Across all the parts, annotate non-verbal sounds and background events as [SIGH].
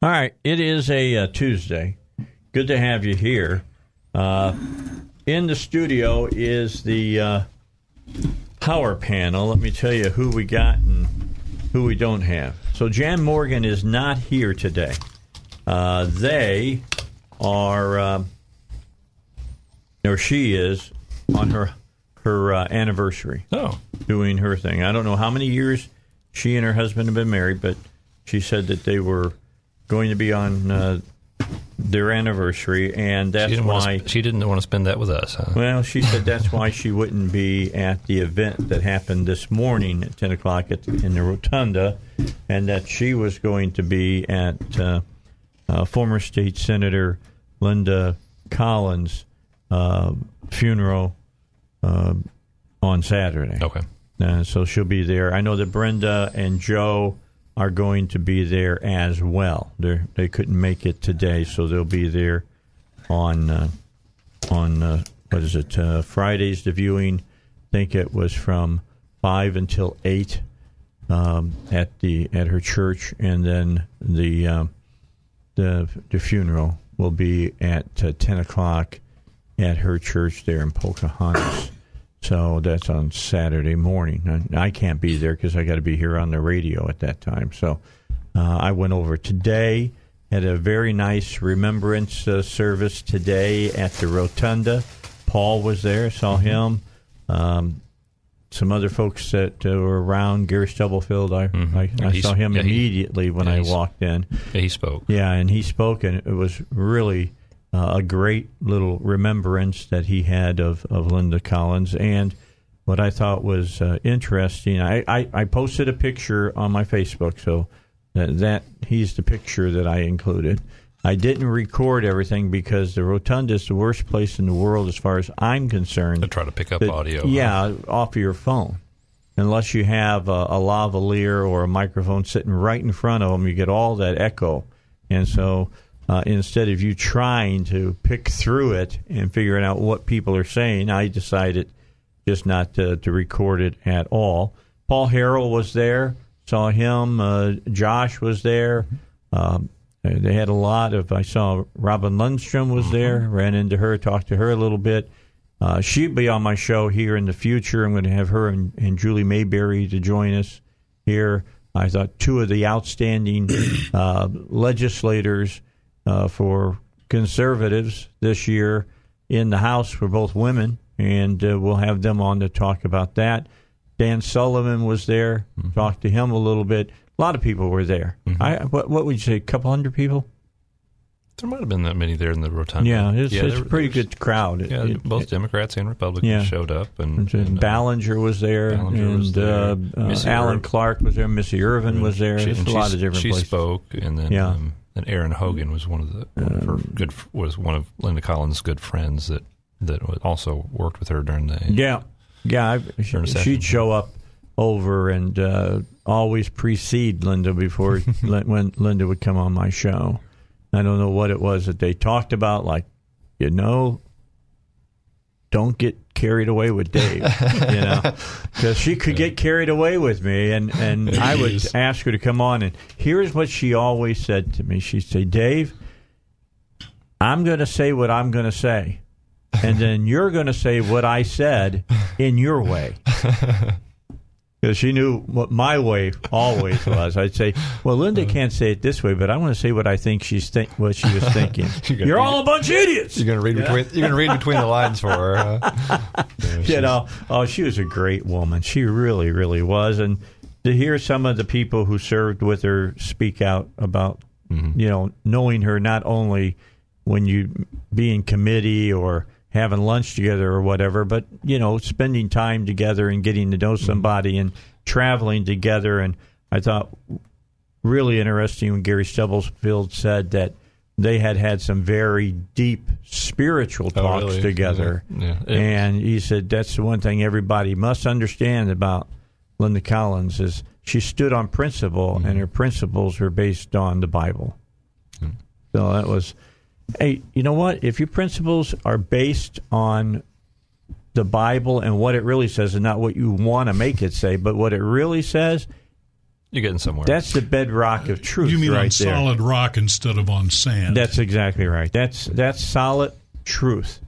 All right, it is a uh, Tuesday. Good to have you here. Uh, in the studio is the uh, power panel. Let me tell you who we got and who we don't have. So Jan Morgan is not here today. Uh, they are, uh, or she is, on her her uh, anniversary. Oh, doing her thing. I don't know how many years she and her husband have been married, but she said that they were going to be on uh, their anniversary, and that's she didn't, why to, she didn't want to spend that with us. Huh? Well, she said that's [LAUGHS] why she wouldn't be at the event that happened this morning at ten o'clock at, in the rotunda, and that she was going to be at uh, uh, former state senator Linda Collins' uh, funeral uh, on Saturday. Okay. Uh, so she'll be there. I know that Brenda and Joe are going to be there as well. They they couldn't make it today, so they'll be there on uh, on uh, what is it uh, Fridays? The viewing, I think it was from five until eight um, at the at her church, and then the um, the the funeral will be at uh, ten o'clock at her church there in Pocahontas. So that's on Saturday morning. I, I can't be there because I got to be here on the radio at that time. So uh, I went over today, had a very nice remembrance uh, service today at the Rotunda. Paul was there, saw him. Um, some other folks that uh, were around, Gary Stubblefield, I, Mhm. I, I saw him yeah, he- immediately when yeah, I walked in. Yeah, he spoke. Yeah, and he spoke, and it was really uh, a great little remembrance that he had of, of Linda Collins. And what I thought was uh, interesting, I, I, I posted a picture on my Facebook, so that, that he's the picture that I included. I didn't record everything because the rotunda is the worst place in the world as far as I'm concerned. To try to pick up that- audio. Yeah, off of your phone. Unless you have a, a lavalier or a microphone sitting right in front of them, you get all that echo. And so uh, instead of you trying to pick through it and figuring out what people are saying, I decided just not to, to record it at all. Paul Harrell was there, saw him. Uh, Josh was there. Um, they had a lot of. I saw Robin Lundstrom was there. Ran into her, talked to her a little bit. Uh, she'd be on my show here in the future. I'm going to have her and, and Julie Mayberry to join us here. I thought two of the outstanding [COUGHS] uh, legislators uh, for conservatives this year in the House were both women, and uh, we'll have them on to talk about that. Dan Sullivan was there. Talked to him a little bit. A lot of people were there. I what, what would you say? A couple hundred people? There might have been that many there in the rotunda. Yeah, it's, it's there- a pretty good crowd. It- Yeah, it- both it- Democrats and Republicans Yeah. showed up, and, And, uh, Ballinger was there, Ballinger and was there. Uh, uh, Alan Clark was there. Missy Irvin was there. She, There's a lot of different She places. spoke, and then Yeah. um, and Aaron Hogan was one of the one of her good was one of Linda Collins' good friends that that also worked with her during the Yeah, yeah. I, During she, she'd show up over and uh, always precede Linda before [LAUGHS] when Linda would come on my show. I don't know what it was that they talked about. Like, you know, don't get carried away with Dave, you know, [LAUGHS] because she could get carried away with me, and and [LAUGHS] I would ask her to come on. And here's what she always said to me: She'd say, "Dave, I'm going to say what I'm going to say." and then you're going to say what I said in your way. [LAUGHS] Because she knew what my way always [LAUGHS] was. I'd say, "Well, Linda uh-huh. can't say it this way, but I want to say what I think she's think what she was thinking." [LAUGHS] You're you're all a bunch of idiots. You're gonna read between. You're gonna read between the lines for her. Huh? [LAUGHS] you know, oh, she was a great woman. She really, really was. And to hear some of the people who served with her speak out about, mm-hmm. you know, knowing her not only when you be in committee or having lunch together or whatever, but you know, spending time together and getting to know somebody and traveling together. And I thought really interesting when Gary Stubblefield said that they had had some very deep spiritual Oh, talks really? together. Yeah. Yeah. And he said that's the one thing everybody must understand about Linda Collins is she stood on principle, Mm-hmm. and her principles were based on the Bible. Hmm. So that was, hey, you know what? If your principles are based on the Bible and what it really says, and not what you want to make it say, but what it really says, You're getting somewhere. that's the bedrock of truth. You mean right on there. solid rock instead of on sand? That's exactly right. That's that's solid truth,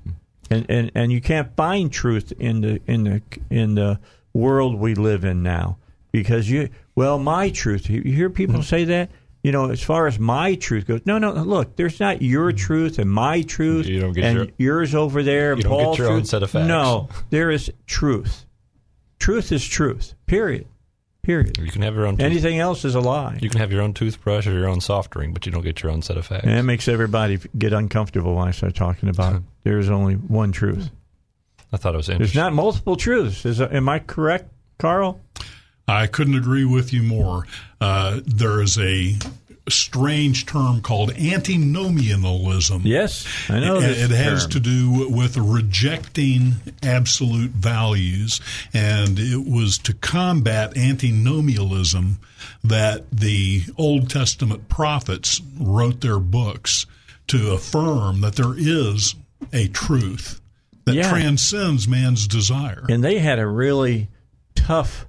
and and and you can't find truth in the in the in the world we live in now because you well my truth. You you hear people Mm-hmm. say that. You know, as far as my truth goes, no, no. Look, there's not your mm. truth and my truth, You don't get and your- yours over there. You don't get Paul's your own set of facts. No, there is truth. Truth is truth. Period. Period. you can have your own. Tooth- Anything else is a lie. you can have your own toothbrush or your own soft drink, but you don't get your own set of facts. And it makes everybody get uncomfortable when I start talking about there's only one truth. I thought it was interesting. There's not multiple truths. Is am I correct, Carl? I couldn't agree with you more. Uh, there is a strange term called antinomianism. Yes, I know. It, it has term. to do with rejecting absolute values, and it was to combat antinomianism that the Old Testament prophets wrote their books to affirm that there is a truth that Yeah. transcends man's desire. and they had a really tough,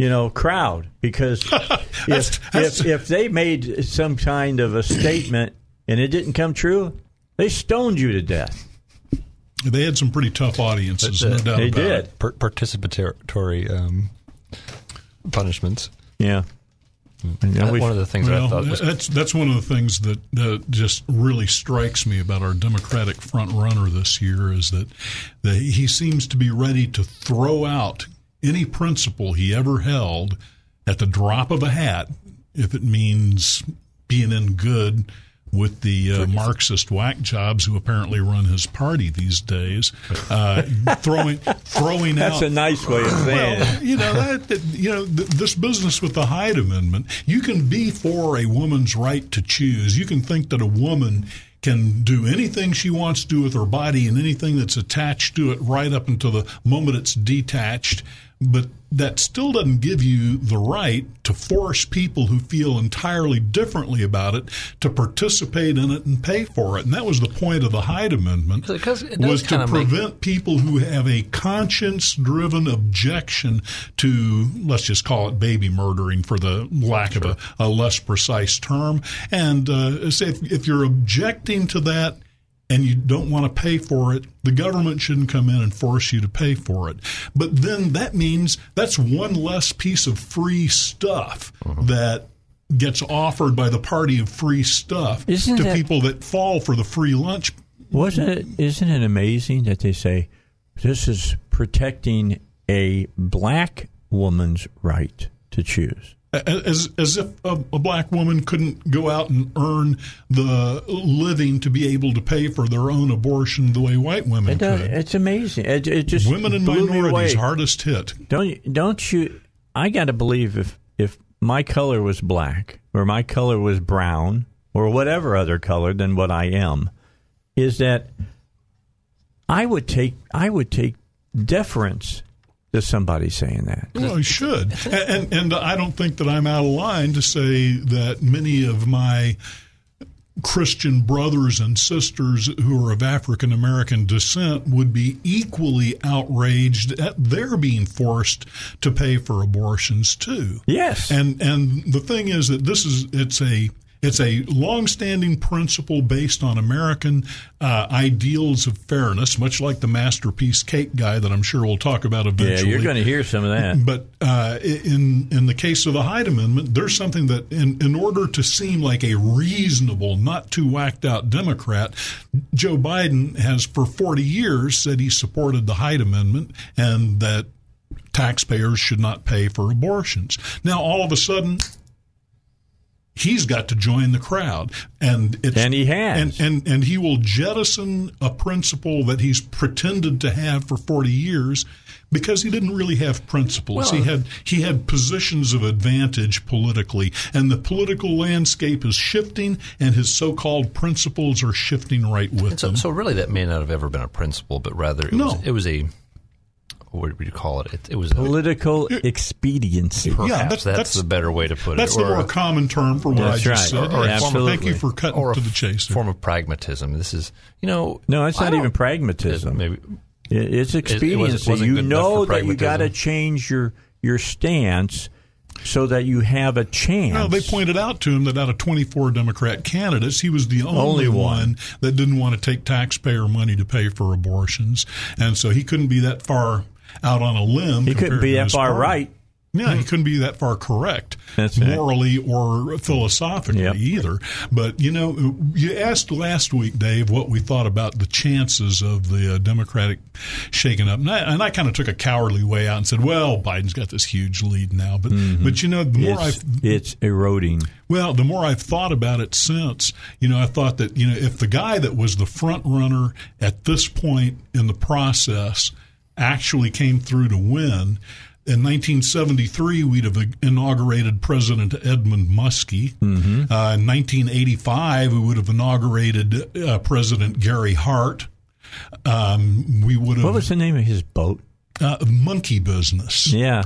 you know, crowd because [LAUGHS] if, that's- if if they made some kind of a statement and it didn't come true, they stoned you to death. They had some pretty tough audiences, no doubt They about did. it. Per- participatory um, punishments. Yeah. And That- one of the things that I thought was that's that's one of the things that uh, just really strikes me about our Democratic front runner this year is that that he seems to be ready to throw out any principle he ever held at the drop of a hat if it means being in good with the uh, Marxist whack jobs who apparently run his party these days, uh, [LAUGHS] throwing throwing That's out a nice way of saying it. well, you know that, that you know th- this business with the Hyde Amendment. You can be for a woman's right to choose. You can think that a woman can do anything she wants to do with her body and anything that's attached to it right up until the moment it's detached. But that still doesn't give you the right to force people who feel entirely differently about it to participate in it and pay for it. And that was the point of the Hyde Amendment was to kinda make- prevent people who have a conscience driven objection to, let's just call it baby murdering for the lack of a, a less precise term. And uh, say if, if you're objecting to that, and you don't want to pay for it, the government shouldn't come in and force you to pay for it. But then that means that's one less piece of free stuff uh-huh. that gets offered by the party of free stuff Isn't to that- people that fall for the free lunch Wasn't it? Isn't it amazing that they say this is protecting a black woman's right to choose? As as if a, a black woman couldn't go out and earn the living to be able to pay for their own abortion the way white women It does, could. it's amazing. It, it just Women and minorities hardest hit. Don't you, don't you? I got to believe if if my color was black or my color was brown or whatever other color than what I am, is that I would take I would take deference to somebody saying that. Well, you should, and, and and I don't think that I'm out of line to say that many of my Christian brothers and sisters who are of African American descent would be equally outraged at their being forced to pay for abortions too. Yes. And and the thing is that this is it's a it's a long-standing principle based on American uh, ideals of fairness, much like the masterpiece cake guy that I'm sure we'll talk about eventually. Yeah, you're going to hear some of that. But uh, in in the case of the Hyde Amendment, there's something that, in, in order to seem like a reasonable, not too whacked out Democrat, Joe Biden has for 40 years said he supported the Hyde Amendment and that taxpayers should not pay for abortions. Now, all of a sudden, he's got to join the crowd, and it's, And he has. and, and and he will jettison a principle that he's pretended to have for forty years. Because he didn't really have principles, he had he had positions of advantage politically, and the political landscape is shifting, and his so-called principles are shifting right with So, them. so really, that may not have ever been a principle, but rather it, No. was, it was a what would you call it? It, it was a, Political expediency. perhaps that's- that's, that's- the better way to put That's it. That's the Or more a- common term for what I just right. said. Or a Yeah, of- Thank you for cutting or a to the chase. form of pragmatism. This is, you know, No, it's not even pragmatism. it- maybe It- It's it expediency. wasn't you good know for that you got to change your your stance so that you have a chance. No, they pointed out to him that out of 24 Democrat candidates, he was the only, Only one. one that didn't want to take taxpayer money to pay for abortions, and so he couldn't be that far out on a limb. He couldn't be that far party. right. Yeah, he couldn't be that far correct, That's right. morally or philosophically Yep. either. But you know, you asked last week, Dave, what we thought about the chances of the uh, Democratic shaking up, and I, and I kind of took a cowardly way out and said, "Well, Biden's got this huge lead now." But but you know, the more I've it's eroding. well, the more I've thought about it since, you know, I thought that, you know, if the guy that was the front runner at this point in the process actually came through to win, in 1973, we'd have inaugurated President Edmund Muskie. Mm-hmm. Uh, in 1985, we would have inaugurated uh, President Gary Hart. Um, we would have What was the name of his boat? uh, monkey business. Yeah.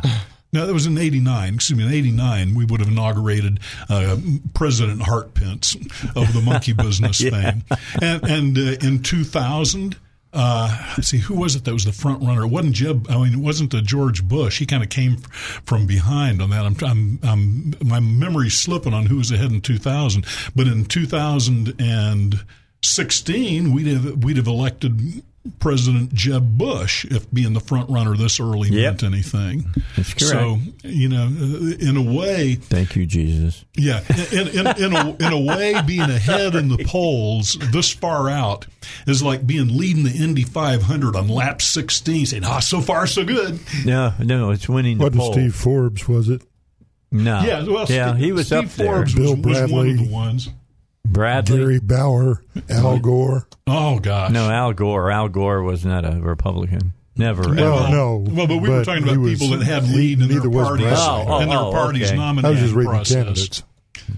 No, that was in '89. Excuse me, in '89 we would have inaugurated uh, President Hart Pence of the monkey [LAUGHS] business fame, and, and uh, in 2000. Uh, see, who was it that was the front runner? It wasn't Jeb. I mean, it wasn't uh, George Bush. He kind of came from behind on that. I'm, I'm, I'm, my memory's slipping on who was ahead in 2000. But in 2016, we'd have we'd have elected President Jeb Bush if being the front runner this early Yep. meant anything. That's correct. So you know, in a way, Thank you, Jesus. yeah, in, in, in, a, in a way, being ahead in the polls this far out is like being leading the Indy 500 on lap 16, saying, "Ah, so far so good." No, no, it's winning What the was. Steve Forbes? Was it No. Yeah, well, yeah, Steve- he was Steve up there. Forbes Bill was, was one of Bradley. the ones. Bradley. Gary Bauer, Al Gore? Oh gosh, No, Al Gore. Al Gore was not a Republican. Never. Well, ever. no. Well, but we were talking he about was- people that had he- lead in their neither was parties, Bradley. Oh, oh, in their oh, party's okay. I was just reading process. candidates.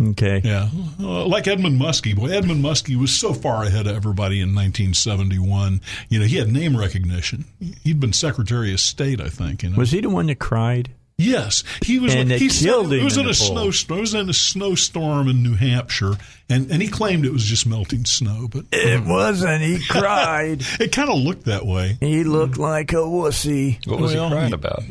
Okay. Yeah, uh, like Edmund Muskie. Boy, Edmund Muskie was so far ahead of everybody in 1971. You know, he had name recognition. He'd been Secretary of State, I think. You know, Was he the one that cried? Yes, he was. And like, it he said- killed him It was in in, a polls. snowstorm. It was in a snowstorm in New Hampshire, and and he claimed it was just melting snow, but It wasn't. He [LAUGHS] cried. it kind of looked that way. he looked like a wussy. what was Well, he crying he- about?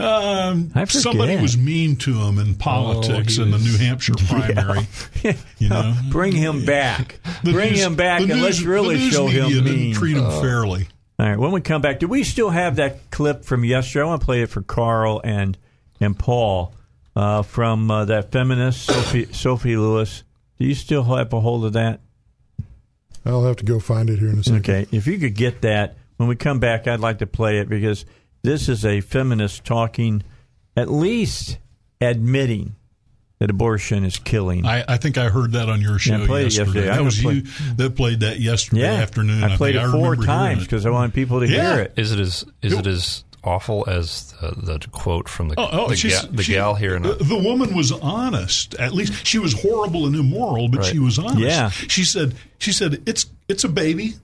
Um, I forget. somebody was mean to him in politics he in the was- New Hampshire [LAUGHS] primary. [LAUGHS] You know, Bring him back. The Bring news- him back, the and let's really the news show media him didn't mean. Treat him fairly. All right, when we come back, do we still have that clip from yesterday? I want to play it for Carl and and Paul uh, from uh, that feminist Sophie Sophie Lewis. Do you still have a hold of that? I'll have to go find it here in a second. Okay, if you could get that when we come back, I'd like to play it because this is a feminist talking, at least admitting that abortion is killing. I, I think I heard that on your show Yeah, I played it yesterday. yesterday. I'm That was gonna you that played that yesterday yeah, afternoon. I played think. it four times because I wanted people to Yeah. hear it. Is it as is it as awful as the, the quote from the Oh, oh, the, ga- the she- gal here? In The, the woman was honest. At least she was horrible and immoral, but Right. she was honest. Yeah. She said, "She said it's it's a baby,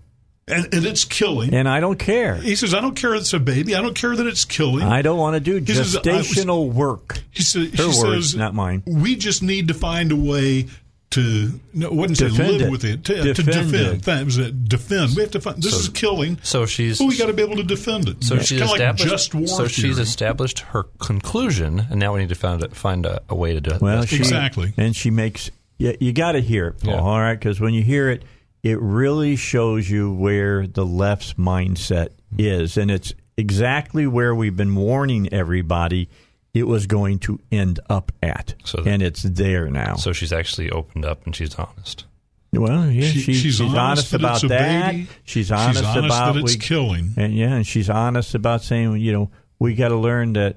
and, and it's killing." And I don't care. he says, "I don't care that it's a baby. I don't care that it's killing." I don't want to do He says, gestational work. He said, Her she words, says, not mine. We just need to find a way to no, I wouldn't say live it. with it to, Defend to defend. it. That was it. Defend. We have to find. This So- is killing. so she's But we got to be able to defend it. so it's she's kind of like established. just war so she's established her conclusion, and now we need to find a, find a, a way to do it. Well, she, Exactly. And she makes yeah, you got to hear it, Paul. Yeah. All right, because when you hear it, it really shows you where the left's mindset mm-hmm. is, and it's exactly where we've been warning everybody it was going to end up at, So the- and it's there now. so she's actually opened up and she's honest. well, yeah, She- she, she's she's, honest honest, that about it's a that. baby. She's She's honest, honest about that it's we- killing. and yeah, and she's honest about saying, you know, we got to learn that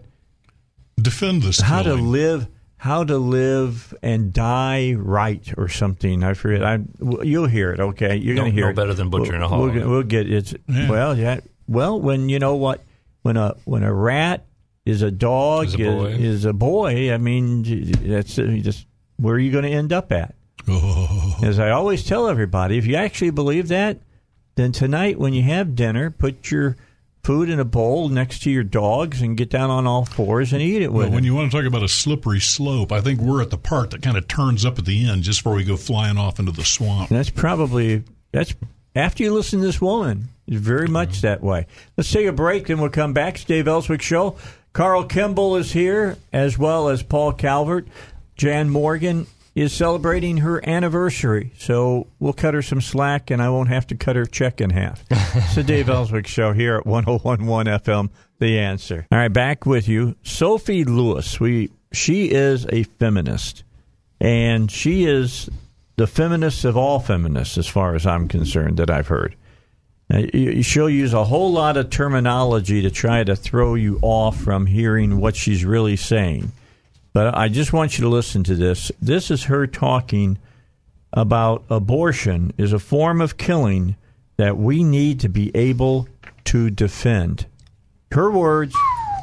defend this. how to live how to live and die right or something. I forget. I you'll hear it. Okay, you're No- going to hear no it. better than butchering a we'll, hog. We'll, we'll get it's Yeah. well, yeah. Well, when you know what, when a when a rat is a dog Is a boy. is, a boy. I mean, that's uh, just where are you going to end up at? Oh, As I always tell everybody, if you actually believe that, then tonight when you have dinner, put your food in a bowl next to your dogs and get down on all fours and eat it with well, when you want to talk about a slippery slope, I think we're at the part that kind of turns up at the end just before we go flying off into the swamp. That's probably that's after you listen to this woman. It's very much that way. Let's take a break, and we'll come back. It's Dave Elswick Show. Carl Kimball is here, as well as Paul Calvert. Jan Morgan is celebrating her anniversary, so we'll cut her some slack, and I won't have to cut her check in half. it's the Dave Elswick Show here at 1011 FM, The Answer. All right, back with you. Sophie Lewis, we, she is a feminist, and she is the feminist of all feminists, as far as I'm concerned, that I've heard. You- She'll use a whole lot of terminology to try to throw you off from hearing what she's really saying. But I just want you to listen to this. This is her talking about abortion is a form of killing that we need to be able to defend. Her words,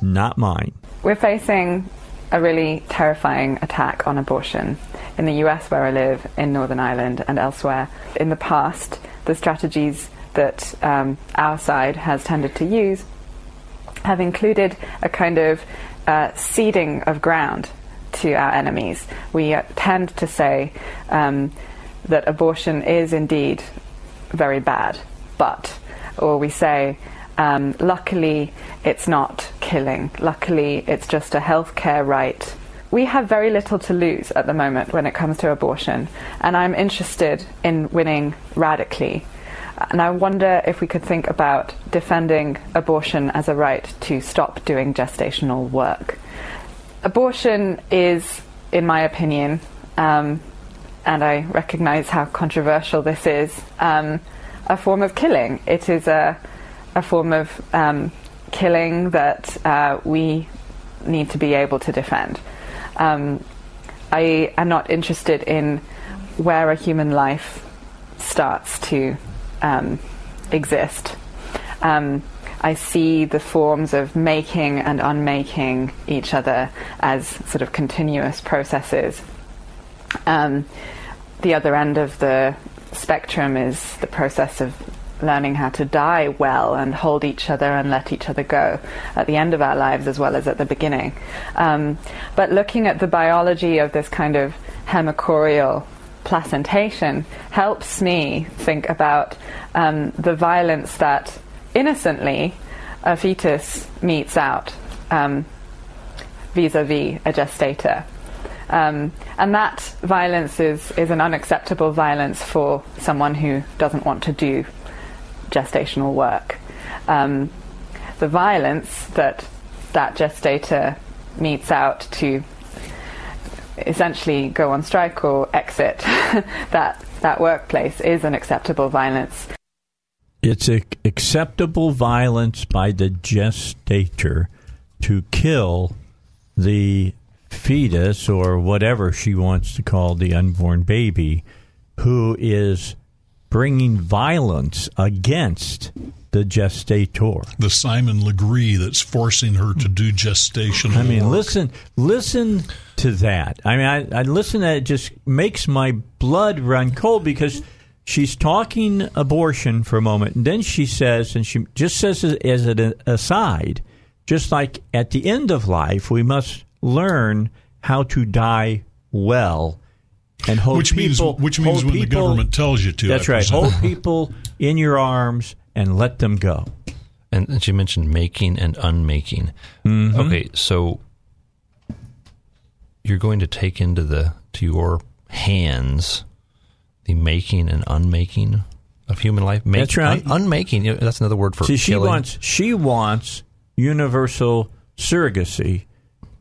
not mine. We're facing a really terrifying attack on abortion in the US, where I live, in Northern Ireland, and elsewhere. In the past, the strategies that um, our side has tended to use have included a kind of uh, ceding of ground to our enemies. We tend to say um, that abortion is indeed very bad, but, or we say, um, luckily it's not killing, luckily it's just a healthcare right. We have very little to lose at the moment when it comes to abortion, and I'm interested in winning radically. And I wonder if we could think about defending abortion as a right to stop doing gestational work. Abortion is, in my opinion, um, and I recognize how controversial this is, um, a form of killing. It is a, a form of um, killing that uh, we need to be able to defend. Um, I am not interested in where a human life starts to um, exist. Um, I see the forms of making and unmaking each other as sort of continuous processes. Um, the other end of the spectrum is the process of learning how to die well and hold each other and let each other go at the end of our lives as well as at the beginning. Um, but looking at the biology of this kind of hemochorial placentation helps me think about um, the violence that innocently a fetus metes out um, vis-a-vis a gestator. Um, and that violence is, is an unacceptable violence for someone who doesn't want to do gestational work. Um, the violence that that gestator metes out to essentially go on strike or exit [LAUGHS] that that workplace is an acceptable violence. It's acceptable violence by the gestator to kill the fetus or whatever she wants to call the unborn baby who is bringing violence against the gestator. The Simon Legree that's forcing her to do gestational I mean, work. listen, listen to that. I mean, I, I listen to it, it just makes my blood run cold because she's talking abortion for a moment, and then she says, and she just says it as an aside, just like at the end of life, we must learn how to die well. And hold Which means- which means hold when the government tells you to, That's I right. Hold [LAUGHS] people in your arms and let them go. And, and she mentioned making and unmaking. Mm-hmm. Okay, so you're going to take into the to your hands the making and unmaking of human life. Make, That's right. un- unmaking. That's another word for See, she killing. wants she wants universal surrogacy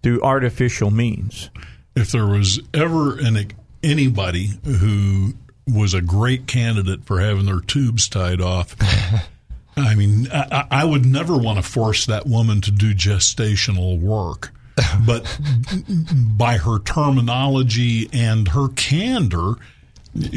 through artificial means. if there was ever an anybody who was a great candidate for having their tubes tied off, [LAUGHS] I mean, I, I would never want to force that woman to do gestational work. [LAUGHS] but by her terminology and her candor,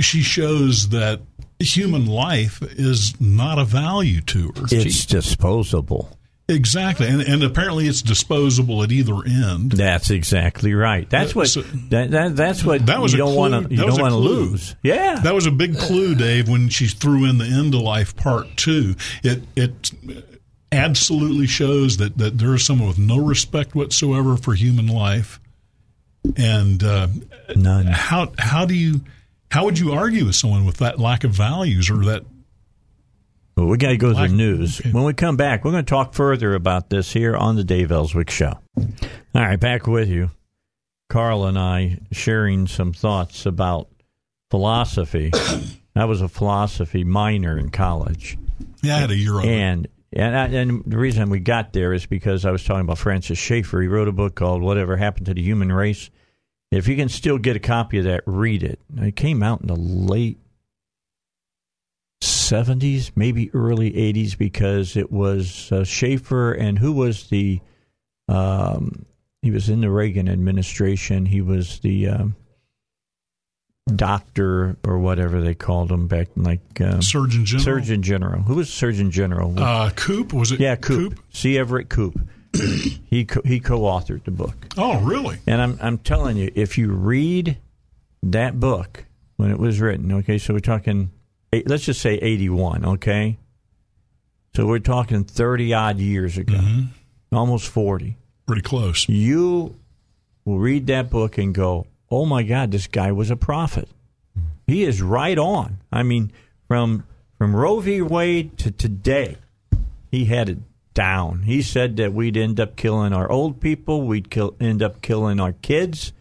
she shows that human life is not a value to her. It's disposable. Exactly, and, and apparently it's disposable at either end. That's exactly right. That's what So- that, that that's what That was you don't want to you don't want to lose. Yeah, That was a big clue, Dave, when she threw in the end of life part two. It it absolutely shows that, that there is someone with no respect whatsoever for human life. And uh, none. how how do you how would you argue with someone with that lack of values or that Well, we got to go to the news. okay. When we come back, we're going to talk further about this here on the Dave Elswick Show. All right, back with you. Carl and I sharing some thoughts about philosophy. [COUGHS] I was a philosophy minor in college. yeah, I had a year on it. And and, I, and the reason we got there is because I was talking about Francis Schaeffer. He wrote a book called "Whatever Happened to the Human Race." If you can still get a copy of that, read it. It came out in the late seventies, maybe early eighties, because it was uh, Schaeffer and who was the um, he was in the Reagan administration. He was the um, doctor or whatever they called him back in like um, Surgeon General. Surgeon General. Who was Surgeon General? Uh, Koop was it? yeah, Koop. C. Everett Koop. [CLEARS THROAT] he co- he co-authored the book, Oh, really? and I'm I'm telling you, if you read that book when it was written, okay, so we're talking, eight, let's just say 81, okay, so we're talking 30 odd years ago, mm-hmm. almost 40. Pretty close. You will read that book and go, "Oh my God, this guy was a prophet." He is right on. I mean, from from Roe v. Wade to today, he had it down. He said that we'd end up killing our old people, we'd kill, end up killing our kids.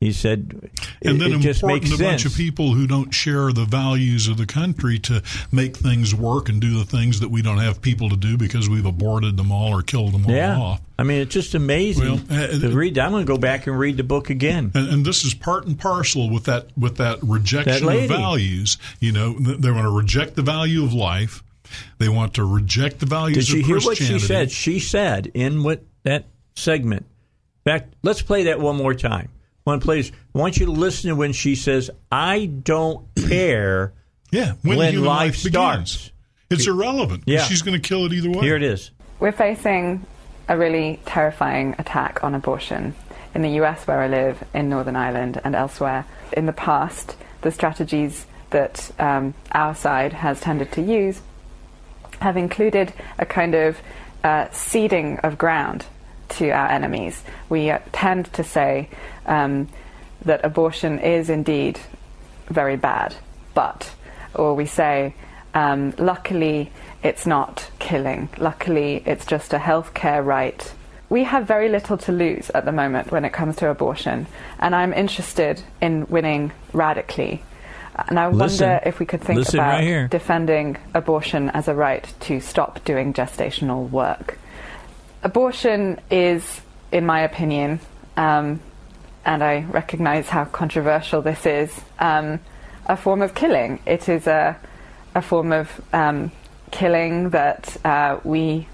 He said, And it, then it just important makes a bunch of people who don't share the values of the country to make things work and do the things that we don't have people to do because we've aborted them all or killed them all yeah, off. I mean, it's just amazing Well, uh, to read. I'm going to go back and read the book again. And, and this is part and parcel with that with that rejection That of values. You know, th- they want to reject the value of life. They want to reject the values Did you of hear what she said? She said in what that segment. In fact, let's play that one more time. One please. I want you to listen to when she says, "I don't care." [CLEARS THROAT] Yeah, when, when human life life, starts. It's irrelevant. Yeah. She's going to kill it either way. Here it is. We're facing a really terrifying attack on abortion in the US, where I live, in Northern Ireland, and elsewhere. In the past, the strategies that um, our side has tended to use have included a kind of uh, ceding of ground to our enemies. We uh, tend to say um, that abortion is indeed very bad, but, or we say, um, luckily it's not killing, luckily it's just a healthcare right. We have very little to lose at the moment when it comes to abortion, and I'm interested in winning radically. And I Listen. wonder if we could think about right defending abortion as a right to stop doing gestational work. Abortion is, in my opinion, um, and I recognize how controversial this is, um, a form of killing. It is a, a form of um, killing that uh, we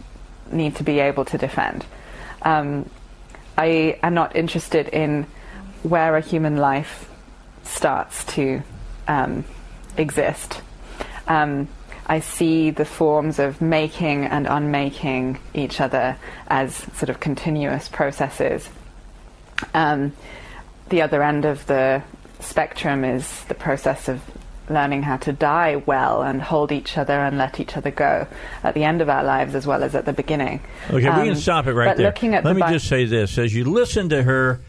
need to be able to defend. Um, I am not interested in where a human life starts to um, exist. Um, I see the forms of making and unmaking each other as sort of continuous processes. Um, the other end of the spectrum is the process of learning how to die well and hold each other and let each other go at the end of our lives as well as at the beginning. Okay, we Um, can stop it right but there. Looking at Let the me Bi- just say this: as you listen to her,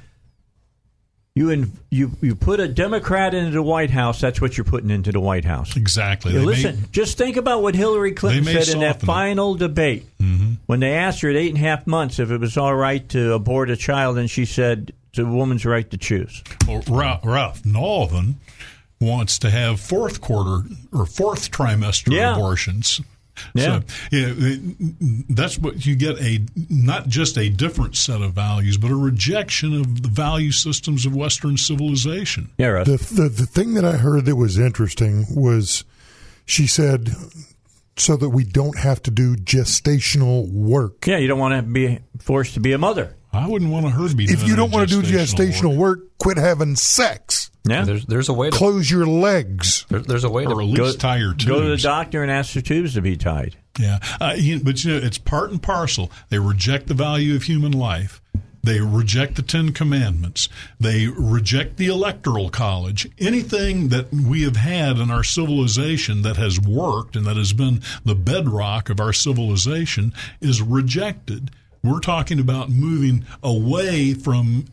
you in, you you put a Democrat into the White House. That's what you're putting into the White House. Exactly. They listen, may- just think about what Hillary Clinton said in that soften it. final debate mm-hmm. when they asked her at eight and a half months if it was all right to abort a child, and she said it's a woman's right to choose. Well, Ralph, Ralph Northam wants to have fourth quarter or fourth trimester Yeah. abortions. Yeah. So, yeah, it- that's what you get a not just a different set of values, but a rejection of the value systems of Western civilization. Yeah, Russ. The, the the thing that I heard that was interesting was she said so that we don't have to do gestational work. yeah, you don't want to be forced to be a mother. I wouldn't want her to be. If you don't want to do gestational gestational work, quit having sex. Yeah. There's there's a way to Close your legs. there, there's a way or to least Go, tie your tubes. go to the doctor and ask the tubes to be tied. Yeah, uh, you, but you know it's part and parcel. They reject the value of human life. They reject the Ten Commandments. They reject the Electoral College. Anything that we have had in our civilization that has worked and that has been the bedrock of our civilization is rejected. We're talking about moving away from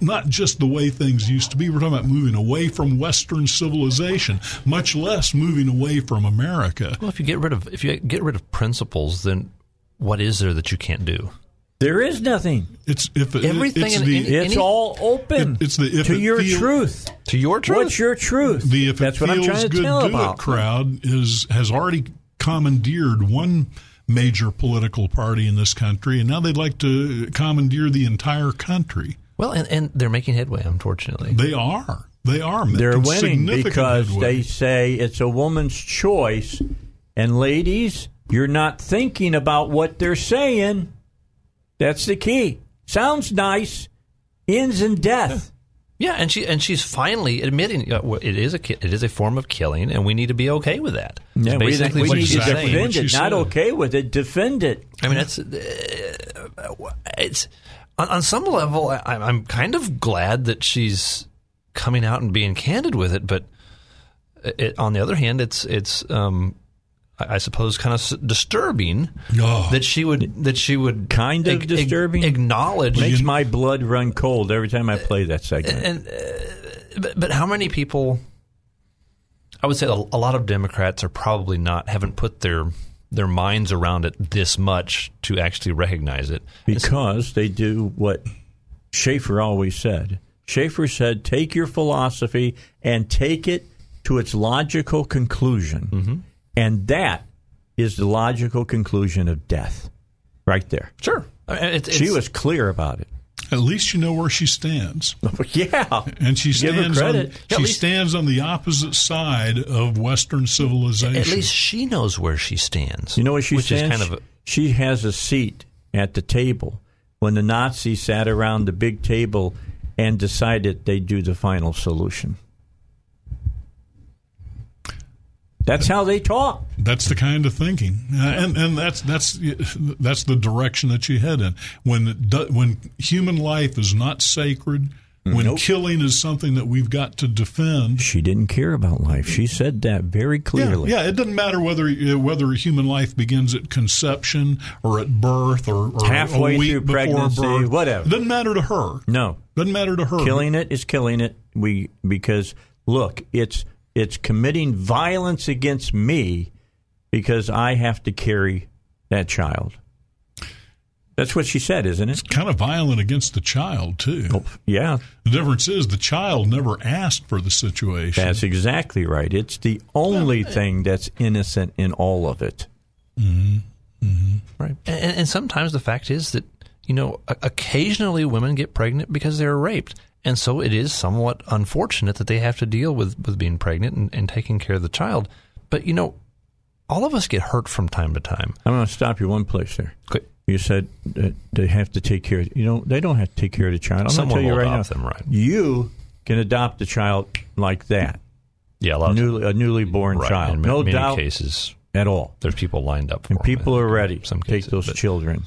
not just the way things used to be. We're talking about moving away from Western civilization, much less moving away from America. well, if you get rid of if you get rid of principles, then what is there that you can't do? There is nothing. It's if it, Everything It's the, in- It's Any- all open It- it's the if to it your feel- truth. To your truth, What's your truth? the if That's it what I'm feels trying to good tell do about. it crowd is has already commandeered one major political party in this country, and now they'd like to commandeer the entire country. Well, and, and they're making headway. Unfortunately, They are. They are. They're winning because headway. they say it's a woman's choice. And ladies, you're not thinking about what they're saying. That's the key. Sounds nice. Ends in death. yeah, and she and she's finally admitting uh, well, it is a it is a form of killing, and we need to be okay with that. Yeah, we, basically we what need she's to saying. what defend it. Not said. okay with it. Defend it. I mean, that's uh, it's on, on some level. I, I'm kind of glad that she's coming out and being candid with it, but it, on the other hand, it's it's um, I I suppose kind of disturbing Oh. that she would that she would Kind of ag- ag- disturbing? acknowledge Makes my blood run cold every time I play that segment. and uh, but, but how many people i would say a, a lot of democrats are probably not haven't put their their minds around it this much to actually recognize it because they do what Schaeffer always said. Schaeffer said, take your philosophy and take it to its logical conclusion. Mm-hmm. And that is the logical conclusion of death. Right there. sure I mean, it's, She it's- was clear about it. At least you know where she stands, [LAUGHS] yeah. and she Give her stands. On. Yeah, she least- stands on the opposite side of Western civilization. at least she knows where she stands You know what she which stands? is kind of a, she has a seat at the table when the Nazis sat around the big table and decided they'd do the final solution. That's how they talk. That's the kind of thinking, uh, and and that's that's that's the direction that you head in. When when human life is not sacred, when killing is something that we've got to defend. She didn't care about life. She said that very clearly. yeah, it doesn't matter whether uh, whether human life begins at conception or at birth or, or Halfway through pregnancy, birth. whatever. It doesn't matter to her. No, Doesn't matter to her. killing it is killing it. We because look, it's it's committing violence against me because I have to carry that child. That's what she said, isn't it? It's kind of violent against the child too. Oh, yeah, The difference is the child never asked for the situation. that's exactly right. It's the only thing that's innocent in all of it. Mm-hmm. Mm-hmm. right and, and sometimes the fact is that you know occasionally women get pregnant because they're raped and so it is somewhat unfortunate that they have to deal with, with being pregnant and, and taking care of the child but you know all of us get hurt from time to time I'm going to stop you one place there. Okay. You said that they have to take care. Of, You know, they don't have to take care of the child. I'm going to Someone tell you right now. them, right. You can adopt a child like that, yeah a newly, a newly born right, child, in no many doubt cases at all. there's people lined up for And people are ready some to take cases, those children.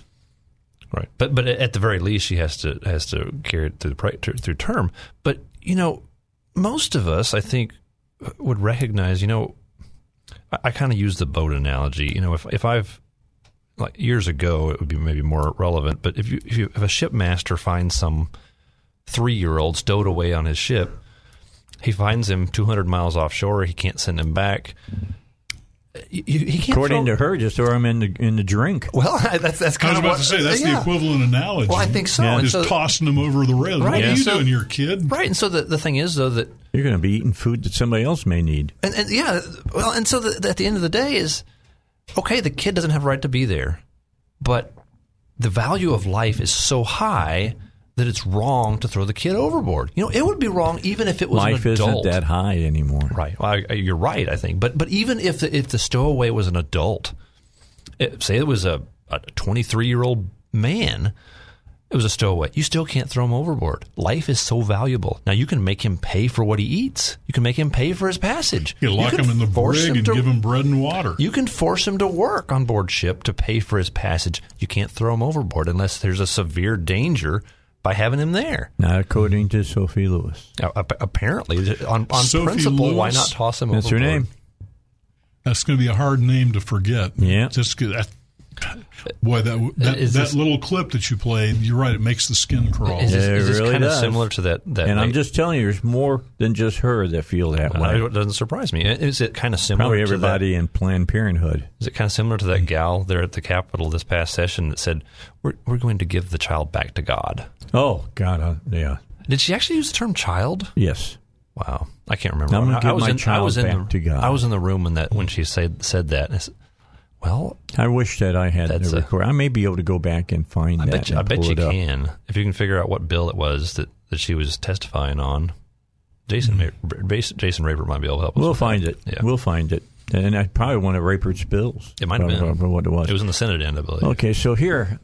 Right, but but at the very least, she has to has to carry it through the through, term. But you know, most of us, I think, would recognize. You know, I, I kind of use the boat analogy. You know, if if I've like years ago, it would be maybe more relevant. But if you if, you, if a shipmaster finds some three year old stowed away on his ship, he finds him two hundred miles offshore. He can't send him back. You- you- he can't According throw- to her, just throw him in the in the drink. well, [LAUGHS] that's that's kind I was of about what to say that's yeah. the equivalent analogy. Well, I think so. Yeah. And Is so- tossing them over the rail. Right, What are and you so- doing here, kid? Right, and so the the thing is though that You're going to be eating food that somebody else may need. and, and yeah, well, and so the, at the end of the day is okay. The kid doesn't have a right to be there, but the value of life is so high that it's wrong to throw the kid overboard. You know, it would be wrong even if it was Life an isn't adult. that high anymore. Right. Well, I, I- you're right. I think, but but even if the, if the stowaway was an adult, it, say it was a a 23 year old man, It was a stowaway. You still can't throw him overboard. Life is so valuable. Now you can make him pay for what he eats. You can make him pay for his passage. You lock can him in the force brig and to- give him bread and water. You can force him to work on board ship to pay for his passage. You can't throw him overboard unless there's a severe danger by having him there. Not according to Sophie Lewis. Now, ap- apparently, on, on Sophie principle, why not toss him That's her overboard? name. That's going to be a hard name to forget. Yeah. Just 'cause that, boy, that that, Is that this- little clip that you played, you're right. It makes the skin crawl. Is this, Yeah, it is this really kind of does. similar to that? that And I'm just telling you, there's more than just her that feel that Uh, way. it doesn't surprise me. Is it kind of similar? Probably to that- everybody in Planned Parenthood. Is it kind of similar to that gal there at the Capitol this past session that said, "We're we're going to give the child back to God"? Oh God, uh, yeah, Did she actually use the term "child"? yes. Wow, I can't remember. I'm gonna I, give I was my in, I child was in back the, to God. I was in the room when that when she said said that. And I said, well, I wish that I had That's the record. I may be able to go back and find I that. bet you, I bet you can if you can figure out what bill it was that, that she was testifying on. Jason Ma- Jason Jason Raver might be able to help us. We'll find that. it. Yeah, We'll find it. And I probably one of Rapert's bills. it might have been what it was. It was in the Senate end, I believe. Okay, so here,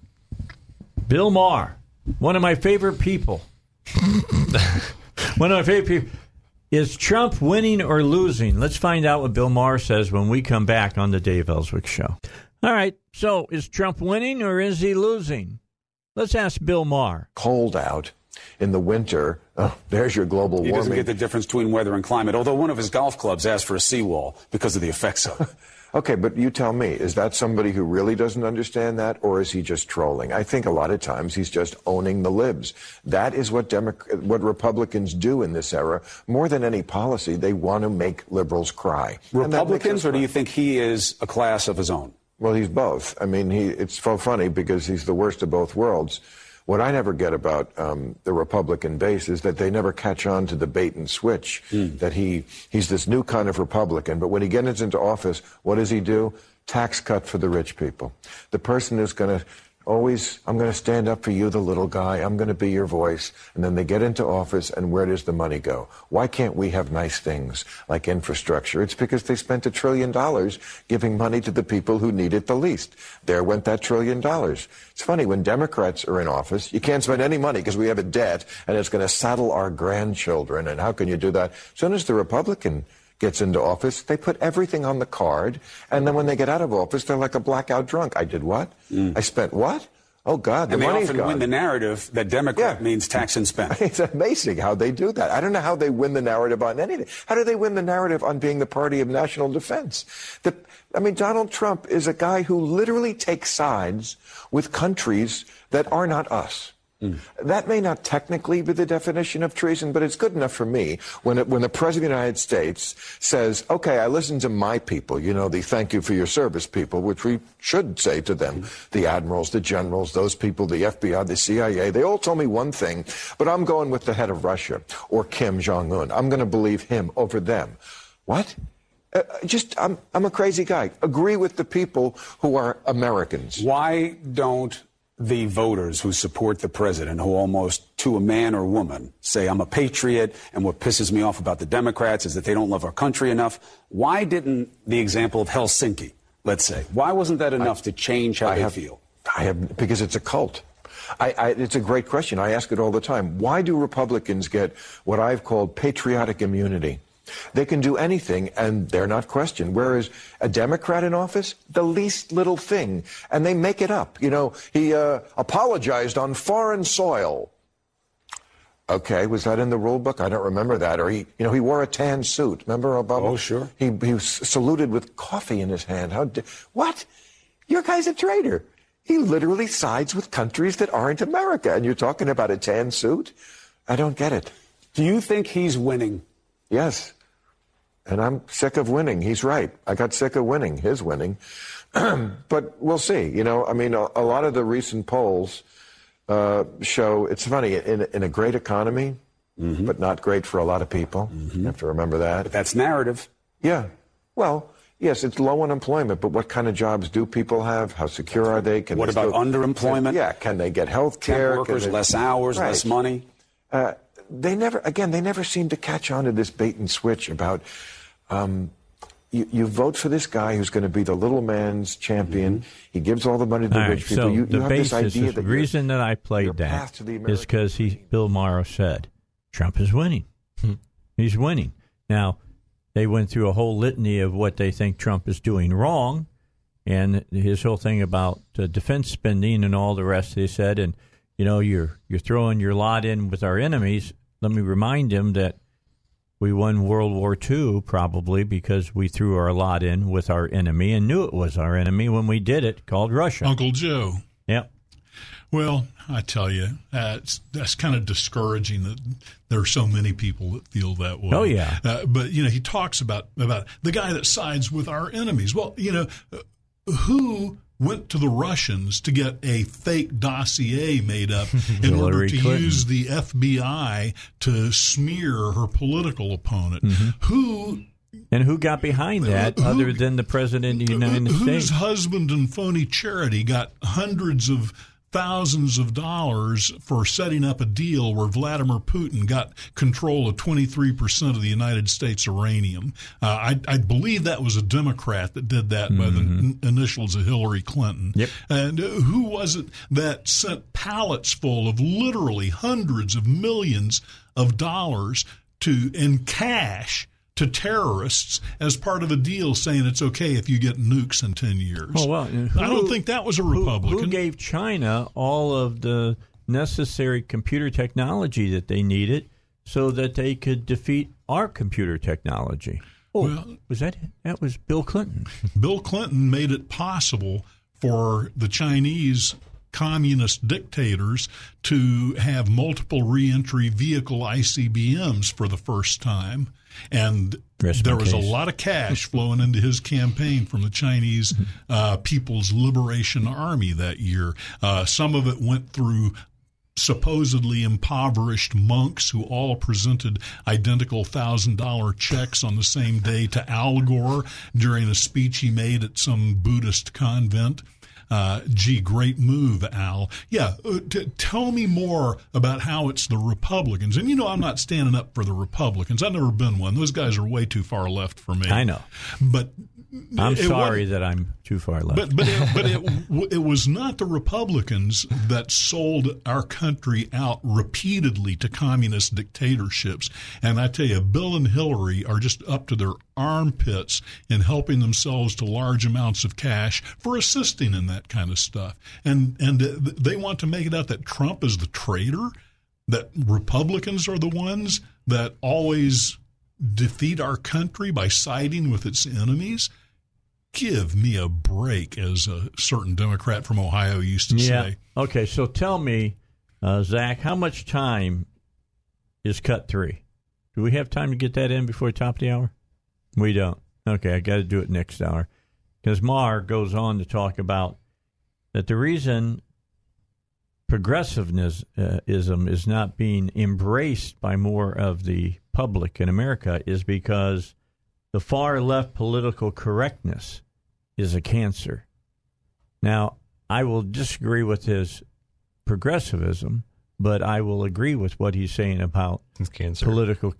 Bill Maher, one of my favorite people. [LAUGHS] one of my favorite people. Is Trump winning or losing? Let's find out what Bill Maher says when we come back on the Dave Elswick Show. All right, so is Trump winning or is he losing? Let's ask Bill Maher. cold out in the winter. Oh, there's your global warming. He doesn't get the difference between weather and climate, although one of his golf clubs asked for a seawall because of the effects of it. [LAUGHS] Okay, but you tell me, is that somebody who really doesn't understand that, or is he just trolling? I think a lot of times he's just owning the libs. That is what Demo- what Republicans do in this era. More than any policy, they want to make liberals cry. And that makes Republicans, or do you think he is a class of his own? Well, he's both. I mean, he, it's so funny because he's the worst of both worlds. What I never get about um, the Republican base is that they never catch on to the bait and switch. That he he's this new kind of Republican, but when he gets into office, what does he do? Tax cut for the rich people. The person who's going to always, I'm going to stand up for you, the little guy. I'm going to be your voice. And then they get into office, and where does the money go? Why can't we have nice things like infrastructure? It's because they spent a trillion dollars giving money to the people who need it the least. There went that trillion dollars. It's funny, when Democrats are in office, you can't spend any money because we have a debt, and it's going to saddle our grandchildren. And how can you do that? As soon as the Republican gets into office, they put everything on the card, and then when they get out of office, they're like a blackout drunk. I did what? Mm. I spent what? Oh God, the and they money's often gone. win the narrative that Democrat Yeah. means tax and spend. [LAUGHS] It's amazing how they do that. I don't know how they win the narrative on anything. How do they win the narrative on being the party of national defense? The, I mean, Donald Trump is a guy who literally takes sides with countries that are not us. Mm. That may not technically be the definition of treason, but it's good enough for me when it, when the president of the United States says, "Okay, I listened to my people. You know, the thank you for your service people, which we should say to them, mm-hmm. the admirals, the generals, those people, the FBI, the CIA. They all told me one thing, but I'm going with the head of Russia or Kim Jong Un. I'm going to believe him over them. What?" Uh, uh, just, I'm, I'm a crazy guy. Agree with the people who are Americans. Why don't the voters who support the president, who almost to a man or woman say, I'm a patriot, and what pisses me off about the Democrats is that they don't love our country enough? Why didn't the example of Helsinki, let's say, why wasn't that enough to change how I they have, feel? I have because it's a cult. I, I, it's a great question. I ask it all the time. Why do Republicans get what I've called patriotic immunity? They can do anything and they're not questioned. Whereas a Democrat in office, the least little thing, and they make it up. You know, he uh, apologized on foreign soil. Okay, was that in the rule book? I don't remember that. Or he, you know, he wore a tan suit. Remember Obama? Oh, sure. He, he was saluted with coffee in his hand. How? Di- what? Your guy's a traitor. He literally sides with countries that aren't America, and you're talking about a tan suit? I don't get it. Do you think he's winning? Yes. And I'm sick of winning. He's right. I got sick of winning, his winning. [CLEARS THROAT] but we'll see. You know, I mean, a, a lot of the recent polls uh, show it's funny in, in a great economy, but not great for a lot of people. You have to remember that. But that's narrative. Yeah. Well, yes, it's low unemployment, but what kind of jobs do people have? How secure are they? Can What they about underemployment? Yeah. Can they get health care? workers, less hours, less money. Uh, they never, again, they never seem to catch on to this bait and switch about um, you, you vote for this guy who's going to be the little man's champion. He gives all the money to the All right, rich people. so you, you the have basis, this idea the that reason that I played path that to the is because he, Bill Maher said, Trump is winning. He's winning. Now, they went through a whole litany of what they think Trump is doing wrong, and his whole thing about uh, defense spending and all the rest. They said, and you know, you're you're throwing your lot in with our enemies. Let me remind him that we won World War II probably because we threw our lot in with our enemy and knew it was our enemy when we did it, called Russia. Uncle Joe. Yep. Well, I tell you, that's that's kind of discouraging that there are so many people that feel that way. Oh, yeah. Uh, but you know, he talks about about the guy that sides with our enemies. Well, you know, uh, who went to the Russians to get a fake dossier made up [LAUGHS] in order to Clinton. use the FBI to smear her political opponent? Mm-hmm. Who And who got behind that Who- other than the president of the United whose States? husband and phony charity got hundreds of thousands of dollars for setting up a deal where Vladimir Putin got control of 23% of the United States uranium. Uh, I, I believe that was a Democrat that did that by the n- initials of Hillary Clinton. Yep. And who was it that sent pallets full of literally hundreds of millions of dollars to in cash to terrorists as part of a deal saying it's okay if you get nukes in 10 years? Oh, well, and I don't think that was a Who- Republican. Who, gave China all of the necessary computer technology that they needed so that they could defeat our computer technology? Oh, Well- was that that was Bill Clinton? [LAUGHS] Bill Clinton made it possible for the Chinese communist dictators to have multiple reentry vehicle ICBMs for the first time. And Rest there was a lot of cash flowing into his campaign from the Chinese uh, People's Liberation Army that year. Uh, some of it went through supposedly impoverished monks who all presented identical thousand dollar checks on the same day to Al Gore during a speech he made at some Buddhist convent. Uh, gee, great move, Al. Yeah, uh, t- tell me more about how it's the Republicans. And you know, I'm not standing up for the Republicans. I've never been one. Those guys are way too far left for me. I know. But I'm sorry that I'm too far left. but but it, but it, [LAUGHS] it was not the Republicans that sold our country out repeatedly to communist dictatorships. And I tell you, Bill and Hillary are just up to their armpits in helping themselves to large amounts of cash for assisting in that kind of stuff. And and they want to make it out that Trump is the traitor, that Republicans are the ones that always defeat our country by siding with its enemies give me a break, as a certain Democrat from Ohio used to yeah. say. Okay, so tell me, uh, Zach, how much time is cut three? Do we have time to get that in before top of the hour? We don't. Okay, I got to do it next hour because Maher goes on to talk about that the reason progressivism is not being embraced by more of the public in America is because the far left political correctness is a cancer. Now, I will disagree with his progressivism, but I will agree with what he's saying about political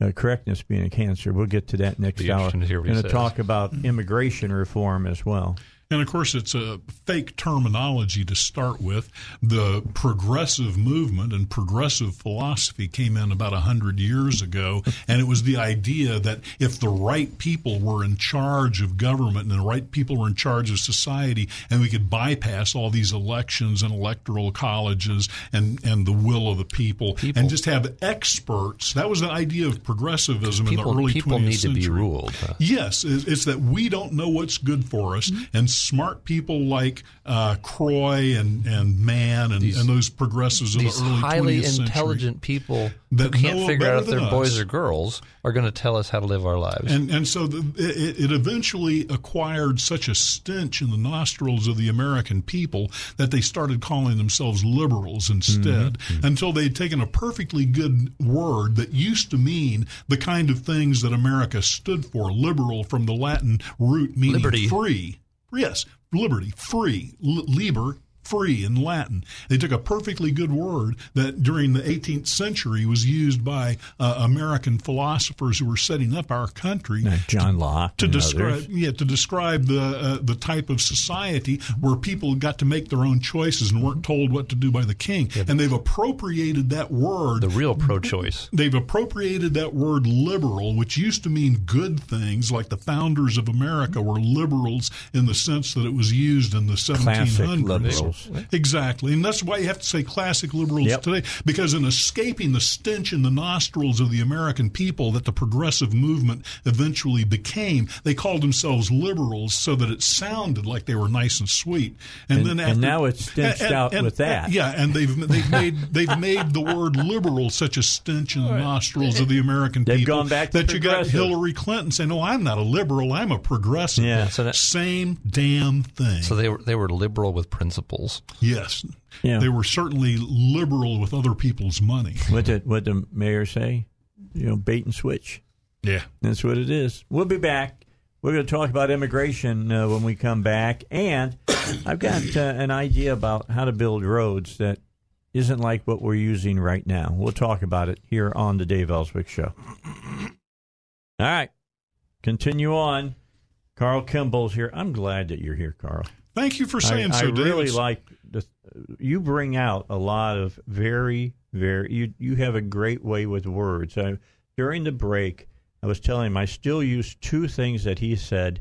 uh, correctness being a cancer. We'll get to that next hour. to Going to talk about immigration reform as well. And of course, it's a fake terminology to start with. The progressive movement and progressive philosophy came in about a hundred years ago, and it was the idea that if the right people were in charge of government and the right people were in charge of society, and we could bypass all these elections and electoral colleges and, and the will of the people, People- and just have experts. That was the idea of progressivism in the early people 20th need century. to be ruled. huh? Yes, it's it's that we don't know what's good for us, mm-hmm. and smart people like uh, Croly and, and Mann and, These- and those progressives of the early highly 20th century. intelligent people who that can't figure out if they're boys or girls are going to tell us how to live our lives. And and so the, it, it eventually acquired such a stench in the nostrils of the American people that they started calling themselves liberals instead. Mm-hmm. Until they'd taken a perfectly good word that used to mean the kind of things that America stood for, liberal from the Latin root meaning Liberty. free. Yes, liberty, free, liber, free in Latin. They took a perfectly good word that during the 18th century was used by uh, American philosophers who were setting up our country. John Locke to and describe others. yeah to describe the uh, the type of society where people got to make their own choices and weren't told what to do by the king. and they've appropriated that word. The real pro-choice. They've appropriated that word liberal, which used to mean good things, like the founders of America were liberals in the sense that it was used in the 1700s. Classic liberals. Exactly. And that's why you have to say classic liberals Yep. today, because in escaping the stench in the nostrils of the American people that the progressive movement eventually became, they called themselves liberals so that it sounded like they were nice and sweet. And, And- then and now it's stenched out with that. yeah, and they've they've made they've made the word liberal such a stench in the nostrils of the American They've people gone back to that you got. Hillary Clinton saying, "No, I'm not a liberal. I'm a progressive." Yeah. So that- Same damn thing. So they were they were liberal with principles. Yes, Yeah. they were certainly liberal with other people's money. What did what the mayor say? You know, bait and switch. Yeah. That's what it is. We'll be back. We're going to talk about immigration uh, when we come back, and [COUGHS] I've got uh, an idea about how to build roads that isn't like what we're using right now. We'll talk about it here on the Dave Elswick Show. All right, continue on. Carl Kimball's here. I'm glad that you're here, Carl. Thank you for saying I, so, I Dave. really like the, you bring out a lot of very very you you have a great way with words. I, during the break, I was telling him I still use two things that he said.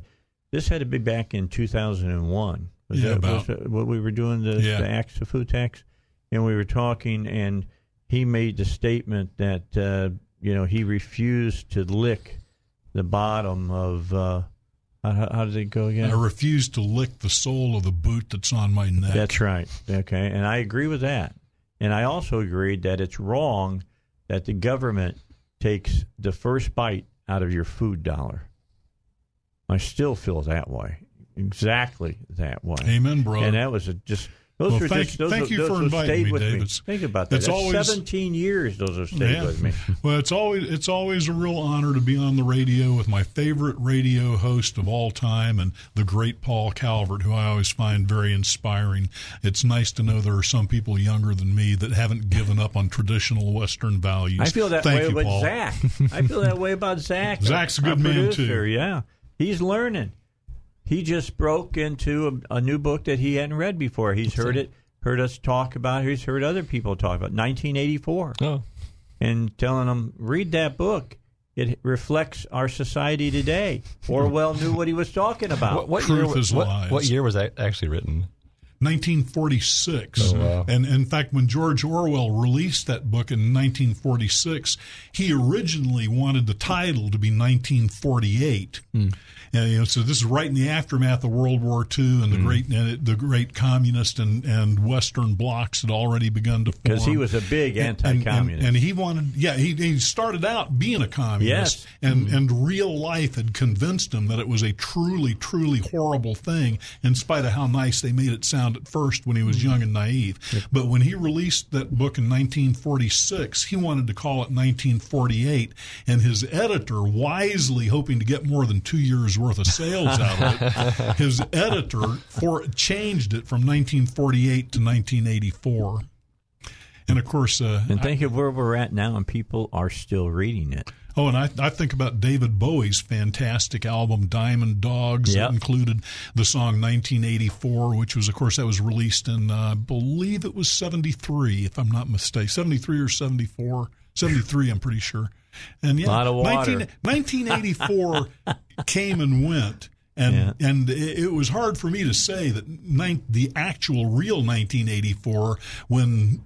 This had to be back in 2001. Was Yeah, that about. was what we were doing the, Yeah. the acts of food tax, and we were talking, and he made the statement that uh, you know he refused to lick the bottom of. Uh, how, how did it go again? I refuse to lick the sole of the boot that's on my neck. That's right. Okay. And I agree with that. And I also agreed that it's wrong that the government takes the first bite out of your food dollar. I still feel that way. Exactly that way. Amen, brother. And that was a, just those Well, thank- just those, thank you those for have inviting stayed me, with Dave. me. Think about that. it's That's always- 17 years those have stayed Yeah. with me. Well, it's always it's always a real honor to be on the radio with my favorite radio host of all time and the great Paul Calvert, who I always find very inspiring. It's nice to know there are some people younger than me that haven't given up on traditional Western values. I feel that Thank way you, with Paul. Zach. I feel that way about Zach. [LAUGHS] Zach's a good man, producer, too. Yeah, he's learning. He just broke into a, a new book that he hadn't read before. He's heard it, heard us talk about. it. He's heard other people talk about 1984, Oh, and telling them read that book. It reflects our society today. Orwell knew what he was talking about. what, what Truth year? is what, lies. what year was that actually written? 1946. Oh, wow. And in fact, when George Orwell released that book in 1946, he originally wanted the title to be 1948. Hmm. And, you know, so this is right in the aftermath of World War II and the Hmm. great and it- the great communist and, and Western blocs had already begun to form. Because he was a big And- and- anti-communist. And, he wanted, yeah, he, he started out being a communist, Yes. and hmm. and real life had convinced him that it was a truly, truly horrible thing. In spite of how nice they made it sound at first when he was hmm. young and naive, but when he released that book in 1946, he wanted to call it 1948, and his editor, wisely hoping to get more than two years worth of sales out of it, [LAUGHS] his editor for changed it from 1948 to 1984. And of course, uh, and think of where we're at now, and people are still reading it. Oh, and I, I think about David Bowie's fantastic album Diamond Dogs Yep. that included the song 1984, which was, of course, that was released in, uh, I believe it was 73, if I'm not mistaken, 73 or 74. 73, I'm pretty sure. And yeah, Lot of water. 1984 [LAUGHS] came and went. And and it, it was hard for me to say that nine, the actual real 1984 when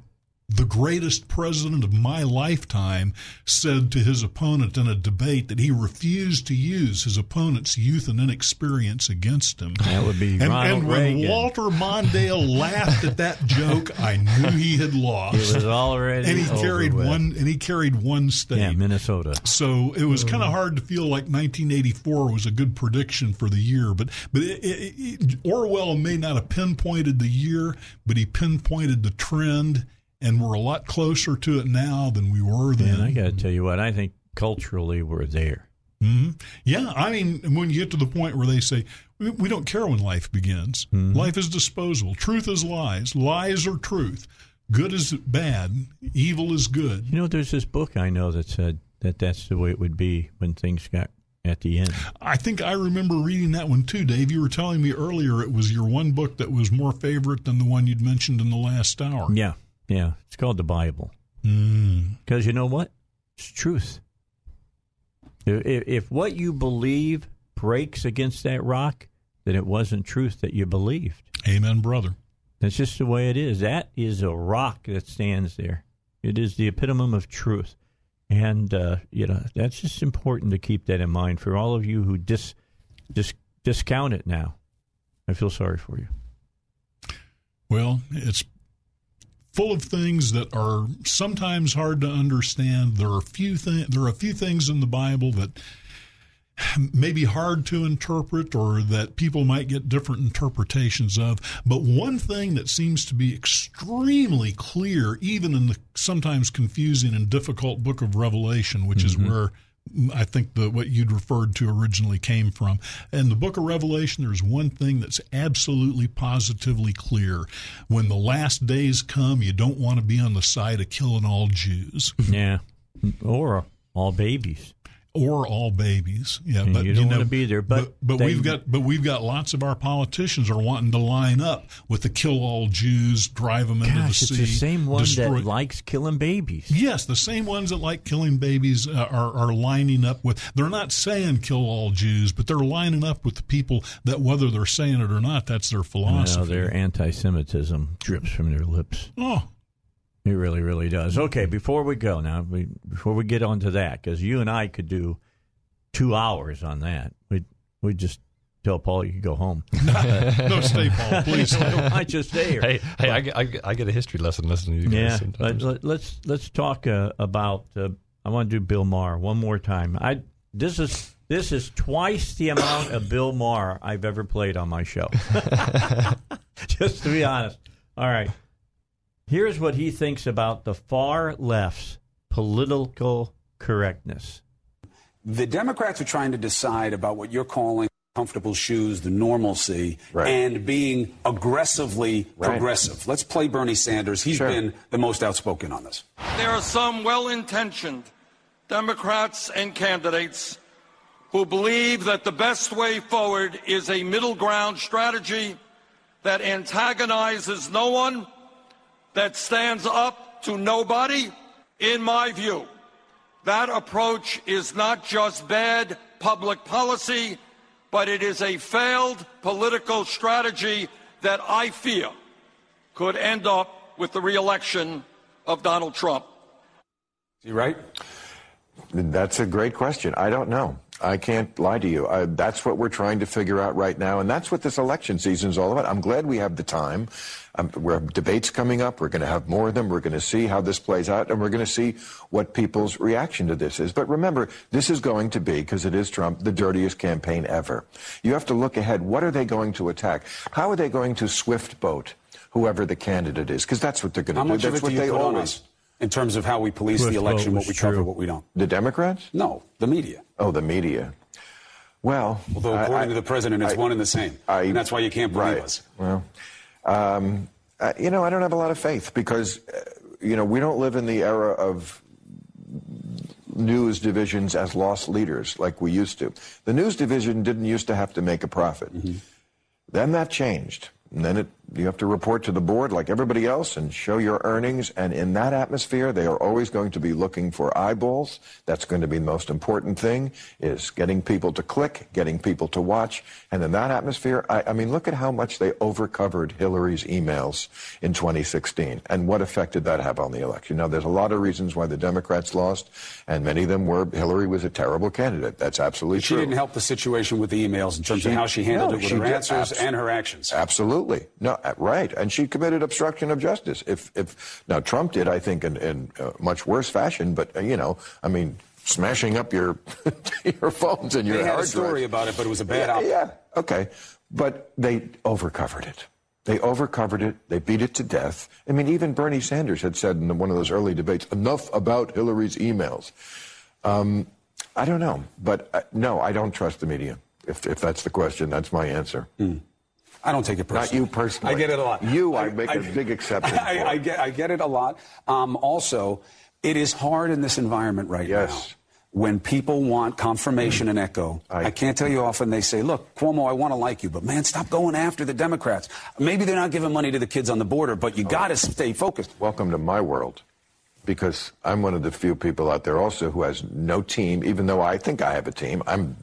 the greatest president of my lifetime said to his opponent in a debate that he refused to use his opponent's youth and inexperience against him. That would be And, Ronald and when Reagan. Walter Mondale [LAUGHS] laughed at that joke, I knew he had lost. It was already and he carried with. one and he carried one state. Yeah, Minnesota. So it was kind of mm. hard to feel like 1984 was a good prediction for the year, but but it, it, it, Orwell may not have pinpointed the year, but he pinpointed the trend, and we're a lot closer to it now than we were then. And I got to tell you what, I think culturally we're there. hmm Yeah, I mean, when you get to the point where they say, we, we don't care when life begins, life is disposable, truth is lies, lies are truth, good is bad, evil is good. You know, there's this book I know that said that that's the way it would be when things got at the end. I think I remember reading that one too, Dave. You were telling me earlier it was your one book that was more favorite than the one you'd mentioned in the last hour. Yeah, yeah. It's called the Bible. Mm. Because you know what? It's truth. If, if what you believe breaks against that rock, then it wasn't truth that you believed. Amen, brother. That's just the way it is. That is a rock that stands there. It is the epitome of truth. And, uh, you know, that's just important to keep that in mind for all of you who dis, dis, discount it now. I feel sorry for you. Well, it's full of things that are sometimes hard to understand. There are few thi- there are a few things in the Bible that may be hard to interpret or that people might get different interpretations of. But one thing that seems to be extremely clear, even in the sometimes confusing and difficult book of Revelation, which is mm-hmm. where I think the what you'd referred to originally came from. In the book of Revelation, there's one thing that's absolutely positively clear. When the last days come, you don't want to be on the side of killing all Jews. Yeah. Or all babies. Or all babies, yeah. But you don't know, want to be there, but but, they- we've got but we've got lots of our politicians are wanting to line up with the kill all Jews, drive them into the Gosh, it's sea. the same one destroy- that likes killing babies. Yes, the same ones that like killing babies uh, are, are lining up with. They're not saying kill all Jews, but they're lining up with the people that, whether they're saying it or not, that's their No, philosophy. their anti-Semitism drips from their lips. oh, It really, really does. Okay, before we go now, we, before we get onto that, because you and I could do two hours on that. We we just tell Paul you could go home. [LAUGHS] no, stay, Paul, please. I just stay here. Hey, hey, I, get- I, I get a history lesson listening to you guys. yeah, sometimes. but let, let's let's talk uh, about. Uh, I want to do Bill Maher one more time. I this is this is twice the amount of Bill Maher I've ever played on my show. [LAUGHS] just to be honest. All right. Here's what he thinks about the far left's political correctness. The Democrats are trying to decide about what you're calling comfortable shoes, the normalcy, and being aggressively Right. progressive. Let's play Bernie Sanders. He's Sure. been the most outspoken on this. There are some well intentioned Democrats and candidates who believe that the best way forward is a middle ground strategy that antagonizes no one, that stands up to nobody. In my view, that approach is not just bad public policy, but it is a failed political strategy that I fear could end up with the reelection of Donald Trump. Is he right? That's a great question. I don't know. I can't lie to you. Uh, that's what we're trying to figure out right now, and that's what this election season is all about. I'm glad we have the time. Um, we have debates coming up. We're going to have more of them. We're going to see how this plays out, and we're going to see what people's reaction to this is. But remember, this is going to be, because it is Trump, the dirtiest campaign ever. You have to look ahead. What are they going to attack? How are they going to swift boat whoever the candidate is? Because that's what they're going to do. much of That's it what do you they always. Us in terms of how we police Swift the election, what was we cover, what we don't? The Democrats? No, the media. Oh, the media. Well, Although according I- to the president, it's I- one and the same. I- and that's why you can't believe right. us. Well, um, uh, you know, I don't have a lot of faith because, uh, you know, we don't live in the era of news divisions as lost leaders like we used to. The news division didn't used to have to make a profit. Then that changed. And then it, you have to report to the board like everybody else and show your earnings. And in that atmosphere, they are always going to be looking for eyeballs. That's going to be the most important thing is getting people to click, getting people to watch. And in that atmosphere, I, I mean, look at how much they overcovered Hillary's emails in 2016 and what effect did that have on the election. Now, there's a lot of reasons why the Democrats lost, and many of them were Hillary was a terrible candidate. That's absolutely She true. She didn't help the situation with the emails in terms She- of how she handled no, it with her answers abs- and her actions. Absolutely. No, right. And she committed obstruction of justice. If, if now Trump did, I think, in, in uh, much worse fashion. But uh, you know, I mean, smashing up your [LAUGHS] your phones and your They had a story drives. about it, but it was a bad yeah, op- yeah. Okay. But they overcovered it. They overcovered it. They beat it to death. I mean, even Bernie Sanders had said in one of those early debates, enough about Hillary's emails. Um, I don't know, but uh, no, I don't trust the media. If if that's the question, that's my answer. I don't take it personally. Not you personally. I get it a lot. You, I make a big exception [LAUGHS] I. I get, I get it a lot. Um, also, it is hard in this environment right Yes. now. When people want confirmation and echo, I, can't tell you often they say, "Look, Cuomo, I want to like you, but man, stop going after the Democrats. Maybe they're not giving money to the kids on the border, but you got to stay focused." Welcome to my world, because I'm one of the few people out there also who has no team. Even though I think I have a team, I'm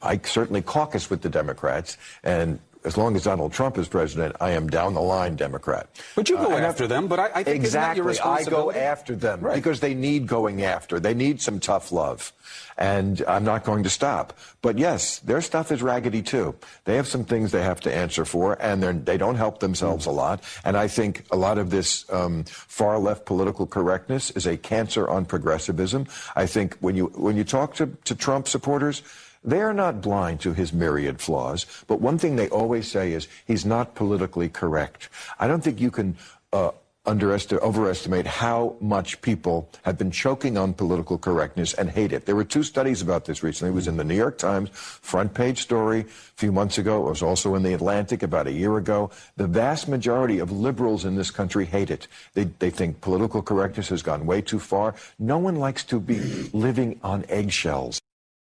I certainly caucus with the Democrats, and as long as Donald Trump is president, I am down the line Democrat. But you go Uh, after them, but I- I think exactly I go after them Right. because they need going after. They need some tough love. And I'm not going to stop. But yes, their stuff is raggedy too. They have some things they have to answer for, and they're, don't help themselves a lot. And I think a lot of this um, far left political correctness is a cancer on progressivism. I think when you when you talk to, to Trump supporters, they are not blind to his myriad flaws, but one thing they always say is he's not politically correct. I don't think you can uh, underestimate, overestimate how much people have been choking on political correctness and hate it. There were two studies about this recently. It was in the New York Times front page story a few months ago. It was also in the Atlantic about a year ago. The vast majority of liberals in this country hate it. They, they think political correctness has gone way too far. No one likes to be living on eggshells.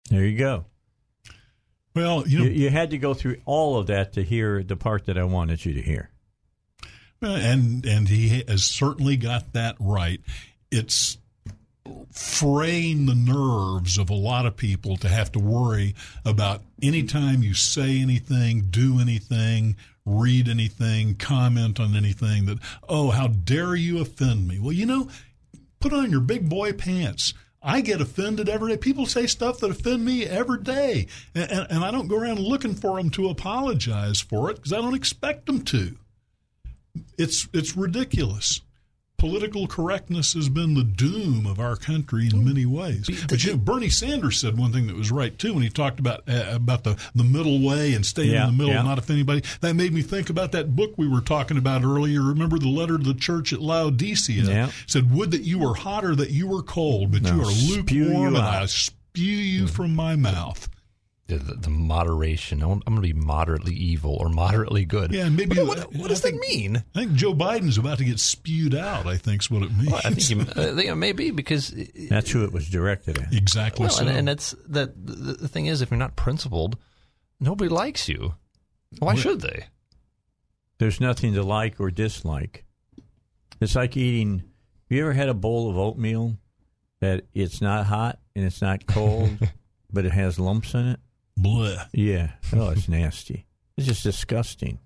There you go. Well, you know, you, you had to go through all of that to hear the part that I wanted you to hear. and and he has certainly got that right. It's fraying the nerves of a lot of people to have to worry about anytime you say anything, do anything, read anything, comment on anything that, oh, how dare you offend me? Well, you know, put on your big boy pants. I get offended every day. People say stuff that offend me every day. And, and, and I don't go around looking for them to apologize for it because I don't expect them to. It's, it's ridiculous. Political correctness has been the doom of our country in many ways. But you know, Bernie Sanders said one thing that was right too when he talked about uh, about the, the middle way and staying Yeah, in the middle yeah. and not offend anybody. That made me think about that book we were talking about earlier. Remember the letter to the church at Laodicea? Yeah. Said, "Would that you were hot or that you were cold, but No, you are lukewarm, you and. I spew you from my mouth." The, the, the moderation. I'm, I'm going to be moderately evil or moderately good. Yeah, maybe What, what, what does that mean? I think Joe Biden's about to get spewed out. I think's what it means. Well, I think, [LAUGHS] uh, you, I think it may be because That's who it was directed at. exactly well, so. and, and it's that the, the thing is, if you're not principled, nobody likes you. Why should they? There's nothing to like or dislike. It's like eating. Have you ever had a bowl of oatmeal that it's not hot and it's not cold, [LAUGHS] but it has lumps in it? Bleh. Yeah. Oh, it's nasty. It's just disgusting.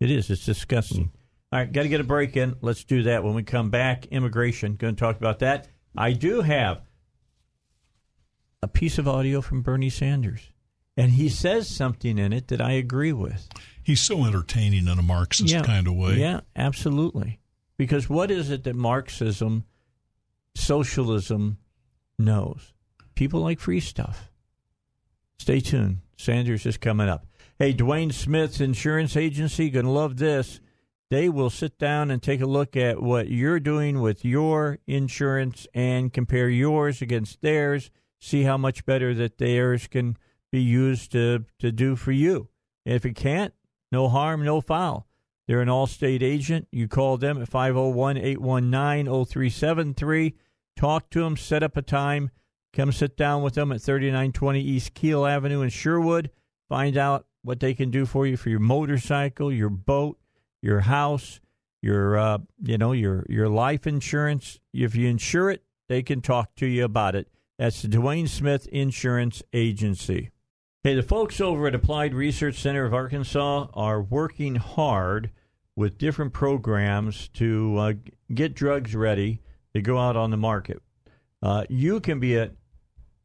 It is. It's disgusting. All right, got to get a break in. Let's do that when we come back. Immigration. Going to talk about that. I do have a piece of audio from Bernie Sanders, and he says something in it that I agree with. He's so entertaining in a Marxist kind of way. Yeah, absolutely. Because what is it that Marxism, socialism knows? People like free stuff. Stay tuned. Sanders is coming up. Hey, Dwayne Smith's insurance agency, going to love this. They will sit down and take a look at what you're doing with your insurance and compare yours against theirs, see how much better that theirs can be used to, to do for you. If it can't, no harm, no foul. They're an Allstate agent. You call them at 501 819 0373. Talk to them, set up a time. Come sit down with them at 3920 East Kiehl Avenue in Sherwood. Find out what they can do for you for your motorcycle, your boat, your house, your uh, you know your your life insurance. If you insure it, they can talk to you about it. That's the Dwayne Smith Insurance Agency. Hey, the folks over at Applied Research Center of Arkansas are working hard with different programs to uh, get drugs ready to go out on the market. Uh, you can be a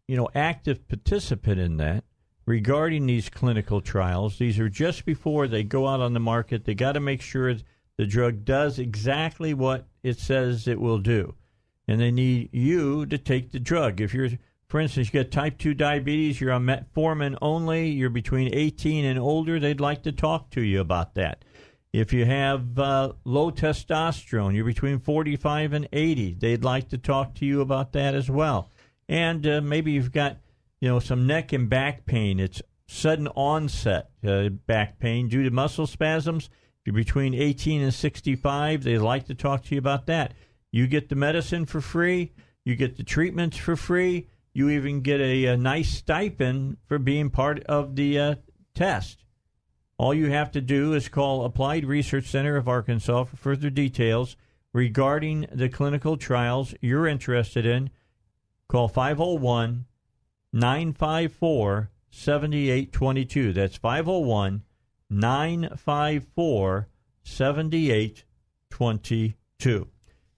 you know active participant in that regarding these clinical trials. These are just before they go out on the market. They got to make sure the drug does exactly what it says it will do, and they need you to take the drug. If you're for instance, you got type 2 diabetes, you're on metformin only, you're between 18 and older, they'd like to talk to you about that. If you have uh, low testosterone, you're between 45 and 80, they'd like to talk to you about that as well. And uh, maybe you've got you know, some neck and back pain. It's sudden onset uh, back pain due to muscle spasms. If you're between 18 and 65, they like to talk to you about that. You get the medicine for free. You get the treatments for free. You even get a, a nice stipend for being part of the uh, test. All you have to do is call Applied Research Center of Arkansas for further details regarding the clinical trials you're interested in. Call 501 954 7822. That's 501 954 7822.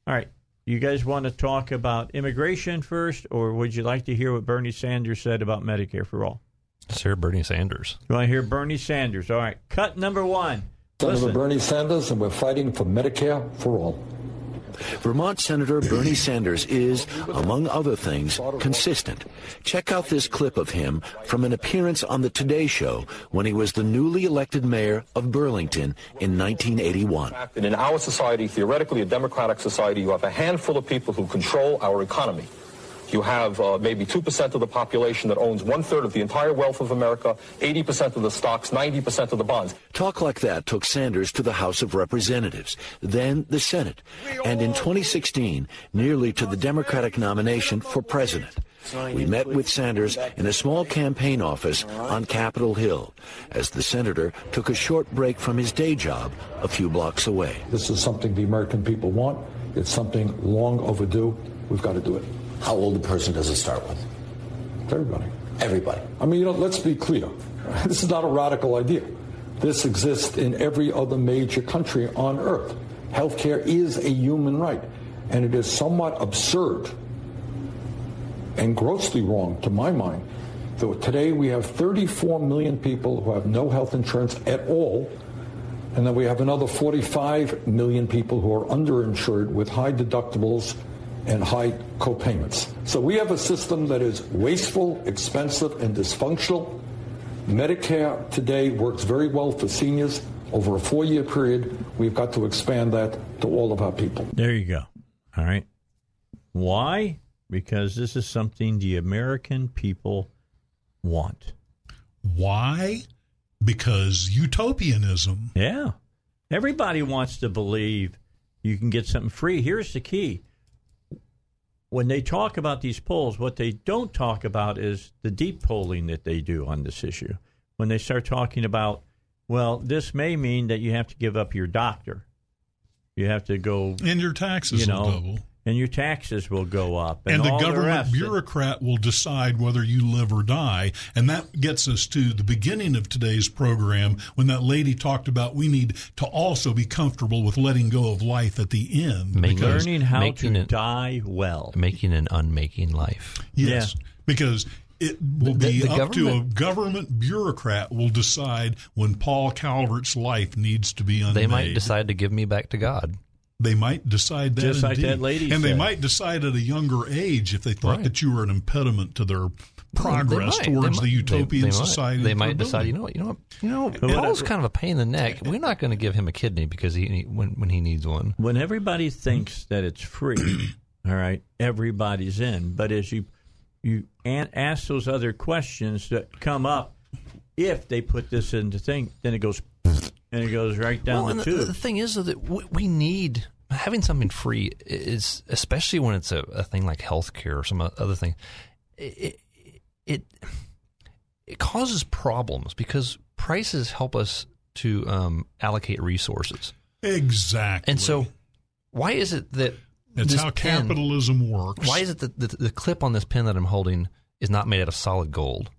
All right. You guys want to talk about immigration first, or would you like to hear what Bernie Sanders said about Medicare for all? Let's hear Bernie Sanders. You want to hear Bernie Sanders? All right. Cut number one. Senator Listen. Bernie Sanders, and we're fighting for Medicare for all. Vermont Senator Bernie [LAUGHS] Sanders is, among other things, consistent. Check out this clip of him from an appearance on the Today Show when he was the newly elected mayor of Burlington in 1981. In our society, theoretically a democratic society, you have a handful of people who control our economy. You have uh, maybe 2% of the population that owns one third of the entire wealth of America, 80% of the stocks, 90% of the bonds. Talk like that took Sanders to the House of Representatives, then the Senate, and in 2016, nearly to the Democratic nomination for president. We met with Sanders in a small campaign office on Capitol Hill as the senator took a short break from his day job a few blocks away. This is something the American people want. It's something long overdue. We've got to do it. How old a person does it start with? Everybody. Everybody. I mean, you know, let's be clear. [LAUGHS] This is not a radical idea. This exists in every other major country on earth. Healthcare is a human right, and it is somewhat absurd and grossly wrong, to my mind, that today we have 34 million people who have no health insurance at all, and then we have another 45 million people who are underinsured with high deductibles and high copayments. So we have a system that is wasteful, expensive, and dysfunctional. Medicare today works very well for seniors. Over a four year period, we've got to expand that to all of our people. There you go. All right. Why? Because this is something the American people want. Why? Because utopianism. Yeah. Everybody wants to believe you can get something free. Here's the key. When they talk about these polls, what they don't talk about is the deep polling that they do on this issue. When they start talking about, well, this may mean that you have to give up your doctor. You have to go. And your taxes you know, will double. And your taxes will go up. And, And, the all government rest. bureaucrat will decide whether you live or die. And that gets us to the beginning of today's program when that lady talked about we need to also be comfortable with letting go of life at the end. Making- Learning how to it- die well. Making an unmaking life. Yes, because it will The- be the up to a government- government bureaucrat will decide when Paul Calvert's life needs to be unmade. They might decide to give me back to God. They might decide that, Just like that lady and they might decide at a younger age if they thought Right. that you were an impediment to their progress They might. towards They the might. They- utopian they might. society. They might they're decide. building. You know what? You know what? You know. But what- Paul's kind of a pain in the neck. We're not going to give him a kidney because he when when he needs one. when everybody thinks that it's free, [CLEARS THROAT] all right, everybody's in. But as you you an- ask those other questions that come up, if they put this into thing, then it goes and it goes right down Well, the the, tube. the thing is that we, we need having something free is especially when it's a, a thing like healthcare or some other thing. It, it it causes problems because prices help us to um, allocate resources. Exactly. And so, why is it that It's this how pen- capitalism works. Why is it that the, the clip on this pen that I'm holding is not made out of solid gold?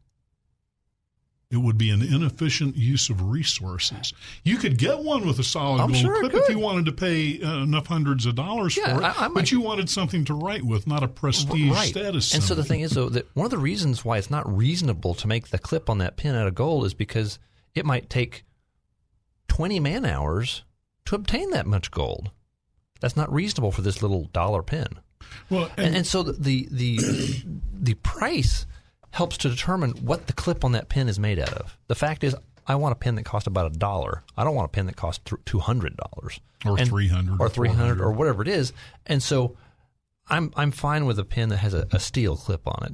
It would be an inefficient use of resources. You could get one with a solid I'm gold sure clip if you wanted to pay uh, enough hundreds of dollars Yeah, for it, I- I but you wanted something to write with, not a prestige right. status. And so the thing is, though, that one of the reasons why it's not reasonable to make the clip on that pin out of gold is because it might take 20 man hours to obtain that much gold. That's not reasonable for this little dollar pin. well, And, and so the, the the [COUGHS] price helps to determine what the clip on that pin is made out of. The fact is, I want a pen that costs about a dollar. I don't want a pen that costs two hundred dollars Or $300 or or three hundred or whatever it is. And so, I'm I'm fine with a pen that has a, a steel clip on it.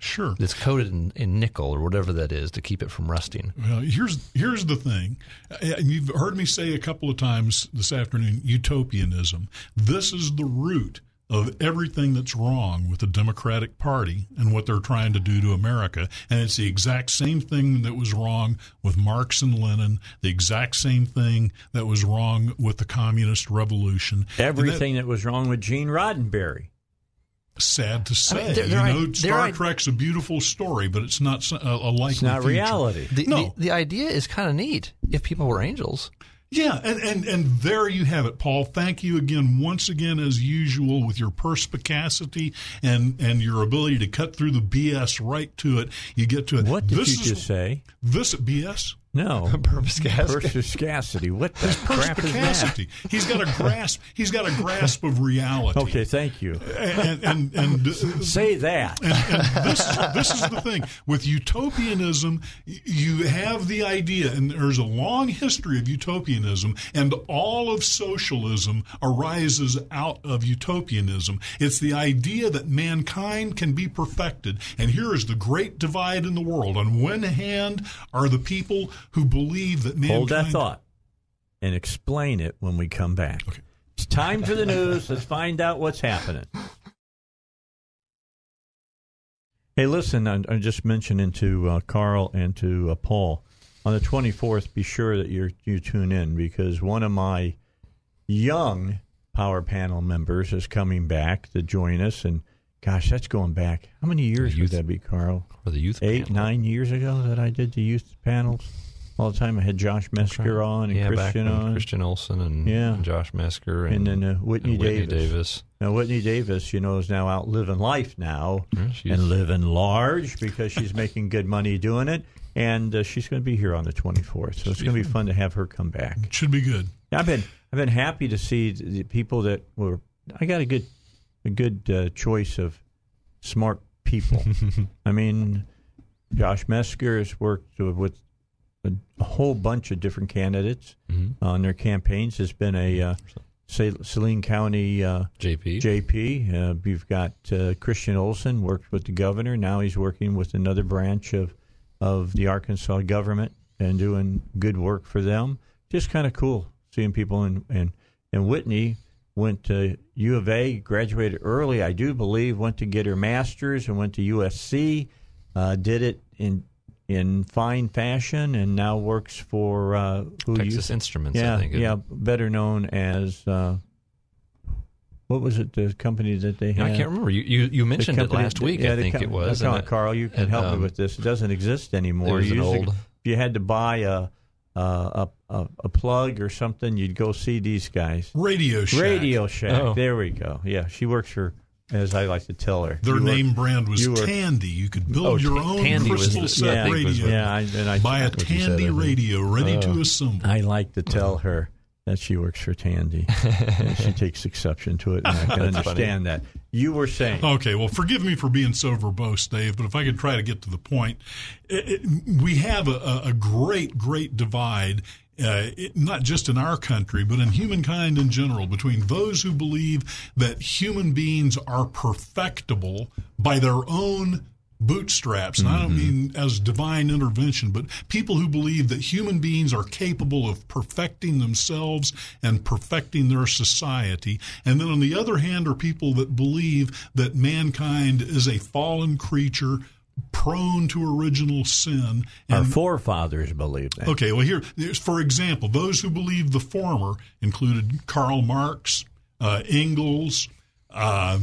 Sure. It's coated in, in nickel or whatever that is to keep it from rusting. Well, here's here's the thing. Uh, You've heard me say a couple of times this afternoon utopianism. This is the root of everything that's wrong with the Democratic Party and what they're trying to do to America. And it's the exact same thing that was wrong with Marx and Lenin, the exact same thing that was wrong with the communist revolution. And that- Everything that was wrong with Gene Roddenberry. sad to say. mean, they're- you they're know, Star they're right. Trek's a beautiful story, but it's not a likely It's not future. reality. The, No. the, the idea is kind of neat if people were angels. Yeah, and, and, and there you have it, Paul. Thank you again, once again, as usual, with your perspicacity and, and your ability to cut through the BS right to it. You get to it. What did this you is, just say? This BS? No. [LAUGHS] Perspicacity. Perspicacity. What the crap is that? Perspicacity. He's got a grasp. He's got a grasp of reality. Okay, thank you. And and, and uh, [LAUGHS] Say that. and, and this this is the thing with utopianism. You have the idea, and there's a long history of utopianism, and all of socialism arises out of utopianism. It's the idea that mankind can be perfected, and here is the great divide in the world. On one hand are the people who believe that mankind. Hold that thought and explain it when we come back. It's time for the news. Let's find out what's happening. Hey, listen, I'm, I'm just mentioning to uh, Carl and to uh, Paul on the 24th, be sure that you you tune in because one of my young power panel members is coming back to join us. And gosh, that's going back. How many years would that be, Carl? For the youth Eight, nine years ago that I did the youth panels all the time. I had Josh Mesker on and yeah, Christian on. Christian Olsen and, Yeah. and Josh Mesker and, and, then uh, Whitney, and Whitney Davis. Davis. Now Whitney Davis, you know, is now out living life now she's- and living large because she's [LAUGHS] making good money doing it, and uh, she's going to be here on the 24th. So it's going to be fun to have her come back. Should be good. I've been I've been happy to see the people that were. I got a good a good uh, choice of smart people. [LAUGHS] I mean, Josh Mesker has worked with a, a whole bunch of different candidates on their campaigns. Has been a uh, Saline County uh, JP. JP. Uh, we've got uh, Christian Olson worked with the governor. Now he's working with another branch of of the Arkansas government and doing good work for them. Just kind of cool seeing people in and and Whitney went to U of A, graduated early, I do believe, went to get her master's and went to USC, uh, did it in in fine fashion, and now works for uh, who Texas Instruments, I Yeah, think, yeah, better known as uh, what was it? The company that they had. I can't remember. You you, you mentioned company- it last week. yeah, I think com- it was. Come on, Carl, you can and, help um, me with this. It doesn't exist anymore. An You used to- old- if you had to buy a uh, a, a a plug or something, you'd go see these guys. Radio Shack. Radio Shack. Oh. There we go. Yeah, she works for, as I like to tell her. Their You work- name brand was you work- Tandy. You could build Oh, your Ta- own Tandy crystal the- set yeah, radio. Yeah, I, and I Buy a what you said, Tandy radio ready Oh. to assemble. I like to tell her that she works for Tandy. [LAUGHS] and she takes exception to it, and I can [LAUGHS] That's understand that. You were saying. Okay, well, forgive me for being so verbose, Dave, but if I could try to get to the point, it, it, we have a, a- a great, great divide. Uh, it, not just in our country, but in humankind in general, between those who believe that human beings are perfectible by their own bootstraps. And I don't mean as divine intervention, but people who believe that human beings are capable of perfecting themselves and perfecting their society. And then on the other hand are people that believe that mankind is a fallen creature prone to original sin. Our forefathers believed that. Okay, well, here, for example, those who believed the former included Karl Marx, uh, Engels, uh,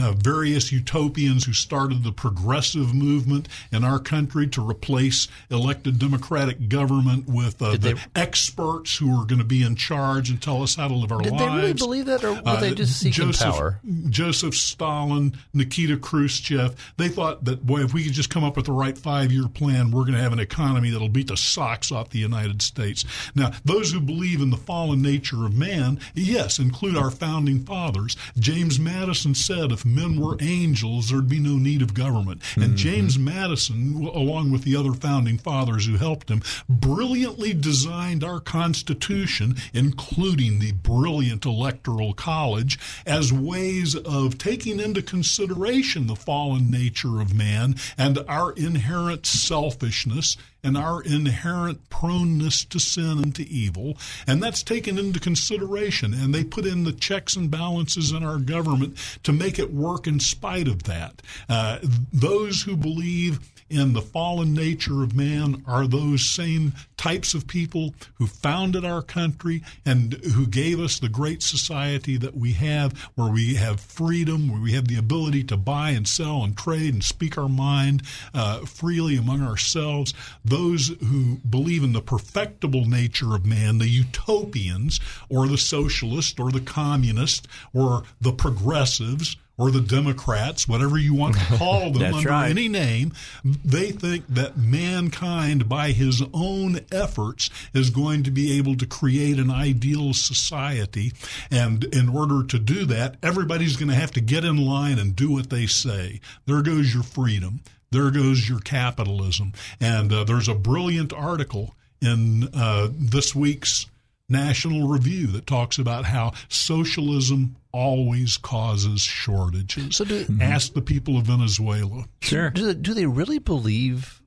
uh, various utopians who started the progressive movement in our country to replace elected democratic government with uh, the they- experts who are going to be in charge and tell us how to live our Did lives. Did they really believe that, or were Uh, they just seeking Joseph, power? Joseph Stalin, Nikita Khrushchev, they thought that, boy, if we could just come up with the right five year plan, we're going to have an economy that'll beat the socks off the United States. Now, those who believe in the fallen nature of man, yes, include our founding fathers. James Madison said said if men were angels, there'd be no need of government. And Mm-hmm. James Madison, along with the other founding fathers who helped him, brilliantly designed our Constitution, including the brilliant Electoral College, as ways of taking into consideration the fallen nature of man and our inherent selfishness and our inherent proneness to sin and to evil. And that's taken into consideration. And they put in the checks and balances in our government to make it work in spite of that. Uh, those who believe in the fallen nature of man are those same types of people who founded our country and who gave us the great society that we have, where we have freedom, where we have the ability to buy and sell and trade and speak our mind uh, freely among ourselves. Those who believe in the perfectible nature of man, the utopians, or the socialist, or the communist, or the progressives or the Democrats, whatever you want to [LAUGHS] call them under right. any name, they think that mankind, by his own efforts, is going to be able to create an ideal society. And in order to do that, everybody's going to have to get in line and do what they say. There goes your freedom. There goes your capitalism. And uh, there's a brilliant article in uh, this week's National Review that talks about how socialism always causes shortages. So do- mm-hmm. Ask the people of Venezuela. Sure. Do they, do they really believe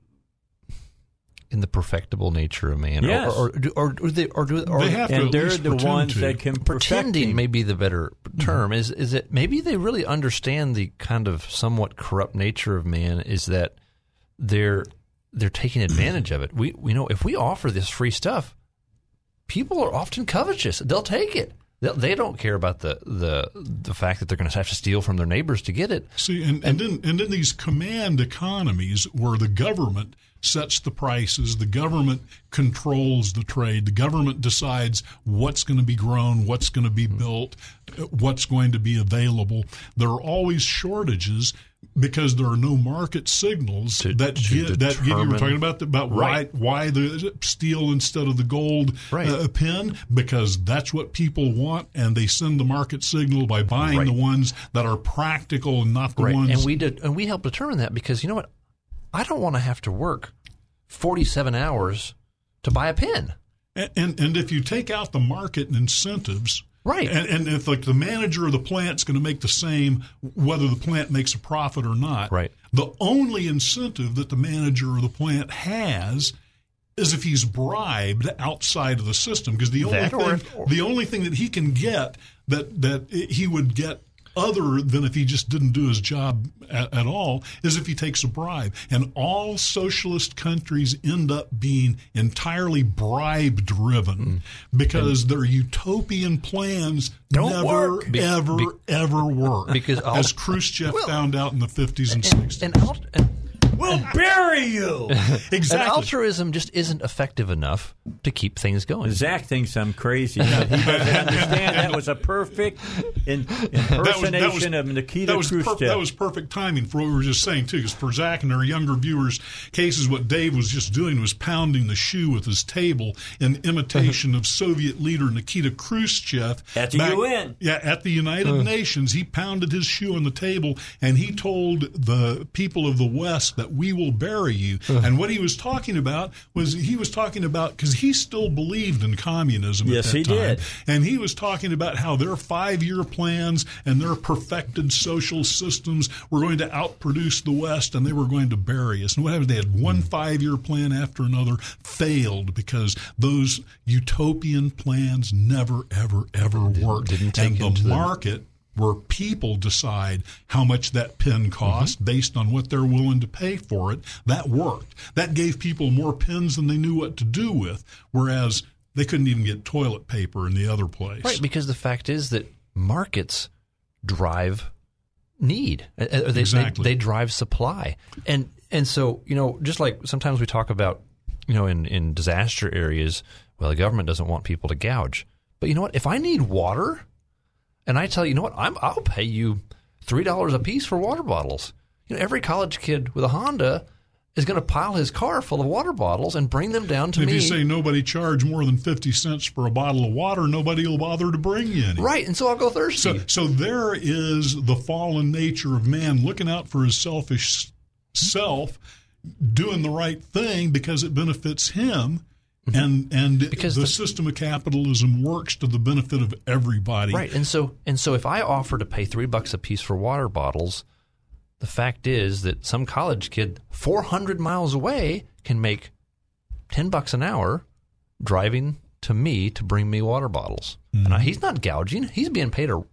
in the perfectible nature of man? Yes. Or, or, do- or, they, or, do, or They have to and at they're least the pretend ones to. that can pretending him. may be the better mm-hmm. term. Is is it maybe they really understand the kind of somewhat corrupt nature of man? Is that they're they're taking advantage of it? We we know if we offer this free stuff, people are often covetous. They'll take it. They'll, they don't care about the the the fact that they're going to have to steal from their neighbors to get it. See, and, and then and then these command economies where the government sets the prices, the government controls the trade, the government decides what's going to be grown, what's going to be built, uh, what's going to be available. There are always shortages because there are no market signals To- that to give, that give you were talking about the, about Right. why why the steel instead of the gold Right. uh, pen because that's what people want and they send the market signal by buying Right. the ones that are practical and not the right. ones And we did, and we help determine that because you know what? I don't want to have to work forty seven hours to buy a pin And, and and if you take out the market and incentives, Right. and, and if like the manager of the plant's going to make the same whether the plant makes a profit or not, Right. The only incentive that the manager of the plant has is if he's bribed outside of the system, because the only That or- thing the only thing that he can get that that he would get other than if he just didn't do his job at, at all is if he takes a bribe. And all socialist countries end up being entirely bribe driven hmm. because their utopian plans Don't never, work. Ever, be- ever work. because all- as Khrushchev found out in the 50s and 60s. And, alt- and, We'll bury you. [LAUGHS] exactly. and altruism just isn't effective enough to keep things going. Zach thinks I'm crazy. but he doesn't understand that was a perfect in, impersonation of Nikita that was per- Khrushchev. that was perfect timing for what we were just saying too. Because for Zach and our younger viewers' cases, what Dave was just doing was pounding the shoe with his table in imitation [LAUGHS] of Soviet leader Nikita Khrushchev At the UN. Yeah, at the United Nations, he pounded his shoe on the table and he told the people of the West that we will bury you. Uh-huh. And what he was talking about was he was talking about because he still believed in communism. Yes, at that he time. did. And he was talking about how their five year plans and their perfected social systems were going to outproduce the West and they were going to bury us. And what happened? They had one hmm. five year plan after another failed because those utopian plans never, ever, ever worked. didn't take and the- market where people decide how much that pen costs based on what they're willing to pay for it, that worked. That gave people more pens than they knew what to do with, whereas they couldn't even get toilet paper in the other place. Right, because the fact is that markets drive need. Uh, uh, They, Exactly. they, they drive supply, and and so you know, just like sometimes we talk about, you know, in in disaster areas, well, the government doesn't want people to gouge, but you know what? If I need water, and I tell you, you know what, I'm I'll pay you three dollars a piece for water bottles. You know, every college kid with a Honda is going to pile his car full of water bottles and bring them down to if me. If you say nobody charge more than 50 cents for a bottle of water, nobody will bother to bring you any. Right, and so I'll go thirsty. So, so there is the fallen nature of man looking out for his selfish self, doing the right thing because it benefits him. Mm-hmm. And and because the, the system of capitalism works to the benefit of everybody. Right. And so and so if I offer to pay three bucks a piece for water bottles, the fact is that some college kid 400 miles away can make 10 bucks an hour driving to me to bring me water bottles. Mm-hmm. And I, he's not gouging. He's being paid a, a, a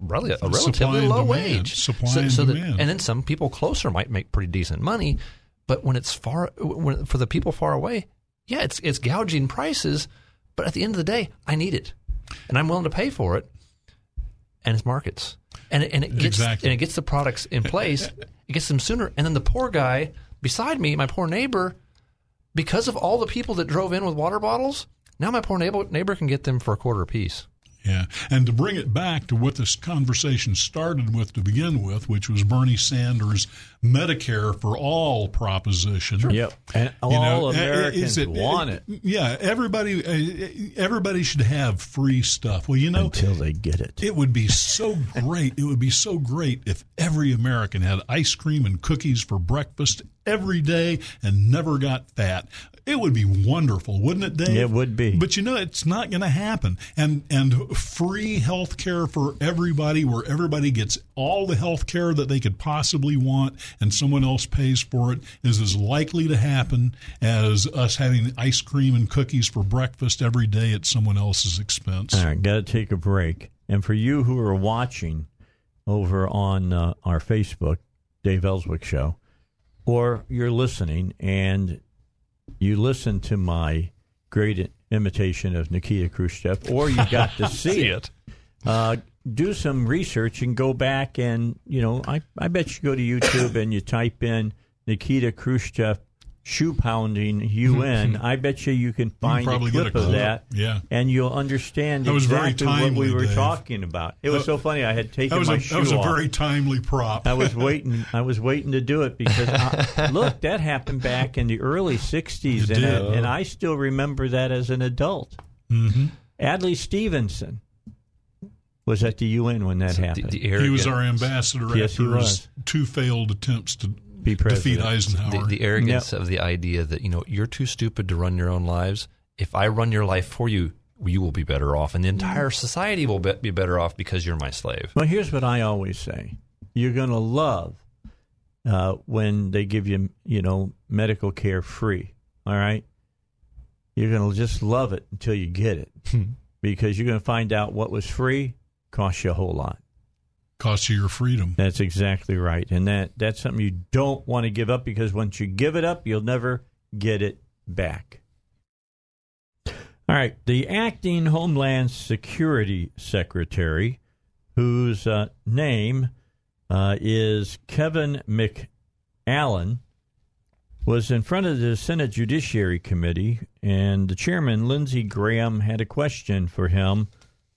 relatively low demand. wage. Supply so, and so demand. That, and then some people closer might make pretty decent money. But when it's far, when, for the people far away, yeah, it's it's gouging prices. But at the end of the day, I need it, and I'm willing to pay for it. And it's markets, and it, and it gets exactly. and it gets the products in place. it gets them sooner, and then the poor guy beside me, my poor neighbor, because of all the people that drove in with water bottles, now my poor neighbor neighbor can get them for a quarter apiece. Yeah. And to bring it back to what this conversation started with to begin with, which was Bernie Sanders' Medicare for all proposition. Sure. Yep. And all you know, Americans it, want it. Yeah. Everybody, uh, everybody should have free stuff. Well, you know, until they get it. It would be so great. it would be so great if every American had ice cream and cookies for breakfast every day and never got fat. It would be wonderful, wouldn't it, Dave? It would be. But you know, it's not going to happen. And and free health care for everybody, where everybody gets all the health care that they could possibly want, and someone else pays for it, is as likely to happen as us having ice cream and cookies for breakfast every day at someone else's expense. All right, got to take a break. And for you who are watching over on uh, our Facebook, Dave Elswick Show, or you're listening and you listen to my great imitation of Nikita Khrushchev, or you got to [LAUGHS] see, see it, uh, do some research and go back and, you know, I, I bet you go to YouTube and you type in Nikita Khrushchev shoe pounding UN. [LAUGHS] I bet you you can find you a clip a of that, yeah. and you'll understand that was exactly very timely, what we were Dave. talking about. It was That- so funny. I had taken That was my a, shoe that was a off. very timely prop. I was waiting. [LAUGHS] I was waiting to do it because I, [LAUGHS] look, that happened back in the early '60s, and, did. I, and I still remember that as an adult. Mm-hmm. Adlai Stevenson was at the UN when that happened. He was our ambassador Yes, he after his was. two failed attempts to Be defeat. Eisenhower. The, the arrogance of the idea that you know you're too stupid to run your own lives. If I run your life for you, you will be better off, and the entire society will be, be better off because you're my slave. Well, here's what I always say: you're going to love uh, when they give you, you know, medical care free. All right, you're going to just love it until you get it, because you're going to find out what was free cost you a whole lot. Cost you your freedom. That's exactly right, and that that's something you don't want to give up because once you give it up, you'll never get it back. All right, the acting Homeland Security Secretary, whose uh, name uh, is Kevin McAleenan, was in front of the Senate Judiciary Committee, and the chairman, Lindsey Graham, had a question for him.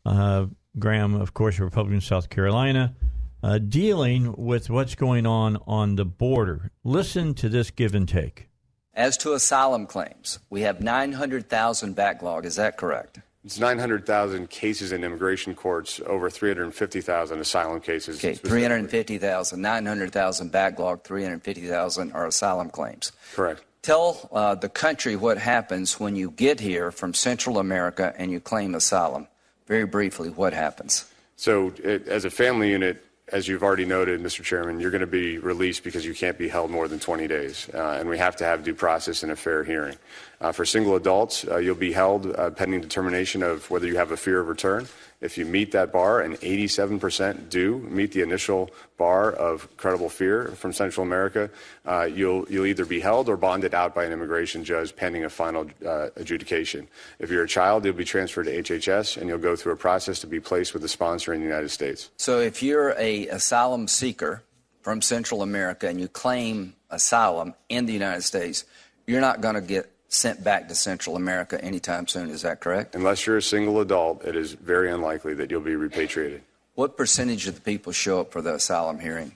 Uh, Graham, of course, a Republican, South Carolina, uh, dealing with what's going on on the border. Listen to this give and take. As to asylum claims, we have 900,000 backlog. Is that correct? It's 900,000 cases in immigration courts, over 350,000 asylum cases. Okay, 350,000, 900,000 backlog, 350,000 are asylum claims. Correct. Tell uh, the country what happens when you get here from Central America and you claim asylum. Very briefly, what happens? So, it, as a family unit, as you've already noted, Mr. Chairman, you're going to be released because you can't be held more than 20 days, uh, and we have to have due process and a fair hearing. Uh, for single adults, uh, you'll be held uh, pending determination of whether you have a fear of return. If you meet that bar, and 87% do meet the initial bar of credible fear from Central America, uh, you'll you'll either be held or bonded out by an immigration judge pending a final uh, adjudication. If you're a child, you'll be transferred to HHS, and you'll go through a process to be placed with a sponsor in the United States. So if you're a asylum seeker from Central America and you claim asylum in the United States, you're not going to get sent back to Central America anytime soon. Is that correct? Unless you're a single adult, it is very unlikely that you'll be repatriated. What percentage of the people show up for the asylum hearing?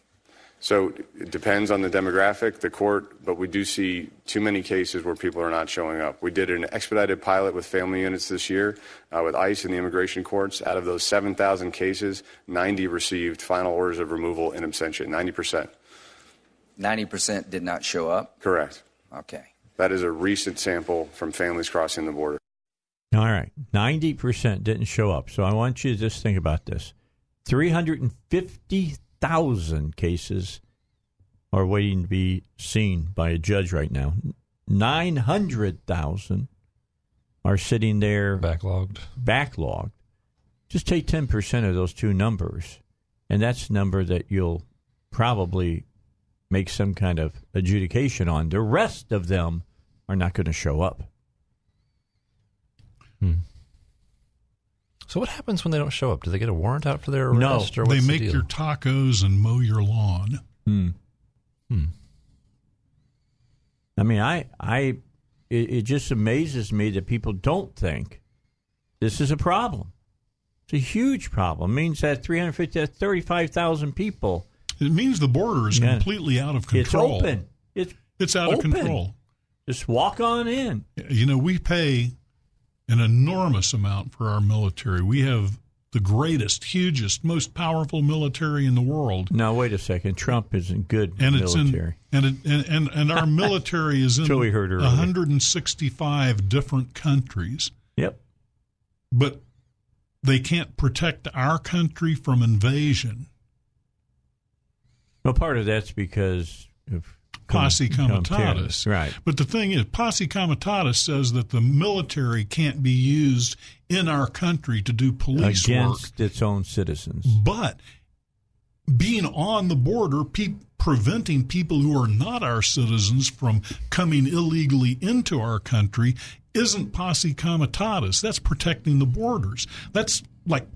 So it depends on the demographic, the court, but we do see too many cases where people are not showing up. We did an expedited pilot with family units this year uh, with ICE and the immigration courts. Out of those 7,000 cases, 90 received final orders of removal in absentia, 90%. 90% did not show up? Correct. Okay. That is a recent sample from families crossing the border. All right. 90% didn't show up. So I want you to just think about this 350,000 cases are waiting to be seen by a judge right now. 900,000 are sitting there backlogged. Backlogged. Just take 10% of those two numbers, and that's a number that you'll probably make some kind of adjudication on. The rest of them are not going to show up. Hmm. So what happens when they don't show up? Do they get a warrant out for their arrest? No, or they what's the make deal? your tacos and mow your lawn. Hmm. Hmm. I mean, I, I, it, it just amazes me that people don't think this is a problem. It's a huge problem. It means that 350, that's 35,000 people. It means the border is Yeah. completely out of control. It's open. It's It's out open. of control. Just walk on in. You know, we pay an enormous amount for our military. We have the greatest, hugest, most powerful military in the world. Now, wait a second. Trump isn't good And it's in and, it, and and and our [LAUGHS] military is in That's we heard earlier. 165 different countries. Yep. But they can't protect our country from invasion. Well, part of that's because of Posse comitatus. Right. But the thing is, posse comitatus says that the military can't be used in our country to do police work. Against its own citizens. But being on the border, pe- preventing people who are not our citizens from coming illegally into our country isn't posse comitatus. That's protecting the borders. That's like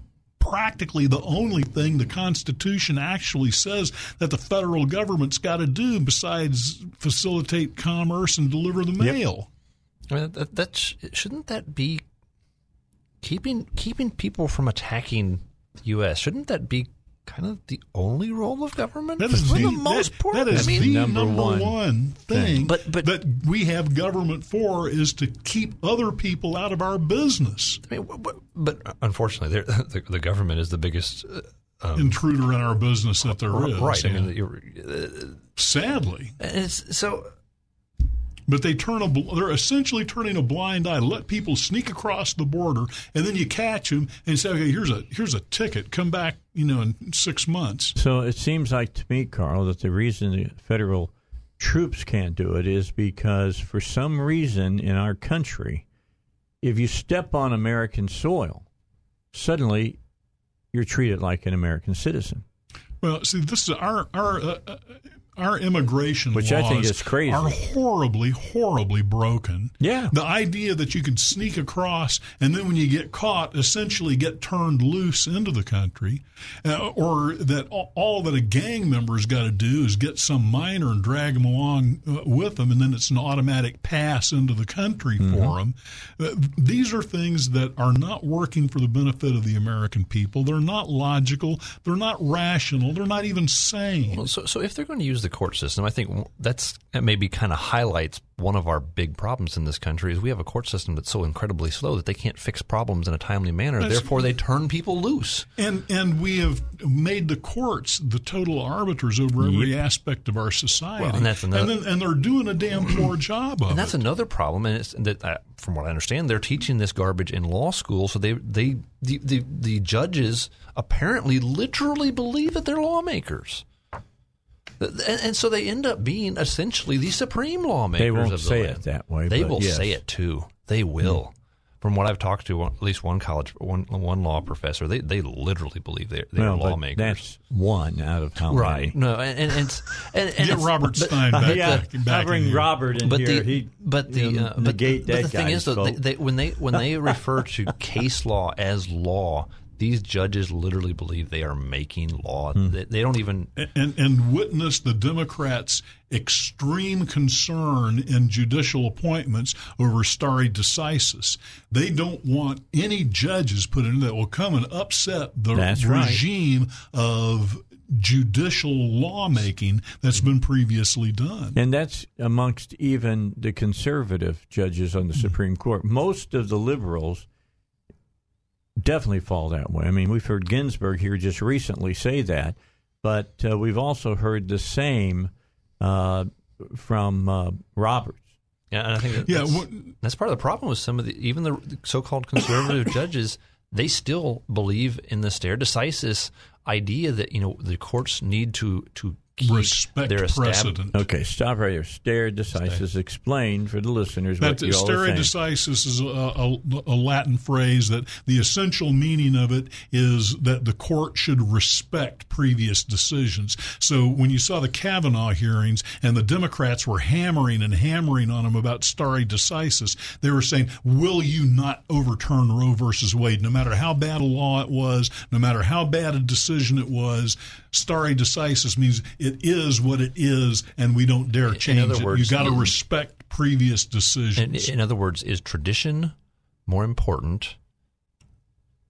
practically the only thing the Constitution actually says that the federal government's got to do besides facilitate commerce and deliver the mail. I mean, that, that sh- shouldn't that be keeping keeping people from attacking the U.S. Shouldn't that be kind of the only role of government That is for the, the most that- part? that is I mean, the number number, one one, thing thing. But- but- that we have government for is to keep other people out of our business. I mean, but, but unfortunately, [LAUGHS] the, the government is the biggest uh, um, Intruder in our business that there is. right. I mean, you're, uh, sadly, and it's so. But they turn a bl- they're essentially turning a blind eye. Let people sneak across the border, and then you catch them and say, "Okay, here's a here's a ticket. Come back, you know, in six months." So it seems like to me, Carl, that the reason the federal troops can't do it is because for some reason in our country, if you step on American soil, suddenly you're treated like an American citizen. Well, see, this is our our uh, uh, our immigration Which I think laws is crazy. Are horribly, horribly broken. Yeah. The idea that you could sneak across and then when you get caught, essentially get turned loose into the country, uh, or that all, all that a gang member's got to do is get some minor and drag them along uh, with them, and then it's an automatic pass into the country Mm-hmm. for them. Uh, these are things that are not working for the benefit of the American people. They're not logical. They're not rational. They're not even sane. Well, so, so if they're going to use the court system, I think that's that maybe kind of highlights one of our big problems in this country is we have a court system that's so incredibly slow that they can't fix problems in a timely manner. That's- Therefore, they turn people loose. And and we have made the courts the total arbiters over every aspect of our society. Well, and that's another- and, then, and they're doing a damn poor [CLEARS THROAT] job of And that's it. another problem, and it's that uh, from what I understand, they're teaching this garbage in law school. So they they the the, the judges apparently literally believe that they're lawmakers. And, and so they end up being essentially the supreme lawmakers. They won't of the say land. it that way, They will yes. say it too. They will. From what I've talked to, at least one college, one one law professor, they they literally believe they're, they're well, but lawmakers. that's one out of how right. many. No, and, and, and, it's- and, and Get it's- Robert but- Stein back, yeah, back, back I'll bring in. Robert in but here. the he, but the know, uh, but, negate but the thing is though they, they, when they when [LAUGHS] they refer to case law as law, these judges literally believe they are making law. Hmm. They, they don't even. and and witness the Democrats' extreme concern in judicial appointments over stare decisis. They don't want any judges put in that will come and upset the That's right. regime of judicial lawmaking that's been previously done. And that's amongst even the conservative judges on the Supreme Court. Most of the liberals definitely fall that way. I mean, we've heard Ginsburg here just recently say that, but uh, we've also heard the same uh, from uh, Roberts. Yeah, and I think that Yeah, that's, what- that's part of the problem with some of the even the so-called conservative [COUGHS] judges. They still believe in the stare decisis idea that you know the courts need to to keep Respect their estab- precedent. Okay, stop right there. Stare decisis. Explain for the listeners what That you all stare are decisis is a, a, a Latin phrase that the essential meaning of it is that the court should respect previous decisions. So when you saw the Kavanaugh hearings and the Democrats were hammering and hammering on him about stare decisis, they were saying, "Will you not overturn Roe versus Wade, no matter how bad a law it was, no matter how bad a decision it was?" Stare decisis means it is what it is, and we don't dare change other it. words, you got to respect previous decisions. In, in other words, is tradition more important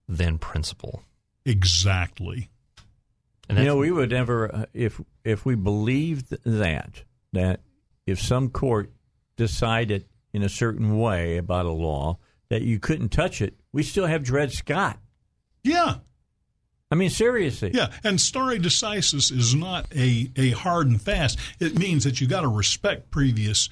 than principle? Exactly. And you know, we would never, uh, if if we believed that that if some court decided in a certain way about a law that you couldn't touch it, we still have Dred Scott. Yeah. I mean, seriously. Yeah, and stare decisis is not a, a hard and fast. It means that you got to respect previous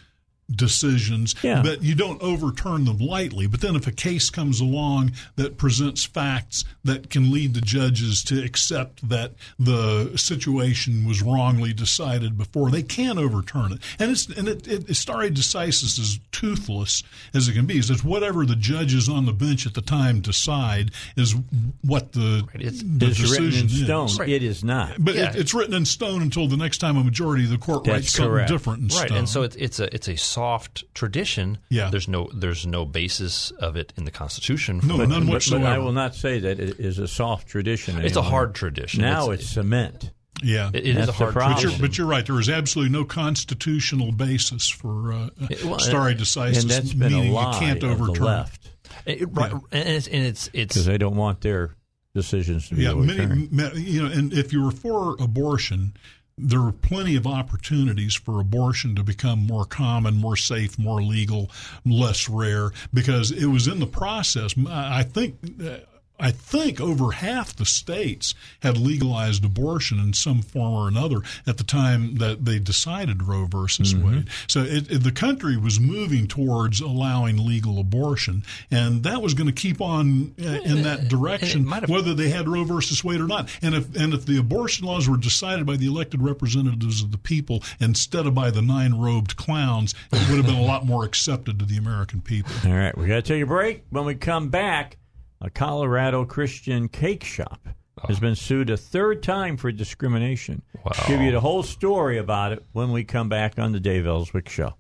decisions, Yeah. but you don't overturn them lightly. But then if a case comes along that presents facts that can lead the judges to accept that the situation was wrongly decided before, they can overturn it. And it's and it, it stare decisis is toothless as it can be. It's just whatever the judges on the bench at the time decide is what the, the It's written in decision stone. is. It is not. But Yeah. it, it's written in stone until the next time a majority of the court That's writes something correct. different in right, stone. and so it's it's a it's a soft tradition. Yeah. there's no there's no basis of it in the Constitution. For No, it. none But- whatsoever. But I will not say that it is a soft tradition. It's a hard tradition. Now It's- it's, cement. yeah, It- it is a hard problem. but, you're, tradition. but you're right. There is absolutely no constitutional basis for uh, It- well, stare decisis, and that's been meaning a lie you can't of overturn. the left It- it- right, and it's and it's because they don't want their decisions to be Yeah, overturned. many, ma- you know, and if you were for abortion, there are plenty of opportunities for abortion to become more common, more safe, more legal, less rare, because it was in the process. I think. Uh, I think over half the states had legalized abortion in some form or another at the time that they decided Roe versus Mm-hmm. Wade. So it, it- the country was moving towards allowing legal abortion, and that was going to keep on uh, in that direction, might whether they had Roe versus Wade or not. And if and if the abortion laws were decided by the elected representatives of the people instead of by the nine robed clowns, it would have been a lot more accepted to the American people. All right, we got to take a break. When we come back, a Colorado Christian cake shop has been sued a third time for discrimination. Wow. Give you the whole story about it when we come back on the Dave Elswick Show.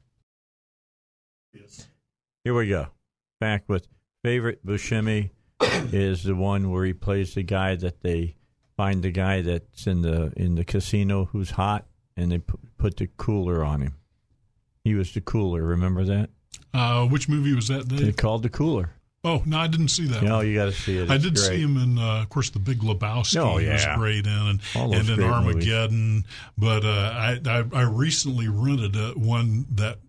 Yes. Here we go. Back with favorite Buscemi is the one where he plays the guy that they find the guy that's in the in the casino who's hot and they put, put the cooler on him. He was the cooler. Remember that? Uh, which movie was that, They called the cooler. Oh no, I didn't see that. No, one. you got to see it. I did great. see him in, uh, of course, The Big Lebowski. Oh, He was great in, and, and in great movies. Armageddon. But uh, I, I, I recently rented uh one that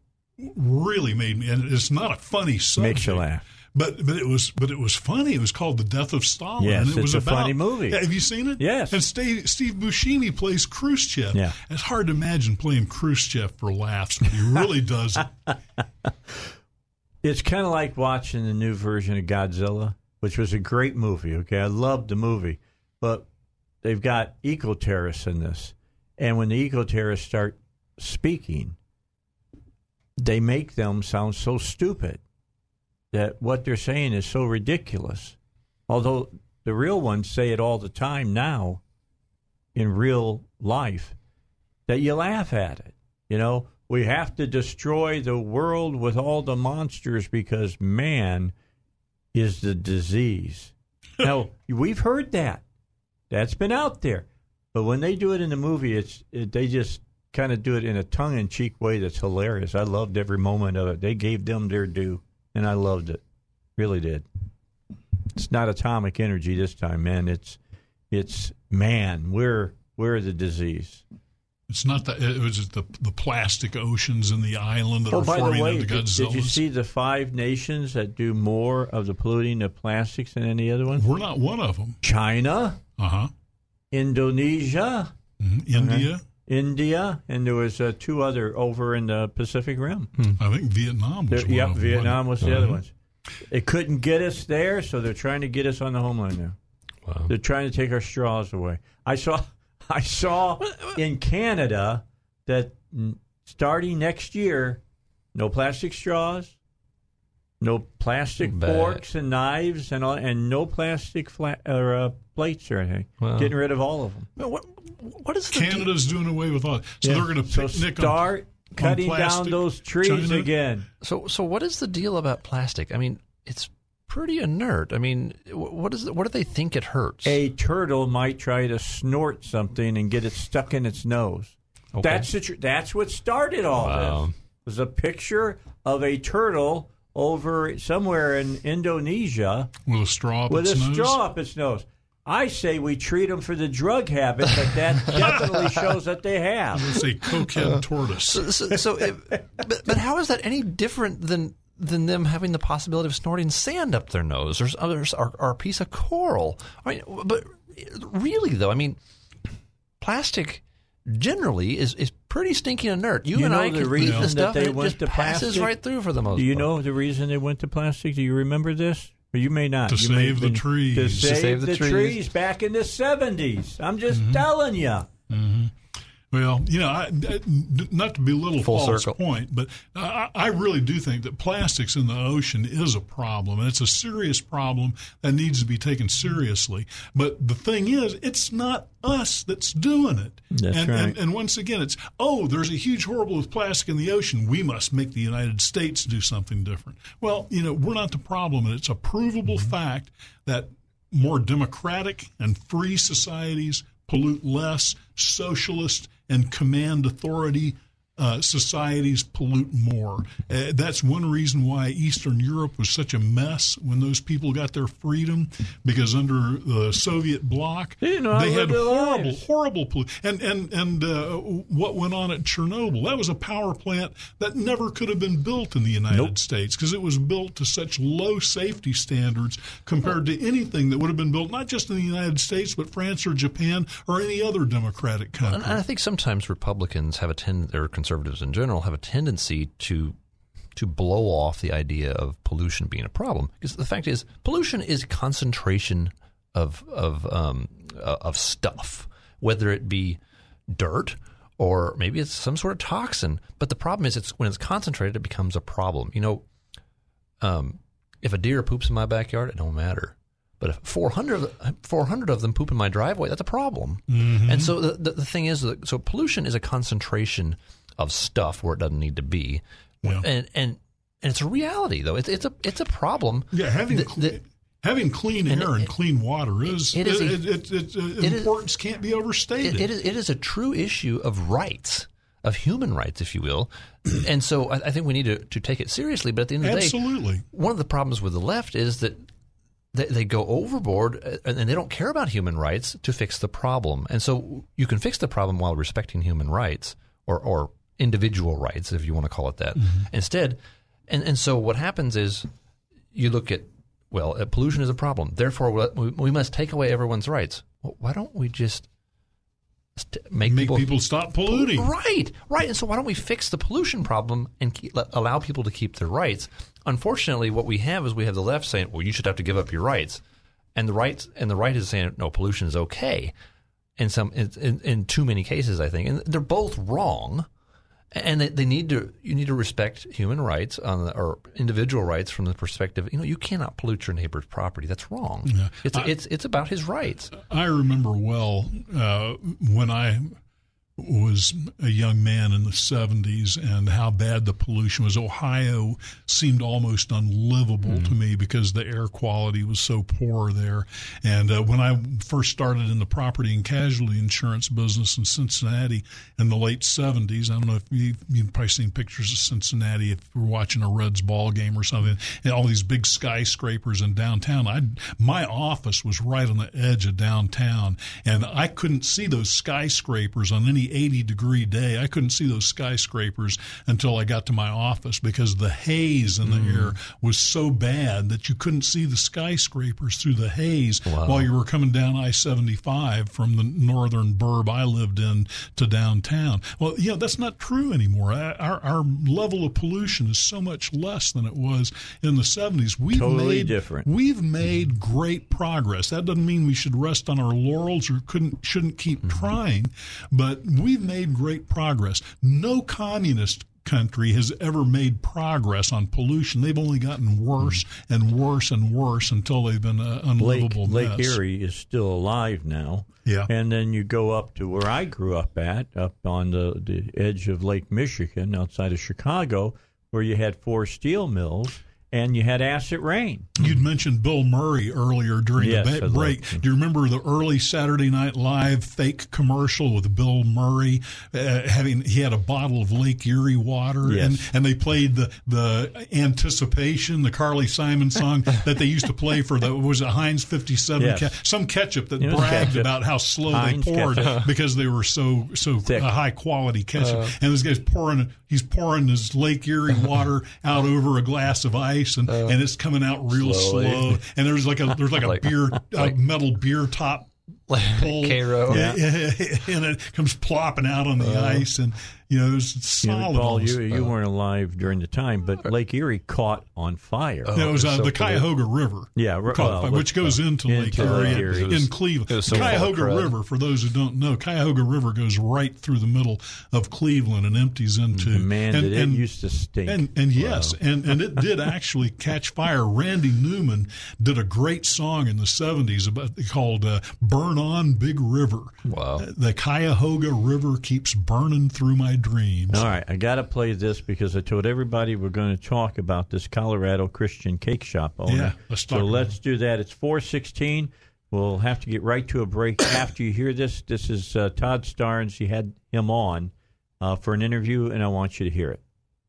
really made me, and it's not a funny subject. Makes you laugh. But but it was but it was funny. It was called The Death of Stalin. Yes, and it it's was a about, funny movie. Yeah, have you seen it? Yes. And Steve, Steve Buscemi plays Khrushchev. Yeah. It's hard to imagine playing Khrushchev for laughs, but he really does it. [LAUGHS] It's kind of like watching the new version of Godzilla, which was a great movie. Okay, I loved the movie, but they've got eco terrorists in this, and when the eco terrorists start speaking, they make them sound so stupid that what they're saying is so ridiculous. Although the real ones say it all the time now in real life that you laugh at it. You know, we have to destroy the world with all the monsters because man is the disease. [LAUGHS] now, we've heard that. That's been out there. But when they do it in the movie, it's it, they just kind of do it in a tongue-in-cheek way that's hilarious. I loved every moment of it. They gave them their due, and I loved it. Really did. It's not atomic energy this time, man. It's it's man. We're Where the disease? It's not that it was the the plastic oceans in the island that Oh, are by the forming way, into did, Godzillas. did you see the five nations that do more of the polluting of plastics than any other one? We're not one of them. China, Uh huh. Indonesia, India. India, and there was uh, two other over in the Pacific Rim. I think Vietnam was There- one yep, of them. Vietnam was the other Uh-huh. ones. It couldn't get us there, so they're trying to get us on the homeland now. Wow. They're trying to take our straws away. I saw, I saw in Canada that starting next year, no plastic straws, no plastic Bag. forks and knives, and all, and no plastic flat or uh, plates or anything. Wow. Getting rid of all of them. What, what is the Canada's doing away with all. So Yeah. they're going to So picnic start on, cutting on down those trees China. again. So, so what is the deal about plastic? I mean, it's pretty inert. I mean, wh- what is? What do they think it hurts? A turtle might try to snort something and get it stuck in its nose. Okay. That's the tr- that's what started all Wow. this. Was a picture of a turtle over somewhere in Indonesia with a straw up with its a nose? straw up its nose. I say we treat them for the drug habit, but that [LAUGHS] definitely shows that they have. It's a cokehead tortoise. So, so, so it, but, but how is that any different than than them having the possibility of snorting sand up their nose or, others or, or a piece of coral? I mean, but really though, I mean, plastic generally is, is pretty stinking inert. You, You and know I the can eat reason the that stuff they and it went just to passes plastic? right through for the most Do you part. know the reason they went to plastic? Do you remember this? Or you may not. To You may save the been- trees. To To save, save the the, trees. trees. back in the seventies. I'm just Mm-hmm. telling you. Well, you know, I, not to belittle Full Paul's circle. point, but I, I really do think that plastics in the ocean is a problem, and it's a serious problem that needs to be taken seriously. But the thing is, it's not us that's doing it. That's and, right. and, and once again, it's oh, there's a huge horrible with plastic in the ocean. We must make the United States do something different. Well, you know, we're not the problem, and it's a provable mm-hmm. fact that more democratic and free societies pollute less, socialist and command authority uh, societies pollute more. Uh, that's one reason why Eastern Europe was such a mess when those people got their freedom, because under the Soviet bloc, They didn't know how to had horrible, lives. horrible pollution. And and and uh, what went on at Chernobyl? That was a power plant that never could have been built in the United States because it was built to such low safety standards compared to anything that would have been built not just in the United States but France or Japan or any other democratic country. And, I think sometimes Republicans have a tend, or conservatives in general have a tendency to to blow off the idea of pollution being a problem. Because the fact is, pollution is concentration of of um, uh, of stuff, whether it be dirt or maybe it's some sort of toxin. But the problem is, it's when it's concentrated, it becomes a problem. You know, um, if a deer poops in my backyard, it don't matter. But if 400 of, 400 of them poop in my driveway, that's a problem. And so the, the, the thing is, that, so pollution is a concentration of stuff where it doesn't need to be. Yeah. And, and, and it's a reality, though. It's, it's, a, it's a problem. Yeah, having that- that- having clean and air and it- clean water is it is a- it, it, it, it, it is- importance can't be overstated. It, it, is, it is a true issue of rights, of human rights, if you will. [CLEARS THROAT] and so I, I think we need to, to take it seriously. But at the end of the day, Absolutely. one of the problems with the left is that they, they go overboard uh, and and they don't care about human rights to fix the problem. And so you can fix the problem while respecting human rights or, or individual rights, if you want to call it that. Instead, and, and so what happens is you look at, well, uh, pollution is a problem. Therefore, we, we must take away everyone's rights. Well, why don't we just st- make, Make people, people stop polluting. Right, right. And so why don't we fix the pollution problem and keep, allow people to keep their rights? Unfortunately, what we have is we have the left saying, "Well, you should have to give up your rights," and the right and the right is saying, "No, pollution is okay." In some, in, in, in too many cases, I think, and they're both wrong. And they, they need to you need to respect human rights on the, or individual rights from the perspective. You know, you cannot pollute your neighbor's property. That's wrong. Yeah. It's I- it's it's about his rights. I remember well uh, when I was a young man in the 70s and how bad the pollution was. Ohio seemed almost unlivable mm. to me because the air quality was so poor there. And uh, when I first started in the property and casualty insurance business in Cincinnati in the late 70s, I don't know if you, you've probably seen pictures of Cincinnati if you're watching a Reds ball game or something, and all these big skyscrapers in downtown. I My office was right on the edge of downtown, and I couldn't see those skyscrapers on any 80 degree day. I couldn't see those skyscrapers until I got to my office because the haze in the mm. air was so bad that you couldn't see the skyscrapers through the haze wow. while you were coming down I 75 from the northern burb I lived in to downtown. Well, yeah, that's not true anymore. Our, our level of pollution is so much less than it was in the 70s. We've totally made, different. We've made great progress. That doesn't mean we should rest on our laurels or couldn't shouldn't keep mm-hmm. trying, but we've made great progress. No communist country has ever made progress on pollution. They've only gotten worse mm. and worse and worse until they've been an unlivable Lake, mess. Lake Erie is still alive now. Yeah. And then you go up to where I grew up at, up on the, the edge of Lake Michigan outside of Chicago, where you had four steel mills and you had acid rain. You'd mentioned Bill Murray earlier during yes, the break. Do you remember the early Saturday Night Live fake commercial with Bill Murray uh, having he had a bottle of Lake Erie water yes. and and they played the the anticipation, the Carly Simon song [LAUGHS] that they used to play for the was it Heinz 57 yes. ke- some ketchup that bragged ketchup. about how slow Heinz they poured ketchup. [LAUGHS] because they were so so uh, high quality ketchup. Uh, and this guy's pouring he's pouring his Lake Erie [LAUGHS] water out over a glass of ice and, uh, and it's coming out real slowly. slow. And there's like a there's like a [LAUGHS] Like- beer a metal beer top [LAUGHS] pole, Cairo. Yeah, [LAUGHS] and it comes plopping out on the Uh, ice, and you know it's You know, solid. Paul, almost. you, you weren't alive during the time, but Lake Erie caught on fire. Yeah, it was uh, so the cool. Cuyahoga River. Yeah, ri- caught well, fire, which goes into, Lake into Erie, Lake Erie. in It was- Cleveland. so Cuyahoga crud. River, for those who don't know, Cuyahoga River goes right through the middle of Cleveland and empties into. Man, and, did it used to stink. And, and yes, and, and it did actually [LAUGHS] catch fire. Randy Newman did a great song in the 70s about called uh, Burn On Big River. Wow. The Cuyahoga River keeps burning through my dreams. All right, I got to play this because I told everybody we're going to talk about this Colorado Christian cake shop owner. Yeah, let's talk so let's do that. It's four sixteen. We'll have to get right to a break [COUGHS] after you hear this. This is uh, Todd Starnes. He had him on uh, for an interview, and I want you to hear it.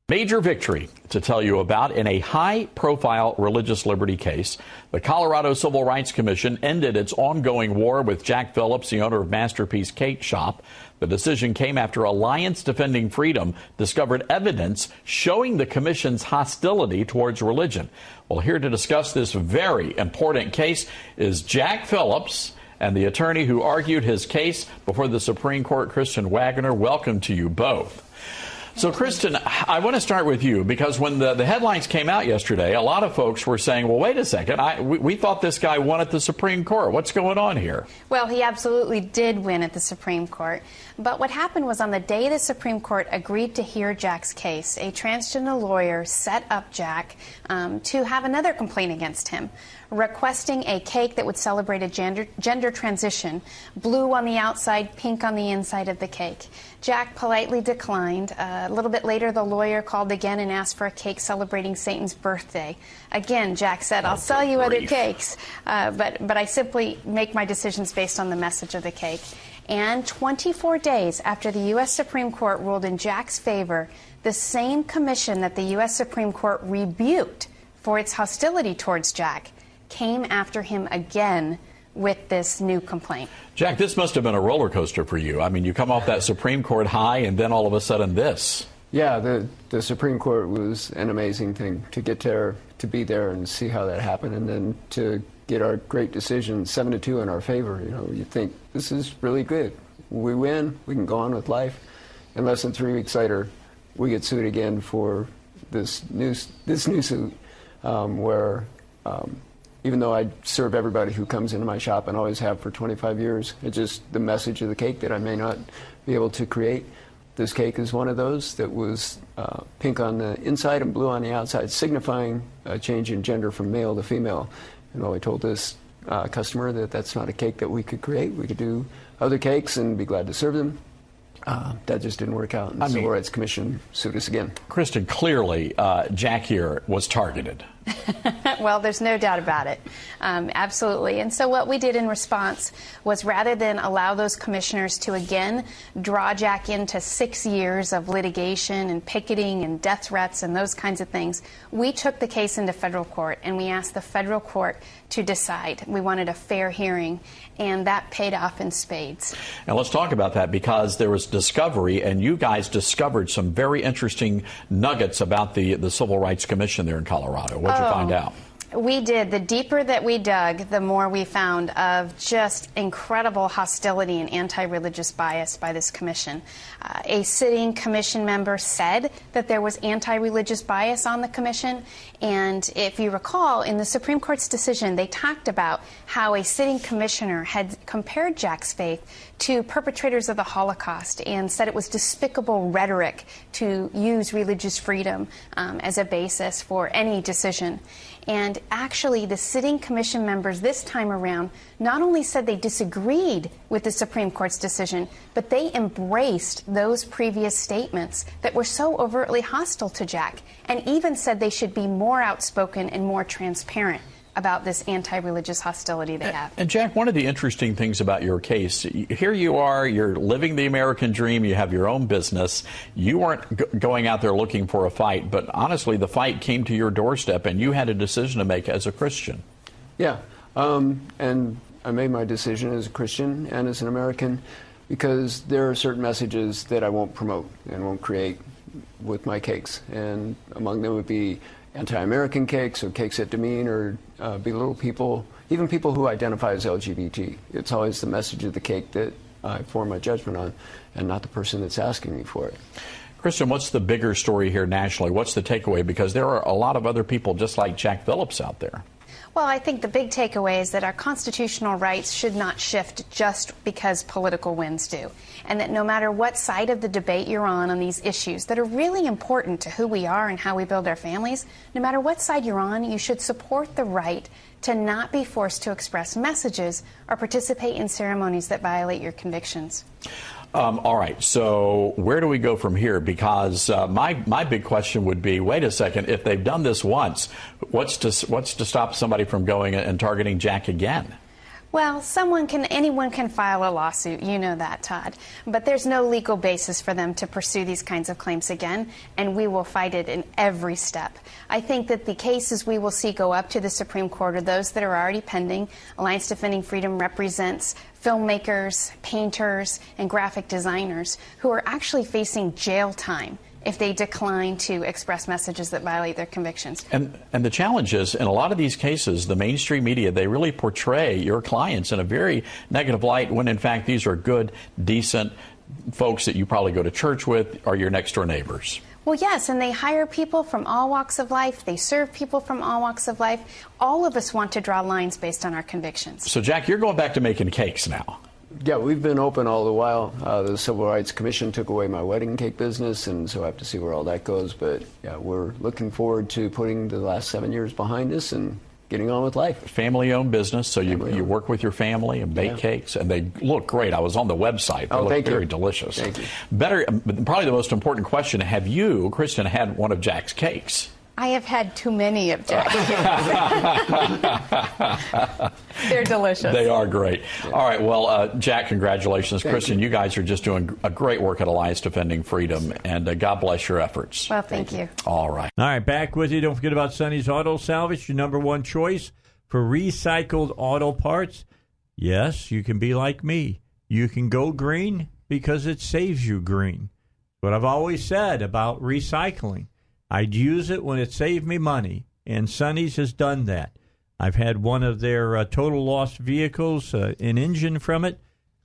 Major victory to tell you about in a high profile religious liberty case. The Colorado Civil Rights Commission ended its ongoing war with Jack Phillips, the owner of Masterpiece Cake Shop. The decision came after Alliance Defending Freedom discovered evidence showing the commission's hostility towards religion. Well, here to discuss this very important case is Jack Phillips and the attorney who argued his case before the Supreme Court, Kristen Waggoner. Welcome to you both. So, Kristen, I want to start with you because when the, the headlines came out yesterday, a lot of folks were saying, well, wait a second, I, we, we thought this guy won at the Supreme Court. What's going on here? Well, he absolutely did win at the Supreme Court. But what happened was on the day the Supreme Court agreed to hear Jack's case, a transgender lawyer set up Jack um, to have another complaint against him, requesting a cake that would celebrate a gender, gender transition, blue on the outside, pink on the inside of the cake. Jack politely declined. Uh, a little bit later, the lawyer called again and asked for a cake celebrating Satan's birthday. Again, Jack said, I'll sell you other cakes, uh, but, but I simply make my decisions based on the message of the cake. And 24 days after the U.S. Supreme Court ruled in Jack's favor, the same commission that the U.S. Supreme Court rebuked for its hostility towards Jack came after him again with this new complaint. Jack, this must have been a roller coaster for you. I mean, you come off that Supreme Court high, and then all of a sudden this. Yeah, the the Supreme Court was an amazing thing to get there, to be there, and see how that happened, and then to get our great decision seven to two in our favor. You know, you think this is really good. We win, we can go on with life. And less than three weeks later, we get sued again for this new this new suit, um, where um, even though I serve everybody who comes into my shop and always have for 25 years, it's just the message of the cake that I may not be able to create. This cake is one of those that was uh, pink on the inside and blue on the outside, signifying a change in gender from male to female. And while I told this uh, customer that that's not a cake that we could create, we could do other cakes and be glad to serve them. uh, that just didn't work out. And the Civil Rights Commission sued us again. Kristen, clearly, uh, Jack here was targeted. [LAUGHS] well, there's no doubt about it. Um, absolutely. And so, what we did in response was rather than allow those commissioners to again draw Jack into six years of litigation and picketing and death threats and those kinds of things, we took the case into federal court and we asked the federal court to decide. We wanted a fair hearing, and that paid off in spades. And let's talk about that because there was discovery, and you guys discovered some very interesting nuggets about the, the Civil Rights Commission there in Colorado. You Oh. find out? We did. The deeper that we dug, the more we found of just incredible hostility and anti religious bias by this commission. Uh, a sitting commission member said that there was anti religious bias on the commission. And if you recall, in the Supreme Court's decision, they talked about how a sitting commissioner had compared Jack's faith to perpetrators of the Holocaust and said it was despicable rhetoric to use religious freedom um, as a basis for any decision. And actually, the sitting commission members this time around not only said they disagreed with the Supreme Court's decision, but they embraced those previous statements that were so overtly hostile to Jack, and even said they should be more outspoken and more transparent about this anti religious hostility they have. And Jack, one of the interesting things about your case, here you are, you're living the American dream, you have your own business. You weren't g- going out there looking for a fight, but honestly, the fight came to your doorstep and you had a decision to make as a Christian. Yeah, um, and I made my decision as a Christian and as an American because there are certain messages that I won't promote and won't create with my cakes, and among them would be anti-American cakes or cakes that demean or uh, belittle people, even people who identify as LGBT. It's always the message of the cake that I form my judgment on, and not the person that's asking me for it. Kristen, what's the bigger story here nationally? What's the takeaway? Because there are a lot of other people just like Jack Phillips out there. Well, I think the big takeaway is that our constitutional rights should not shift just because political winds do. And that no matter what side of the debate you're on on these issues that are really important to who we are and how we build our families, no matter what side you're on, you should support the right to not be forced to express messages or participate in ceremonies that violate your convictions. Um, all right, so where do we go from here? Because uh, my my big question would be: Wait a second, if they've done this once, what's to what's to stop somebody from going and targeting Jack again? Well, someone can, anyone can file a lawsuit. You know that, Todd. But there's no legal basis for them to pursue these kinds of claims again, and we will fight it in every step. I think that the cases we will see go up to the Supreme Court are those that are already pending. Alliance Defending Freedom represents filmmakers, painters, and graphic designers who are actually facing jail time if they decline to express messages that violate their convictions. And and the challenge is, in a lot of these cases, the mainstream media they really portray your clients in a very negative light, when in fact these are good, decent folks that you probably go to church with, or your next door neighbors. Well, yes, and they hire people from all walks of life. They serve people from all walks of life. All of us want to draw lines based on our convictions. So, Jack, you're going back to making cakes now. Yeah, we've been open all the while. Uh, the Civil Rights Commission took away my wedding cake business, and so I have to see where all that goes. But yeah, we're looking forward to putting the last seven years behind us and getting on with life. Family owned business, so you, you work with your family and bake Yeah. cakes, and they look great. I was on the website. They Oh, look thank you. very delicious. Thank you. Better, probably the most important question have you, Kristen, had one of Jack's cakes? I have had too many of Jack's. [LAUGHS] They're delicious. They are great. All right. Well, uh, Jack, congratulations. Thank Kristen, you. guys are just doing a great work at Alliance Defending Freedom, and uh, God bless your efforts. Well, thank, you. All right. All right, back with you. Don't forget about Sonny's Auto Salvage, your number one choice for recycled auto parts. Yes, you can be like me. You can go green because it saves you green. What I've always said about recycling. I'd use it when it saved me money, and Sonny's has done that. I've had one of their uh, total loss vehicles, uh, an engine from it,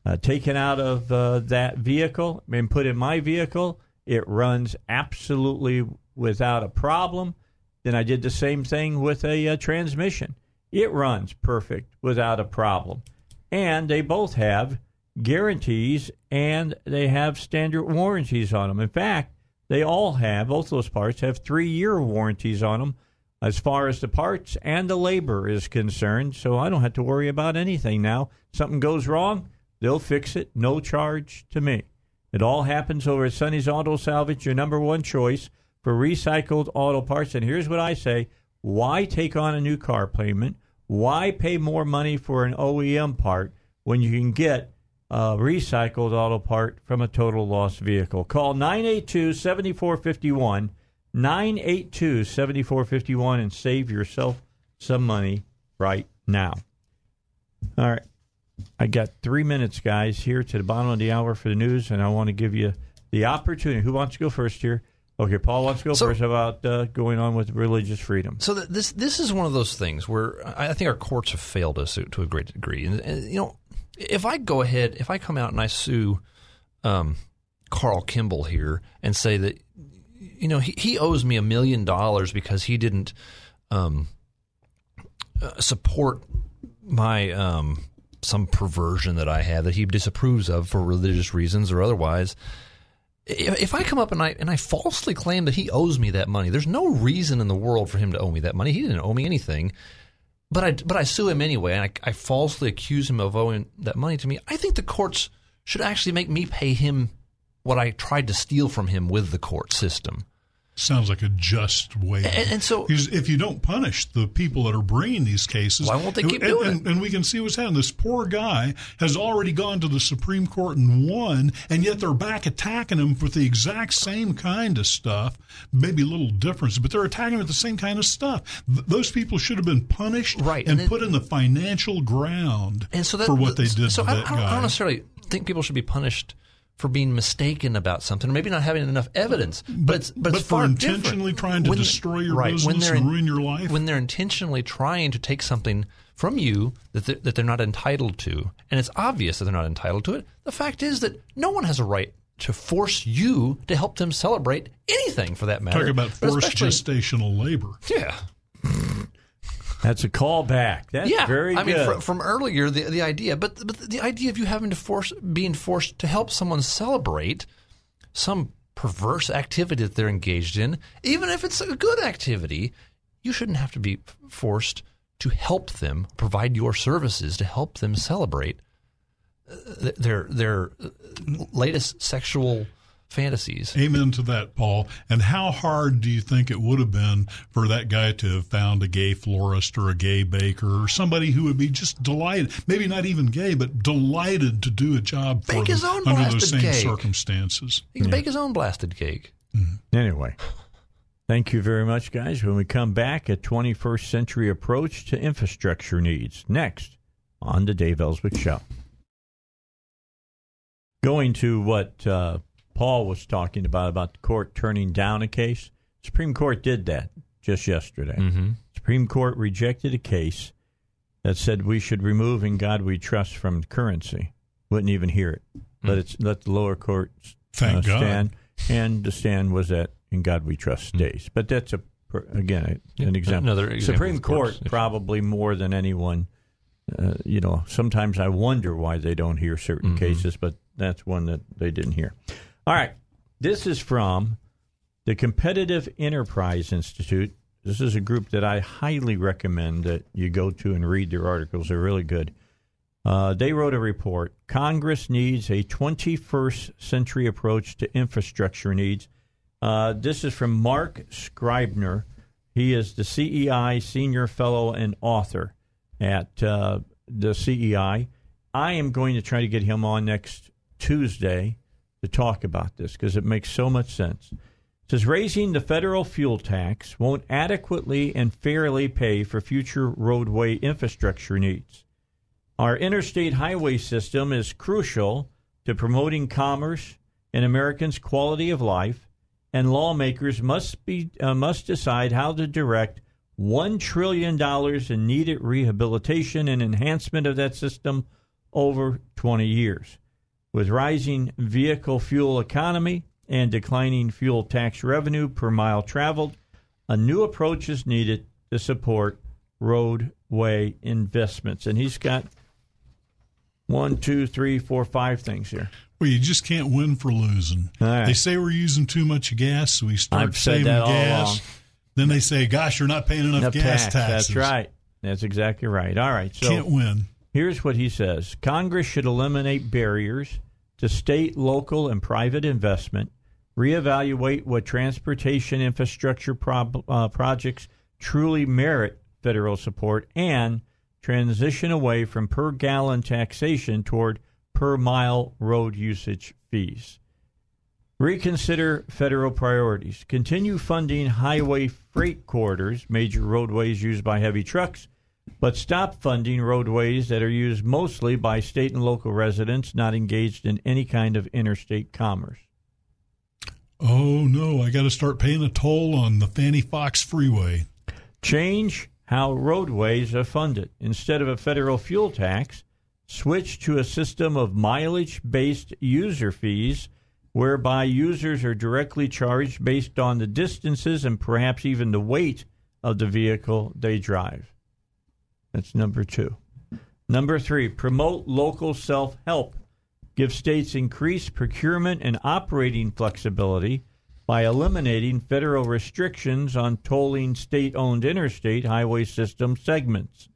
uh, taken out of uh, that vehicle and put in my vehicle. It runs absolutely without a problem. Then I did the same thing with a, uh transmission. It runs perfect without a problem. And they both have guarantees and they have standard warranties on them. In fact, they all have, both those parts have three year warranties on them as far as the parts and the labor is concerned. So I don't have to worry about anything now. Something goes wrong, they'll fix it, no charge to me. It all happens over at Sonny's Auto Salvage, your number one choice for recycled auto parts. And here's what I say why take on a new car payment? Why pay more money for an OEM part when you can get a recycled auto part from a total loss vehicle? Call 982 7451. 982 7451 and save yourself some money right now. All right. I got three minutes, guys, here to the bottom of the hour for the news, and I want to give you the opportunity. Who wants to go first here? Okay, Paul wants to go So- first about uh, going on with religious freedom. So th- this this is one of those things where I I think our courts have failed us to, to a great degree. And, and you know, if I go ahead, if I come out and I sue um, Carl Kimball here and say that you know he, he owes me a million dollars because he didn't um, uh, support my um, some perversion that I have that he disapproves of for religious reasons or otherwise. If if I come up and I and I falsely claim that he owes me that money, there's no reason in the world for him to owe me that money. He didn't owe me anything, but I but I sue him anyway, and I, I falsely accuse him of owing that money to me. I think the courts should actually make me pay him what I tried to steal from him with the court system. Sounds like a just way. And- and so- if you don't punish the people that are bringing these cases, Why won't they keep and, doing and, and we can see what's happening. This poor guy has already gone to the Supreme Court and won, and yet they're back attacking him with the exact same kind of stuff. Maybe a little difference, but they're attacking him with the same kind of stuff. Th- those people should have been punished Right, and, and then- put in the financial ground and so that, for what they did So I, that I, don't, I don't necessarily think people should be punished for being mistaken about something, or maybe not having enough evidence. But, it's but, but for intentionally different. trying to When- destroy your right, business they're and ruin your life? When they're intentionally trying to take something from you that they're, that they're not entitled to, and it's obvious that they're not entitled to it. The fact is that no one has a right to force you to help them celebrate anything, for that matter. Talk about But forced gestational labor. Yeah. That's a callback. That's yeah, very I good. mean, fr- from earlier, the the idea, but but the idea of you having to force being forced to help someone celebrate some perverse activity that they're engaged in, even if it's a good activity, you shouldn't have to be forced to help them provide your services to help them celebrate uh, their their uh, latest sexual fantasies. Amen to that, Paul. And how hard do you think it would have been for that guy to have found a gay florist or a gay baker or somebody who would be just delighted, maybe not even gay, but delighted to do a job for Bake them his own under those same cake. circumstances? He can bake his own blasted cake. Anyway, thank you very much, guys. When we come back, a 21st century approach to infrastructure needs. Next on the Dave Elswick Show. Going to what uh, Paul was talking about, about the court turning down a case. Supreme Court did that just yesterday. Mhm. Supreme Court rejected a case that said we should remove "In God We Trust" from currency. Wouldn't even hear it. Let it let the lower court uh, stand, and the stand was that "In God We Trust" stays. But that's a again a, an example. another example Supreme course, Court probably more than anyone. Uh, you know, sometimes I wonder why they don't hear certain Mhm. cases, but that's one that they didn't hear. All right, this is from the Competitive Enterprise Institute. This is a group that I highly recommend that you go to and read their articles. They're really good. Uh, they wrote a report. Congress needs a 21st century approach to infrastructure needs. Uh, this is from Marc Scribner. He is the CEI Senior Fellow and author at uh, the CEI. I am going to try to get him on next Tuesday to talk about this because it makes so much sense. It says raising the federal fuel tax won't adequately and fairly pay for future roadway infrastructure needs. Our interstate highway system is crucial to promoting commerce and Americans' quality of life, and lawmakers must be uh, must decide how to direct one trillion dollars in needed rehabilitation and enhancement of that system over 20 years. With rising vehicle fuel economy and declining fuel tax revenue per mile traveled, a new approach is needed to support roadway investments. And he's got one, two, three, four, five things here. Well, you just can't win for losing. Right. They say we're using too much gas, so we start I've saving gas. Then they say, "Gosh, you're not paying enough, Enough gas tax. taxes." That's right. That's exactly right. All right. So Can't win. Here's what he says Congress should eliminate barriers to state, local, and private investment, reevaluate what transportation infrastructure uh, projects truly merit federal support, and transition away from per gallon taxation toward per mile road usage fees. Reconsider federal priorities. Continue funding highway freight corridors, major roadways used by heavy trucks, but stop funding roadways that are used mostly by state and local residents not engaged in any kind of interstate commerce. Oh no, I got to start paying a toll on the Fanne Foxe Freeway. Change how roadways are funded. Instead of a federal fuel tax, switch to a system of mileage based user fees whereby users are directly charged based on the distances and perhaps even the weight of the vehicle they drive. That's number two. Number three, promote local self help. Give states increased procurement and operating flexibility by eliminating federal restrictions on tolling state owned interstate highway system segments.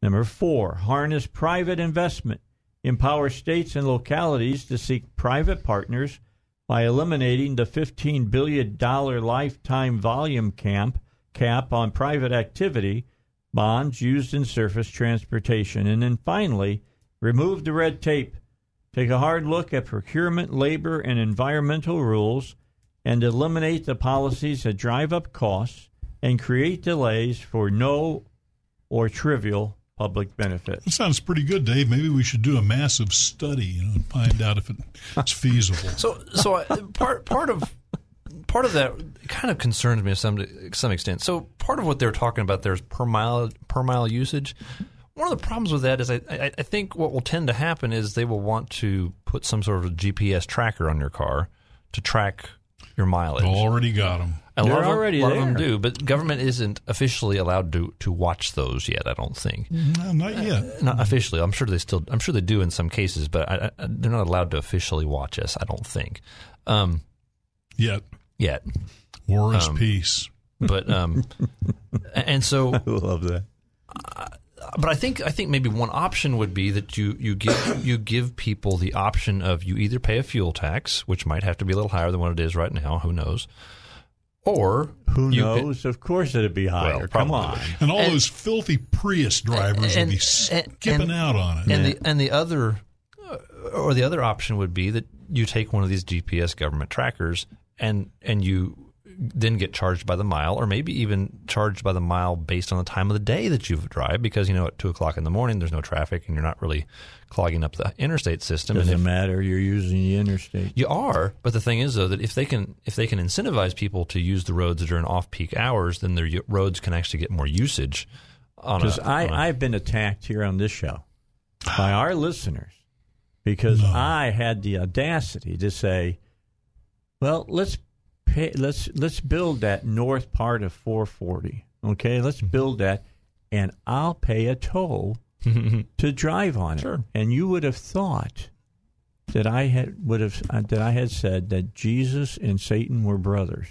Number four, harness private investment. Empower states and localities to seek private partners by eliminating the $15 billion lifetime volume camp, cap on private activity bonds used in surface transportation. And then finally, remove the red tape. Take a hard look at procurement, labor, and environmental rules and eliminate the policies that drive up costs and create delays for no or trivial public benefit. That sounds pretty good, Dave. Maybe we should do a massive study you know, and find out if it's [LAUGHS] feasible. So, so I, part part of part of that kind of concerns me to some to some extent. So, part of what they're talking about there is per mile per mile usage. One of the problems with that is I, I, I think what will tend to happen is they will want to put some sort of GPS tracker on your car to track your mileage. Already got them. A lot They're of them- already a lot of them do, but government isn't officially allowed to to watch those yet. I don't think. No, not yet. Not officially. I'm sure they still. I'm sure they do in some cases, but I, I, they're not allowed to officially watch us. I don't think. Um, Yet. Yet. War is Um, peace. But um, [LAUGHS] and so I love that. but I think I think maybe one option would be that you you give you give people the option of you either pay a fuel tax, which might have to be a little higher than what it is right now. Who knows? Or Who you could- knows? of course it'd be higher. Well, Come on. And all And- those filthy Prius drivers and- will be and- skipping and- out on it. And the and the other uh, or the other option would be that you take one of these GPS government trackers and and you then get charged by the mile, or maybe even charged by the mile based on the time of the day that you drive, because you know at two o'clock in the morning there's no traffic and you're not really clogging up the interstate system. Doesn't if- matter. You're using the interstate. you are, but the thing is though that if they can if they can incentivize people to use the roads during off peak hours, then their roads can actually get more usage. Because a, I, on a- I've been attacked here on this show by our listeners because I had the audacity to say, "Well, let's pay, let's let's build that north part of 440. Okay, let's build that, and I'll pay a toll [LAUGHS] to drive on it." Sure. And you would have thought that I had would have uh, that I had said that Jesus and Satan were brothers.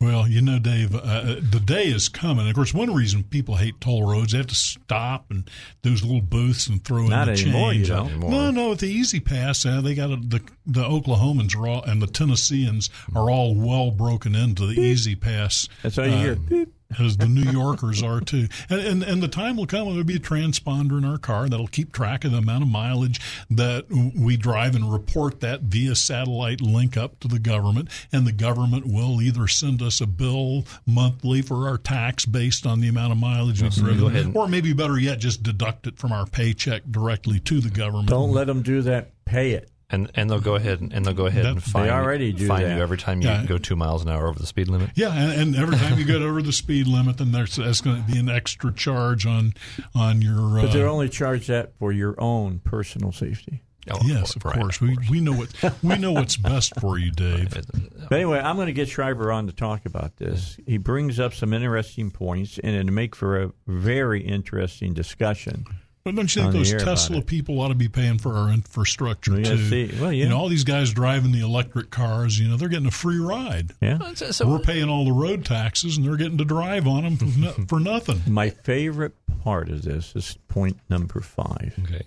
Well, you know, Dave, uh, uh, the day is coming. Of course, one reason people hate toll roads, they have to stop and those little booths and throw Not in the anymore, change. No, no, at the Easy Pass, uh, they got a, the the Oklahomans are all and the Tennesseans are all well broken into the Easy Pass. That's how you hear. Beep. As the New Yorkers are too, and, and and the time will come when there'll be a transponder in our car that'll keep track of the amount of mileage that we drive and report that via satellite link up to the government, and the government will either send us a bill monthly for our tax based on the amount of mileage we've Yes, ahead driven, or maybe better yet, just deduct it from our paycheck directly to the government. Don't let them do that. Pay it. And and they'll go ahead and, and they'll go ahead That- and they fine already you, do fine that. you every time you Yeah. go two miles an hour over the speed limit. Yeah, and, and every time you get [LAUGHS] over the speed limit, then there's that's going to be an extra charge on on your. Uh, But they're only charged that for your own personal safety. Oh, yes, of course. We we know what we know what's best for you, Dave. [LAUGHS] But anyway, I'm going to get Schreiber on to talk about this. He brings up some interesting points, and it'll make for a very interesting discussion. But don't you think those Tesla people ought to be paying for our infrastructure Well, too? see, well, yeah. You know, all these guys driving the electric cars, you know, they're getting a free ride. Yeah. So- so- We're paying all the road taxes, and they're getting to drive on them for, no, for nothing. [LAUGHS] My favorite part of this is point number five. Okay.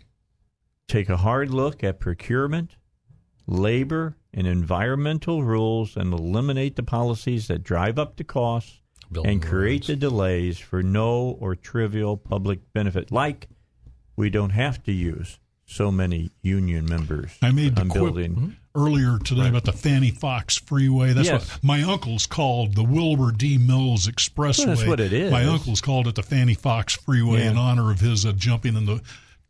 Take a hard look at procurement, labor and environmental rules and eliminate the policies that drive up the costs Building and create roads. the delays for no or trivial public benefit. Like we don't have to use so many union members. I made the building. earlier today about the Fanne Foxe Freeway. That's Yes. what my uncle's called the Wilbur D. Mills Expressway. Well, that's what it is. My uncle's called it the Fanne Foxe Freeway Yeah. in honor of his uh, jumping in the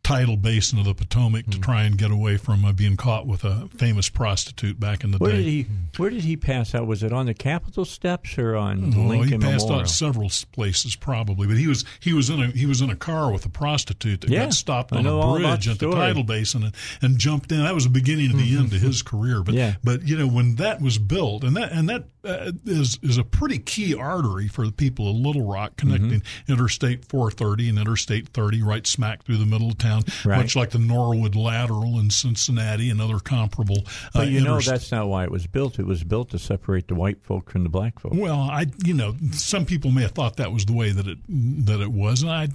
tidal basin of the Potomac Hmm. to try and get away from uh, being caught with a famous prostitute back in the Where day. did he? Where did he pass out? Was it on the Capitol steps or on Oh, Lincoln he passed Memorial? out several places probably, but he was he was in a he was in a car with a prostitute that Yeah, got stopped on a bridge at the story. tidal basin and, and jumped in. That was the beginning of the end to his career. But Yeah. but you know when that was built and that and that uh, is is a pretty key artery for the people of Little Rock connecting Mm-hmm. Interstate 430 and Interstate 30 right smack through the middle of town, Right. much like the Norwood Lateral in Cincinnati and other comparable. uh, But you know interst- that's not why it was built. It was built to separate the white folk from the black folk. Well, I you know some people may have thought that was the way that it that it was, and I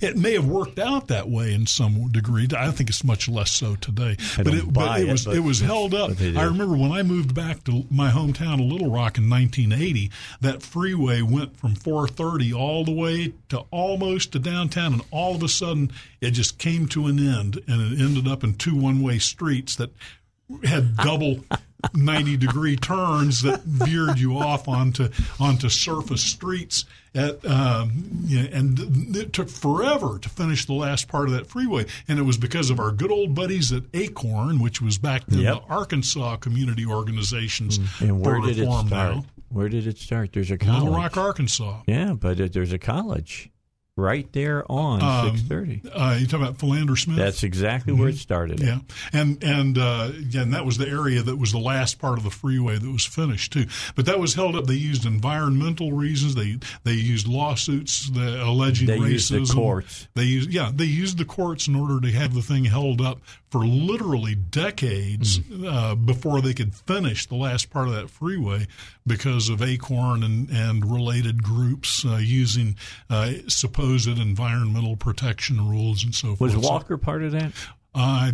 it may have worked out that way in some degree. I think it's much less so today. But it, but it it, was but it was held up. what they do. I remember when I moved back to my hometown of Little Rock in 1980. That freeway went from 430 all the way to almost to downtown, and all of a sudden it just came to an end, and it ended up in two one-way streets that had [LAUGHS] double 90 degree turns that veered you off onto onto surface streets at um, and it took forever to finish the last part of that freeway and it was because of our good old buddies at Acorn which was back then Yep. the Arkansas Community Organizations And where did it start? now. Where did it start? There's a college. Little Rock, Arkansas. Yeah, but uh, there's a college right there on Um, 630. Uh, you talking about Philander Smith? That's exactly where it started. Yeah, and and uh, yeah, and that was the area that was the last part of the freeway that was finished too. But that was held up. They used environmental reasons. They they used lawsuits the alleging They racism. used the courts. They used yeah they used the courts in order to have the thing held up for literally decades Hmm. uh, before they could finish the last part of that freeway because of Acorn and and related groups uh, using uh, supposed environmental protection rules and so Was forth. So- Walker part of that? I,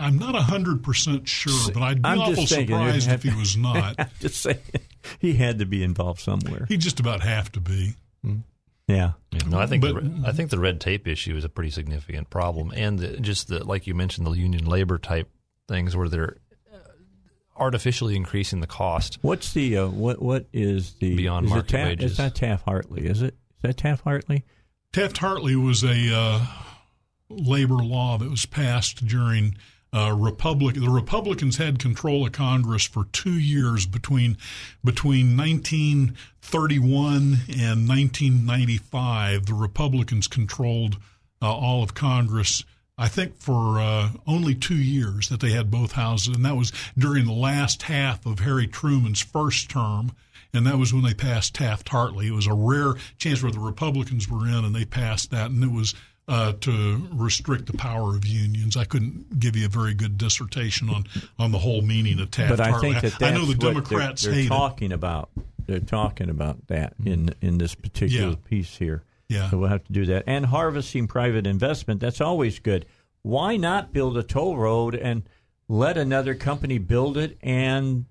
I'm not hundred percent sure, but I'd be I'm awful surprised if he was [LAUGHS] not. I'm just saying he had to be involved somewhere. He just about have to be. Yeah. Yeah, no, I think But- the, I think the red tape issue is a pretty significant problem, and the, just the like you mentioned the union labor type things where they're uh, artificially increasing the cost. What's the uh, what? What is the Beyond is market Taft- wages. It's not Taft Hartley, is it? Is that Taft Hartley? Taft Hartley was a uh, labor law that was passed during uh, Republic. The Republicans had control of Congress for two years between between 1931 and 1995. The Republicans controlled uh, all of Congress. I think for uh, only two years that they had both houses, and that was during the last half of Harry Truman's first term and that was when they passed Taft Hartley. It was a rare chance where the Republicans were in, and they passed that, and it was uh, to restrict the power of unions. I couldn't give you a very good dissertation on on the whole meaning of Taft but I think that that's I know the what they're- Democrats they're, hate it. talking about. They're talking about that in in this particular Yeah. piece here. Yeah. So we'll have to do that. And harvesting private investment, that's always good. Why not build a toll road and let another company build it and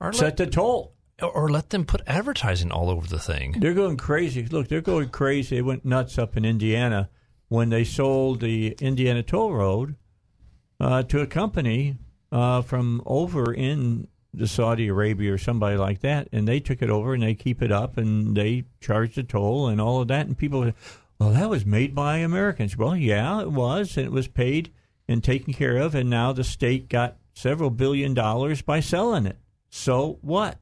Or set the toll? Or, let them put advertising all over the thing. They're going crazy. Look, they're going crazy. They went nuts up in Indiana when they sold the Indiana Toll Road uh, to a company uh, from over in the Saudi Arabia or somebody like that, and they took it over and they keep it up and they charge the toll and all of that. And people, well, that was made by Americans. Well, yeah, it was, and it was paid and taken care of, and now the state got several billion dollars by selling it. So what?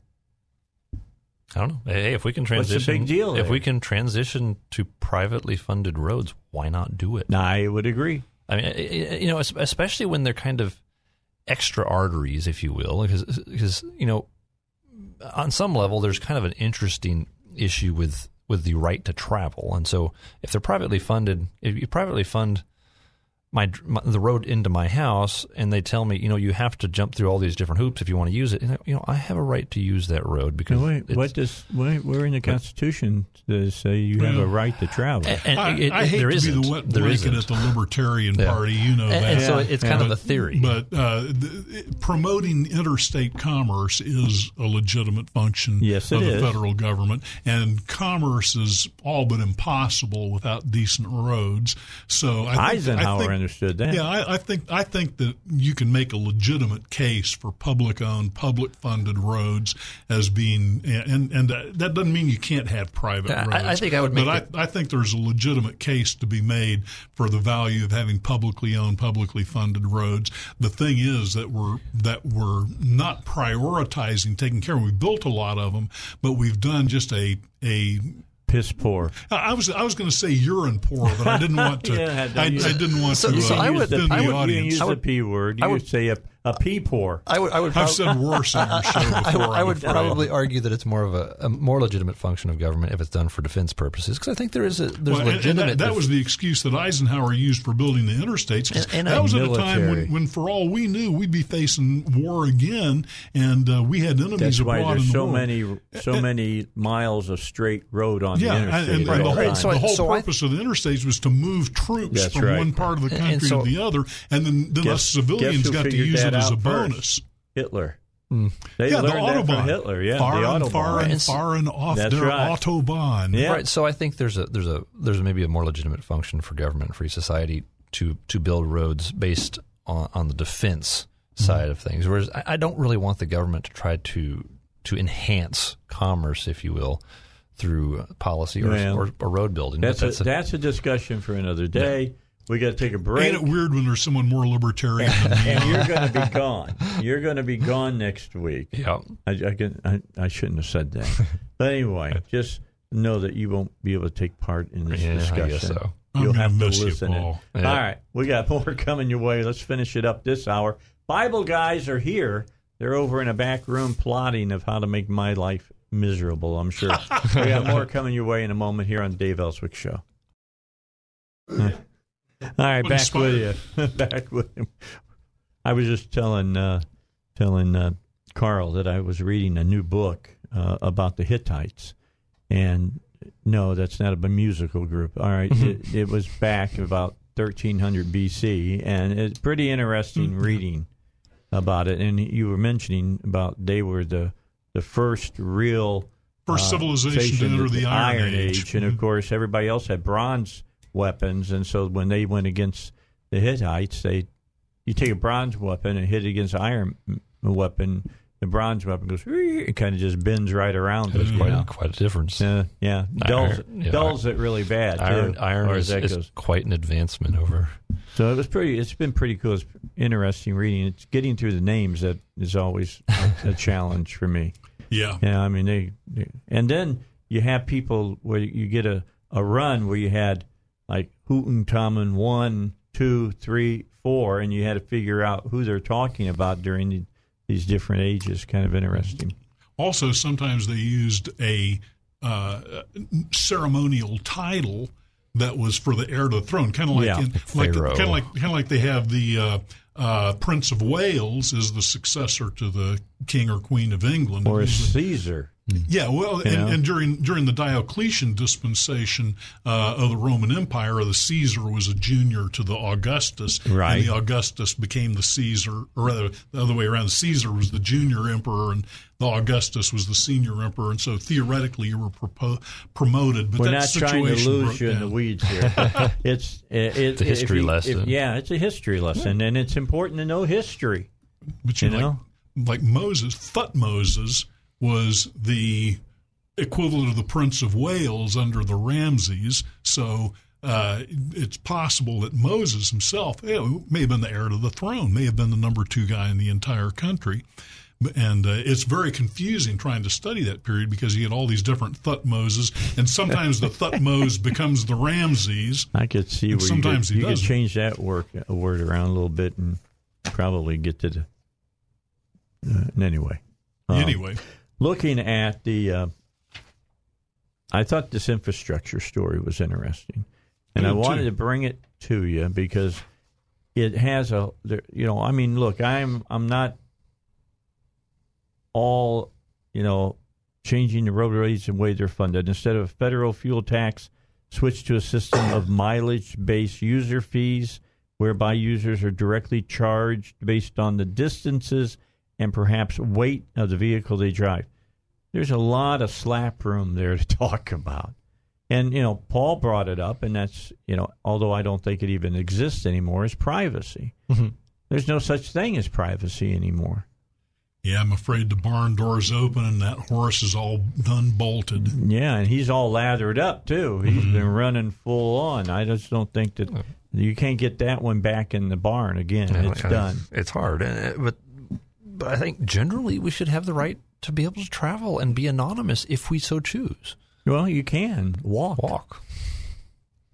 I don't know. Hey, if we can transition, What's the big deal if there? we can transition to privately funded roads, why not do it? I would agree. I mean, eh, eh, you know, especially when they're kind of extra arteries, if you will, because because you know, on some level, there's kind of an interesting issue with with the right to travel, and so if they're privately funded, if you privately fund my, my the road into my house, and they tell me, you know, you have to jump through all these different hoops if you want to use it. And you know, I have a right to use that road because No, wait, it's- what does wait, where in the Constitution does say you have a right to travel? And I, it- I it- hate there to isn't. be the wet There blanket isn't. at the Libertarian Yeah. Party, you know And- that. and so it's kind of a theory. But uh, the, promoting interstate commerce is a legitimate function Yes, of the is. federal government, and commerce is all but impossible without decent roads. So I think, Eisenhower I think, understood that. Yeah, I, I think I think that you can make a legitimate case for public-owned, public-funded roads as being, and and that doesn't mean you can't have private I- roads. I think I would but make I, it- I think there's a legitimate case to be made for the value of having publicly owned, publicly funded roads. The thing is that we're that we're not prioritizing taking care. of We built a lot of them, but we've done just a a piss poor. I I was I was going to say urine poor, but I didn't want to. [LAUGHS] Yeah, I, I didn't want So- to. so uh, I would- offend I the would- audience. You use I the would- p word. You I would would- say a, a pee poor. I would, I would, I've said worse on your show [LAUGHS] I would, before, I I'm would probably argue that it's more of a, a more legitimate function of government if it's done for defense purposes, because I think there is a there's Well, and- and legitimate. that, that was the excuse that Eisenhower used for building the interstates. And- and that a was at a time when, when, for all we knew, we'd be facing war again, and uh, we had enemies That's why abroad there's in the so world. many so many miles of straight road on Yeah, the interstate. and, at and the whole, times. So the whole so I- purpose of the interstates was to move troops from right. one part of the country so- to the other, and then, then Guess- us civilians got to figured use that it as a out first? bonus. Hitler. Hmm. They yeah, the learned autobahn. Hitler. Yeah, far the and autobahn. far and far and off That's their right. autobahn. Yeah. Right. So I think there's a there's a there's maybe a more legitimate function for government and free society to to build roads based on, on the defense side of things. Whereas I, I don't really want the government to try to to enhance commerce, if you will, through policy or, Well, or, or road building. But That's a, that's a discussion for another day. We got to take a break. Ain't it weird when there's someone more libertarian than [LAUGHS] me? and you're going to be gone. You're going to be gone next week. yeah. I, I, can, I, I shouldn't have said that. But anyway, [LAUGHS] just know that you won't be able to take part in this Yeah, I discussion. guess so. You'll gonna have to miss you, listen. in. Paul. Yeah. All right, we got more [LAUGHS] coming your way. Let's finish it up this hour. Bible guys are here. They're over in a back room plotting of how to make my life miserable. I'm sure. we got more coming your way in a moment here on Dave Elswick Show. All right, back inspired? with you. [LAUGHS] back with him. I was just telling uh, telling uh, Carl that I was reading a new book uh, about the Hittites, and no, that's not a musical group. All right, it, it was back about 1300 BC, and it's pretty interesting reading about it. And you were mentioning about they were the the first real First uh, civilization to enter with the Iron Age. and of course everybody else had bronze weapons, and so when they went against the Hittites, they you take a bronze weapon and hit it against an iron weapon. The bronze weapon goes, it kind of just bends right around. There's quite, know? quite a difference. Uh, yeah, dulls, Iron- yeah, dulls it really bad. Iron, too, iron or is, as that is goes. quite an advancement over. So it was pretty. It's been pretty cool. It's interesting reading. It's getting through the names that is always a, a challenge for me. Yeah. Yeah, I mean they, they, and then you have people where you get a, a run where you had like Hootentamen one, two, three, four, and you had to figure out who they're talking about during the, these different ages. Kind of interesting. Also, sometimes they used a uh, ceremonial title that was for the heir to the throne, kind of like Yeah. in, like kind of like kind of like they have the uh, uh, Prince of Wales is the successor to the King or Queen of England, Or Caesar. Yeah, well, You and, and during during the Diocletian dispensation uh, of the Roman Empire, the Caesar was a junior to the Augustus, Right. And the Augustus became the Caesar, or rather, the other way around. The Caesar was the junior emperor, and the Augustus was the senior emperor. And so theoretically, you were propo- promoted. But We're that not trying to situation lose broke you in the weeds here. [LAUGHS] it's it, It's a history you- lesson. if- yeah, it's a history lesson, and it's important to know history. But you, You know, like, like Moses, Thutmoses was the equivalent of the Prince of Wales under the Ramses. So uh, it's possible that Moses himself you know, may have been the heir to the throne, may have been the number two guy in the entire country. And uh, it's very confusing trying to study that period because you had all these different Thutmoses, and sometimes the Thutmose [LAUGHS] becomes the Ramses. I could see where sometimes you he could, you could change that work a word around a little bit and probably get to the. Uh, anyway, Um, Anyway. Looking at the, uh, I thought this infrastructure story was interesting, and I I did wanted to bring it to you because it has a you know I mean look I'm I'm not all you know changing the road rates and way they're funded. Instead of a federal fuel tax switch to a system of mileage based user fees whereby users are directly charged based on the distances and perhaps weight of the vehicle they drive there's a lot of slap room there to [LAUGHS] talk about and you know paul brought it up and that's you know although i don't think it even exists anymore is privacy Mhm. there's no such thing as privacy anymore Yeah, I'm afraid the barn door's open and that horse is all done bolted. Yeah, and he's all lathered up too. He's been running full on. I just don't think that you can't get that one back in the barn again. Yeah, it's I- done. It's hard, but but I think generally we should have the right to be able to travel and be anonymous if we so choose. Well, you can walk. Walk.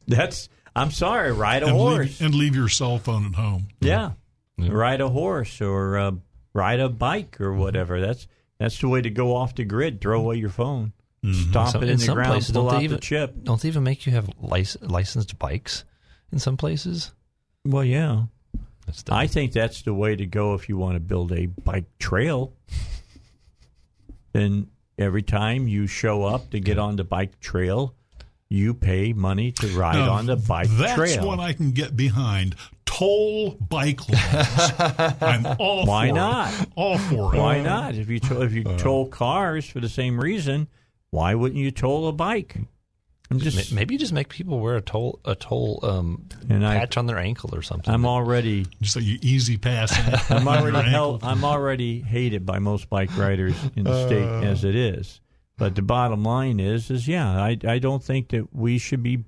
That's. I'm sorry. Ride a and horse. Leave, and leave your cell phone at home. Yeah. Ride a horse or uh, ride a bike or whatever. That's that's the way to go off the grid. Throw away your phone. Stop Some- it in, in the some ground. places, pull don't out even the chip. don't they even make you have lic- licensed bikes in some places? Well, yeah. That's I think that's the way to go if you want to build a bike trail. Then every time you show up to get on the bike trail, you pay money to ride Now, on the bike That's trail. one I can get behind. Toll bike laws. [LAUGHS] I'm all Why for not? it. All for it. Why not? If you to- if you Uh. toll cars for the same reason, why wouldn't you toll a bike? I'm just May- maybe just make people wear a toll a toll um, And I- patch on their ankle or something. I'm already Just like you easy pass. [LAUGHS] I'm already held, I'm already hated by most bike riders in the state Uh. as it is. But the bottom line is, is yeah, I I don't think that we should be,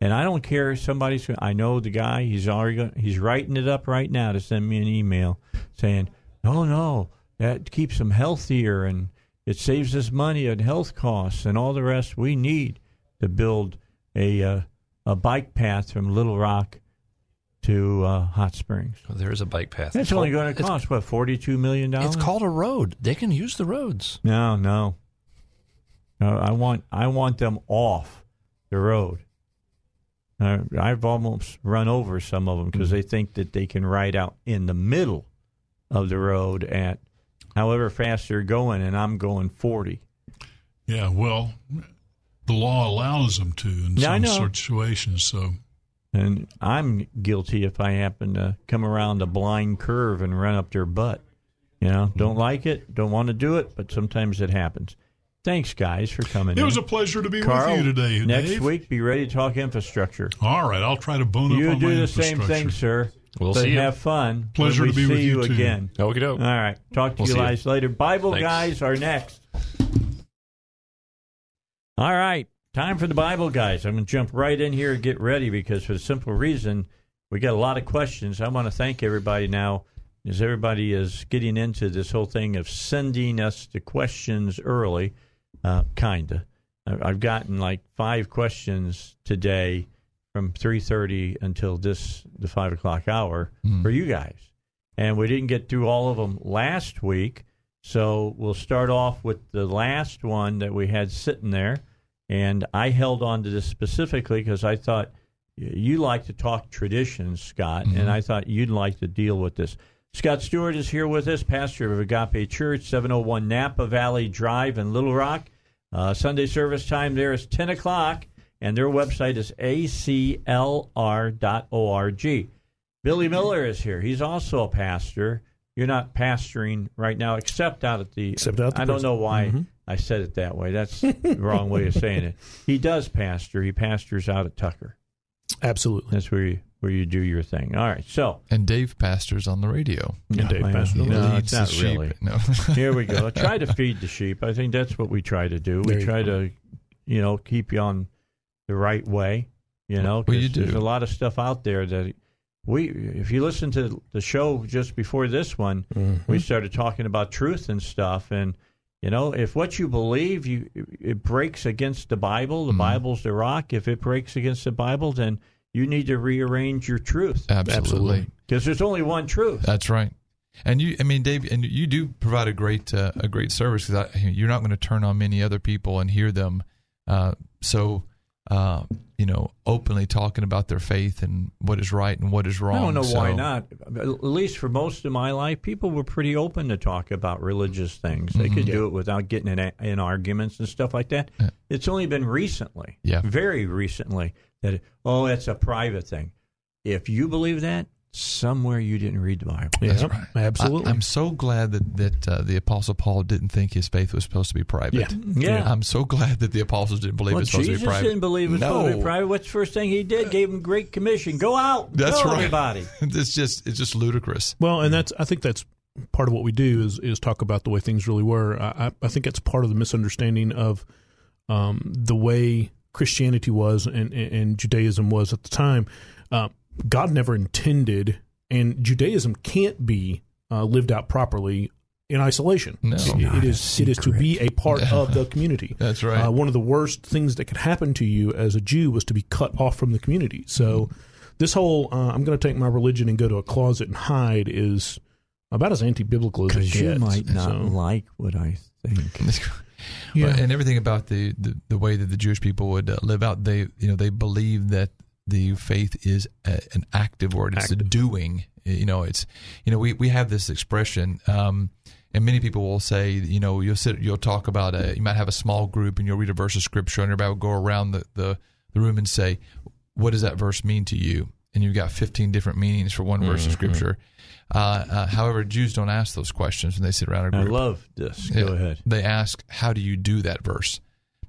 and I don't care if somebody's. I know the guy. He's already going, he's writing it up right now to send me an email saying, no, no, that keeps them healthier and it saves us money and health costs and all the rest. We need to build a uh, a bike path from Little Rock to uh, Hot Springs. there is a bike path. It's It's only called- going to cost what forty two million dollars. It's called a road. They can use the roads. no, no. No, I want I want them off the road. Uh, I've almost run over some of them because they think that they can ride out in the middle of the road at however fast they're going, and I'm going forty. Yeah, well, the law allows them to in Yeah, I some know. situations. So And I'm guilty if I happen to come around a blind curve and run up their butt. You know, hmm. don't like it, don't want to do it, but sometimes it happens. Thanks, guys, for coming. it in. was a pleasure to be Carl, with you today. Next Dave. week, be ready to talk infrastructure. All right, I'll try to bone up You on do the same infrastructure. thing, sir. We'll but see you. have fun. Pleasure to be see with you, too. again. Okey-doke. All right. Talk to We'll you see you. guys later. Bible Thanks. guys are next. All right. Time for the Bible guys. I'm going to jump right in here and get ready because for the simple reason we got a lot of questions. I want to thank everybody now as everybody is getting into this whole thing of sending us the questions early. Uh, kinda. I've gotten like five questions today from 3.30 until this the 5 o'clock hour for you guys and we didn't get through all of them last week so we'll start off with the last one that we had sitting there and i held on to this specifically because i thought you like to talk traditions scott and i thought you'd like to deal with this scott stewart is here with us pastor of agape church 701 napa valley drive in little rock uh, sunday service time there is 10 o'clock and their website is aclr.org. Billy Miller is here. He's also a pastor. You're not pastoring right now, except out at the. Except out the I don't prison. know why Mhm. I said it that way. That's [LAUGHS] the wrong way of saying it. He does pastor. He pastors out at Tucker. Absolutely. That's where you where you do your thing. All right. So And Dave pastors on the radio. Yeah, Dave pastors on the no, it's not the really. No. [LAUGHS] Here we go. [LAUGHS] Try to feed the sheep. I think that's what we try to do. There We try go. to, you know, keep you on the right way. You know, Well, you 'cause there's a lot of stuff out there that we. If you listen to the show just before this one, Mm-hmm. we started talking about truth and stuff, and you know, if what you believe you it breaks against the Bible, the Mhm. Bible's the rock. If it breaks against the Bible, then you need to rearrange your truth Absolutely. because there's only one truth. That's right. And you, I mean, Dave, and you do provide a great uh, a great service because you're not going to turn on many other people and hear them. Uh, so uh, you know, openly talking about their faith and what is right and what is wrong. I don't know So- why not. At least for most of my life, people were pretty open to talk about religious things. They Mhm. could Yeah. do it without getting in, in arguments and stuff like that. It's only been recently, Yeah. very recently, that oh, it's a private thing. If you believe that, somewhere you didn't read the Bible. That's right. I, am so glad that that uh, the apostle Paul didn't think his faith was supposed to be private. Yeah. Yeah. I'm so glad that the apostles didn't believe well, it was supposed Jesus to be private. Jesus didn't believe it was no. supposed to be private. What's the first thing he did? Gave him great commission. Go out. That's tell right. everybody. [LAUGHS] it's just it's just ludicrous. Well, and that's I think that's part of what we do is is talk about the way things really were. I, I I think it's part of the misunderstanding of um, the way Christianity was and, and Judaism was at the time. Uh, God never intended, and Judaism can't be uh, lived out properly in isolation. No. It- Not it a is it is to be a part of the community. [LAUGHS] That's right. Uh, one of the worst things that could happen to you as a Jew was to be cut off from the community. So this whole uh, I'm going to take my religion and go to a closet and hide is about as anti-biblical as it Because you gets. might not So- like what I think. [LAUGHS] Yeah. Well, and everything about the, the, the way that the Jewish people would uh, live out, they you know they believe that the faith is a, an active word. It's a doing. You know, it's you know we, we have this expression, um, and many people will say, you know, you'll sit, you'll talk about a, you might have a small group and you'll read a verse of scripture, and everybody will go around the, the, the room and say, what does that verse mean to you? And you've got 15 different meanings for one verse of Mhm. scripture. Uh, uh, however, Jews don't ask those questions when they sit around a group. I love this. Go ahead. They ask, "How do you do that verse?"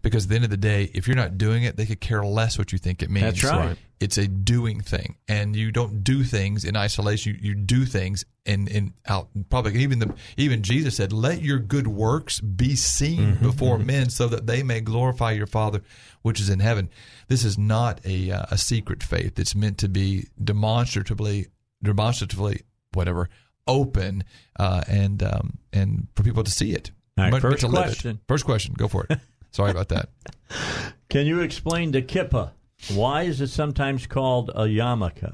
Because at the end of the day, if you're not doing it, they could care less what you think it means. That's right. It's a doing thing, and you don't do things in isolation. You, you do things in, in out in public. Even the even Jesus said, "Let your good works be seen Mm-hmm, before men, so that they may glorify your Father which is in heaven." This is not a uh, a secret faith. It's meant to be demonstratively demonstratively whatever open uh, and um, and for people to see it. All right, Meant- meant first question. First question. Go for it. [LAUGHS] Sorry about that. [LAUGHS] Can you explain the kippah? Why is it sometimes called a yarmulke?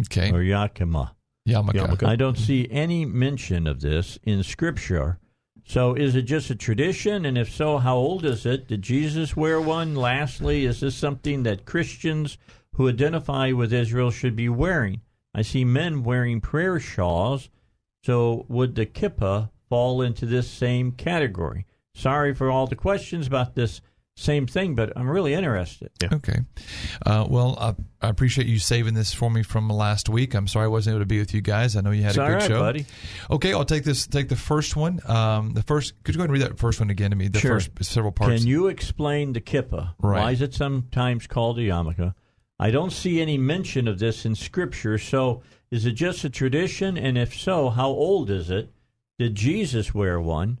Okay. Or yakima? Yarmulke. I don't see any mention of this in Scripture. So is it just a tradition? And if so, how old is it? Did Jesus wear one? Lastly, is this something that Christians who identify with Israel should be wearing? I see men wearing prayer shawls. So would the kippah fall into this same category? Sorry for all the questions about this same thing, but I'm really interested. Okay. Uh, well, I, I appreciate you saving this for me from last week. I'm sorry I wasn't able to be with you guys. I know you had It's a good right, show, buddy. Okay, I'll take this. Take the first one. Um, the first. Could you go ahead and read that first one again to me? The Sure. first several parts. Can you explain the kippah? Right. Why is it sometimes called a yarmulke? I don't see any mention of this in Scripture, so is it just a tradition? And if so, how old is it? Did Jesus wear one?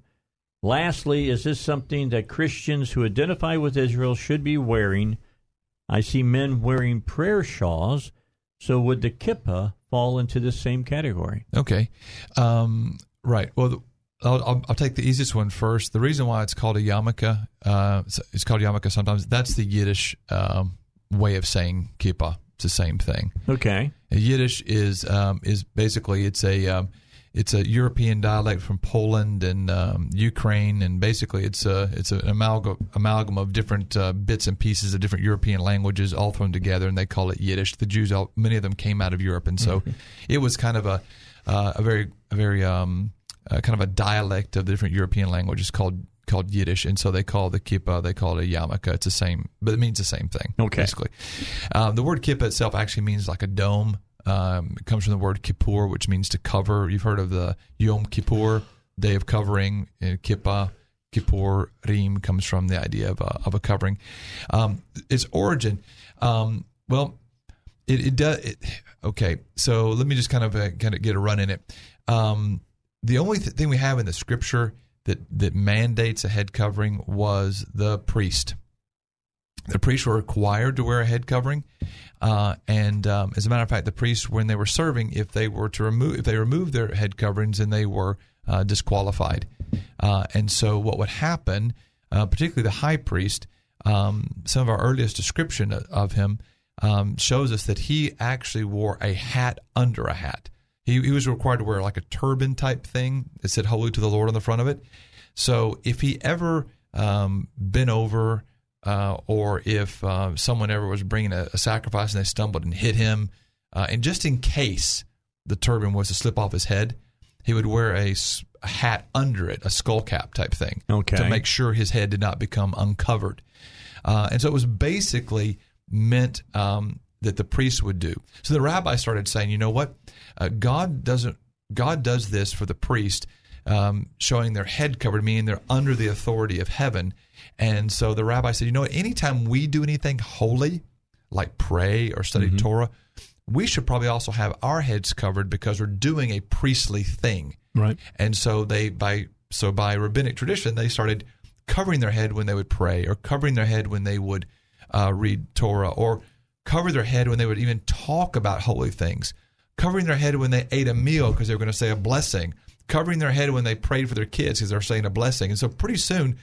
Lastly, is this something that Christians who identify with Israel should be wearing? I see men wearing prayer shawls, so would the kippah fall into the same category? Okay. Um, right. Well, the- I'll, I'll, I'll take the easiest one first. The reason why it's called a yarmulke, uh, it's, called yarmulke sometimes, that's the Yiddish um, way of saying kippah. It's the same thing. Okay. Yiddish is um, is basically it's a um, it's a European dialect from Poland and um, Ukraine, and basically it's a it's an amalgam amalgam of different uh, bits and pieces of different European languages all thrown together, and they call it Yiddish. The Jews, all, many of them came out of Europe, and so it was kind of a uh, a very a very um, uh, kind of a dialect of the different European languages called called Yiddish, and so they call the kippah, they call it a yarmulke. It's the same, but it means the same thing. Okay. basically. Um, the word kippah itself actually means like a dome. Um, it comes from the word kippur, which means to cover. You've heard of the Yom Kippur, Day of Covering, and kippah. Kippur Rim comes from the idea of a, of a covering. Um, its origin, um, well, it, it does. It, okay, so let me just kind of uh, kind of get a run in it. Um, the only th- thing we have in the scripture that that mandates a head covering was the priest. The priests were required to wear a head covering, uh, and um, as a matter of fact, the priests, when they were serving, if they were to remove, if they removed their head coverings, then they were uh, disqualified. Uh, and so, what would happen, uh, particularly the high priest, um, some of our earliest description of, him um, shows us that he actually wore a hat under a hat. He, he was required to wear like a turban type thing that said "Holy to the Lord" on the front of it. So if he ever um, bent over uh, or if uh, someone ever was bringing a, a, sacrifice and they stumbled and hit him, uh, and just in case the turban was to slip off his head, he would wear a, a hat under it, a skull cap type thing, okay. to make sure his head did not become uncovered. Uh, and so it was basically meant um, that the priest would do. So the rabbi started saying, you know what, uh, God doesn't. God does this for the priest, um, showing their head covered, meaning they're under the authority of heaven. And so the rabbi said, you know anytime we do anything holy, like pray or study Mm-hmm. Torah, we should probably also have our heads covered because we're doing a priestly thing. Right. And so they by so by rabbinic tradition they started covering their head when they would pray or covering their head when they would uh, read Torah or cover their head when they would even talk about holy things, covering their head when they ate a meal because they were going to say a blessing, covering their head when they prayed for their kids because they're saying a blessing. And so pretty soon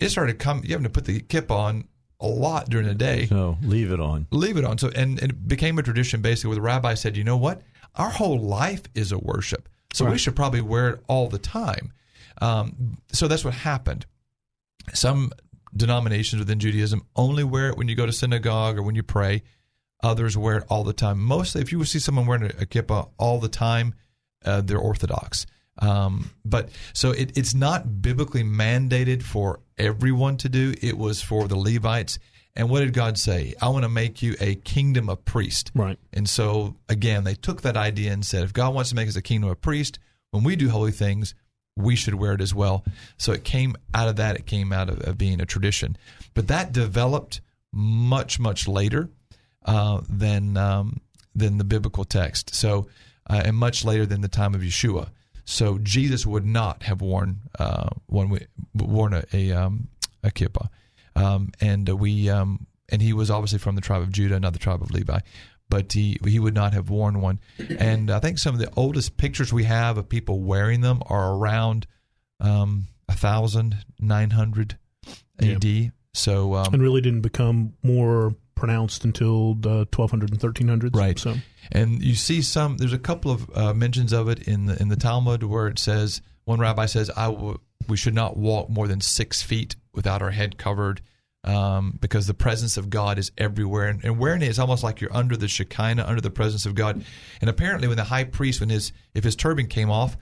it started coming. You having to put the kip on a lot during the day. So leave it on. Leave it on. So and, and it became a tradition basically where the rabbi said, you know what, our whole life is a worship, so we should probably wear it all the time. Um, so that's what happened. Some denominations within Judaism only wear it when you go to synagogue or when you pray. Others wear it all the time. Mostly, if you see someone wearing a, a kippah all the time, uh, they're Orthodox. Um, but so it, it's not biblically mandated for everyone to do. It was for the Levites. And what did God say? I want to make you a kingdom of priests. Right. And so again, they took that idea and said, if God wants to make us a kingdom of priests, when we do holy things, we should wear it as well. So it came out of that. It came out of, of being a tradition. But that developed much, much later uh, than um, than the biblical text. So uh, and much later than the time of Yeshua. So Jesus would not have worn uh, one worn a a, um, a kippah, um, and we um, and he was obviously from the tribe of Judah, not the tribe of Levi, but he he would not have worn one. [CLEARS THROAT] And I think some of the oldest pictures we have of people wearing them are around um, thousand nine hundred A.D. So um, and really didn't become more pronounced until the 1200 and 1300s. Right. So And you see some. There's a couple of uh, mentions of it in the in the Talmud where it says one rabbi says, "I w- we should not walk more than six feet without our head covered." Um, because the presence of God is everywhere, and, and wearing it is almost like you're under the Shekinah, under the presence of God. And apparently, when the high priest, when his if his turban came off,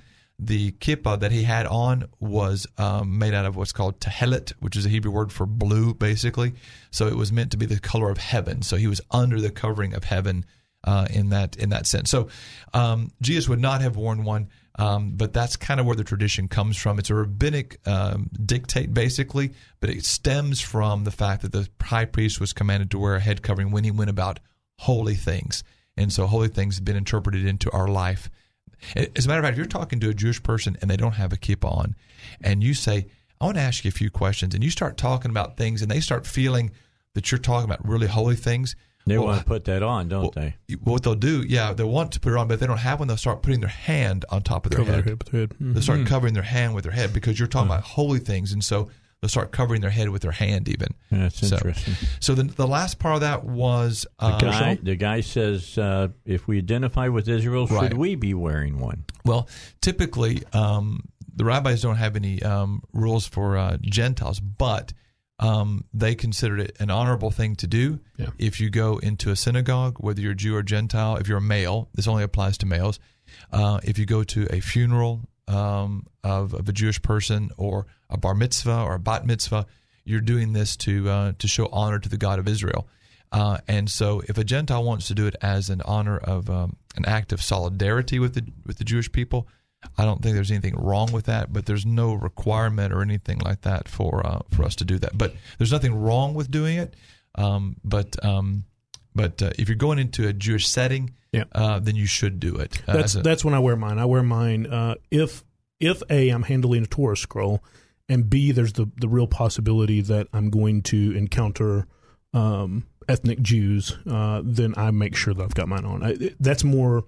the kippah that he had on was um, made out of what's called tahelit, which is a Hebrew word for blue, basically. So it was meant to be the color of heaven. So he was under the covering of heaven uh, in that in that sense. So um, Jesus would not have worn one, um, but that's kind of where the tradition comes from. It's a rabbinic um, dictate, basically, but it stems from the fact that the high priest was commanded to wear a head covering when he went about holy things, and so holy things have been interpreted into our life. As a matter of fact, if you're talking to a Jewish person and they don't have a kippah on, and you say, "I want to ask you a few questions," and you start talking about things, and they start feeling that you're talking about really holy things. They well, want to put that on, don't they? what they'll do, yeah, they want to put it on, but if they don't have one, they'll start putting their hand on top of their Cover their head. head with their head. They'll start Mhm. covering their hand with their head because you're talking about holy things, and so they'll start covering their head with their hand even. That's So- interesting. So the the last part of that was The uh, guy, the guy says, uh, if we identify with Israel, should Right. we be wearing one? Well, typically, um, the rabbis don't have any um, rules for uh, Gentiles, but um, they considered it an honorable thing to do. Yeah. If you go into a synagogue, whether you're Jew or Gentile, if you're a male, this only applies to males. Uh, if you go to a funeral um, of, of a Jewish person or a bar mitzvah or a bat mitzvah, you're doing this to uh, to show honor to the God of Israel. Uh, and so, if a Gentile wants to do it as an honor of um, an act of solidarity with the with the Jewish people, I don't think there's anything wrong with that. But there's no requirement or anything like that for uh, for us to do that. But there's nothing wrong with doing it. Um, but um, but uh, if you're going into a Jewish setting, Yeah. uh, then you should do it. Uh, that's a- that's when I wear mine. I wear mine uh, if if a I'm handling a Torah scroll, and b there's the the real possibility that I'm going to encounter um, ethnic Jews. Uh, then I make sure that I've got mine on. I, that's more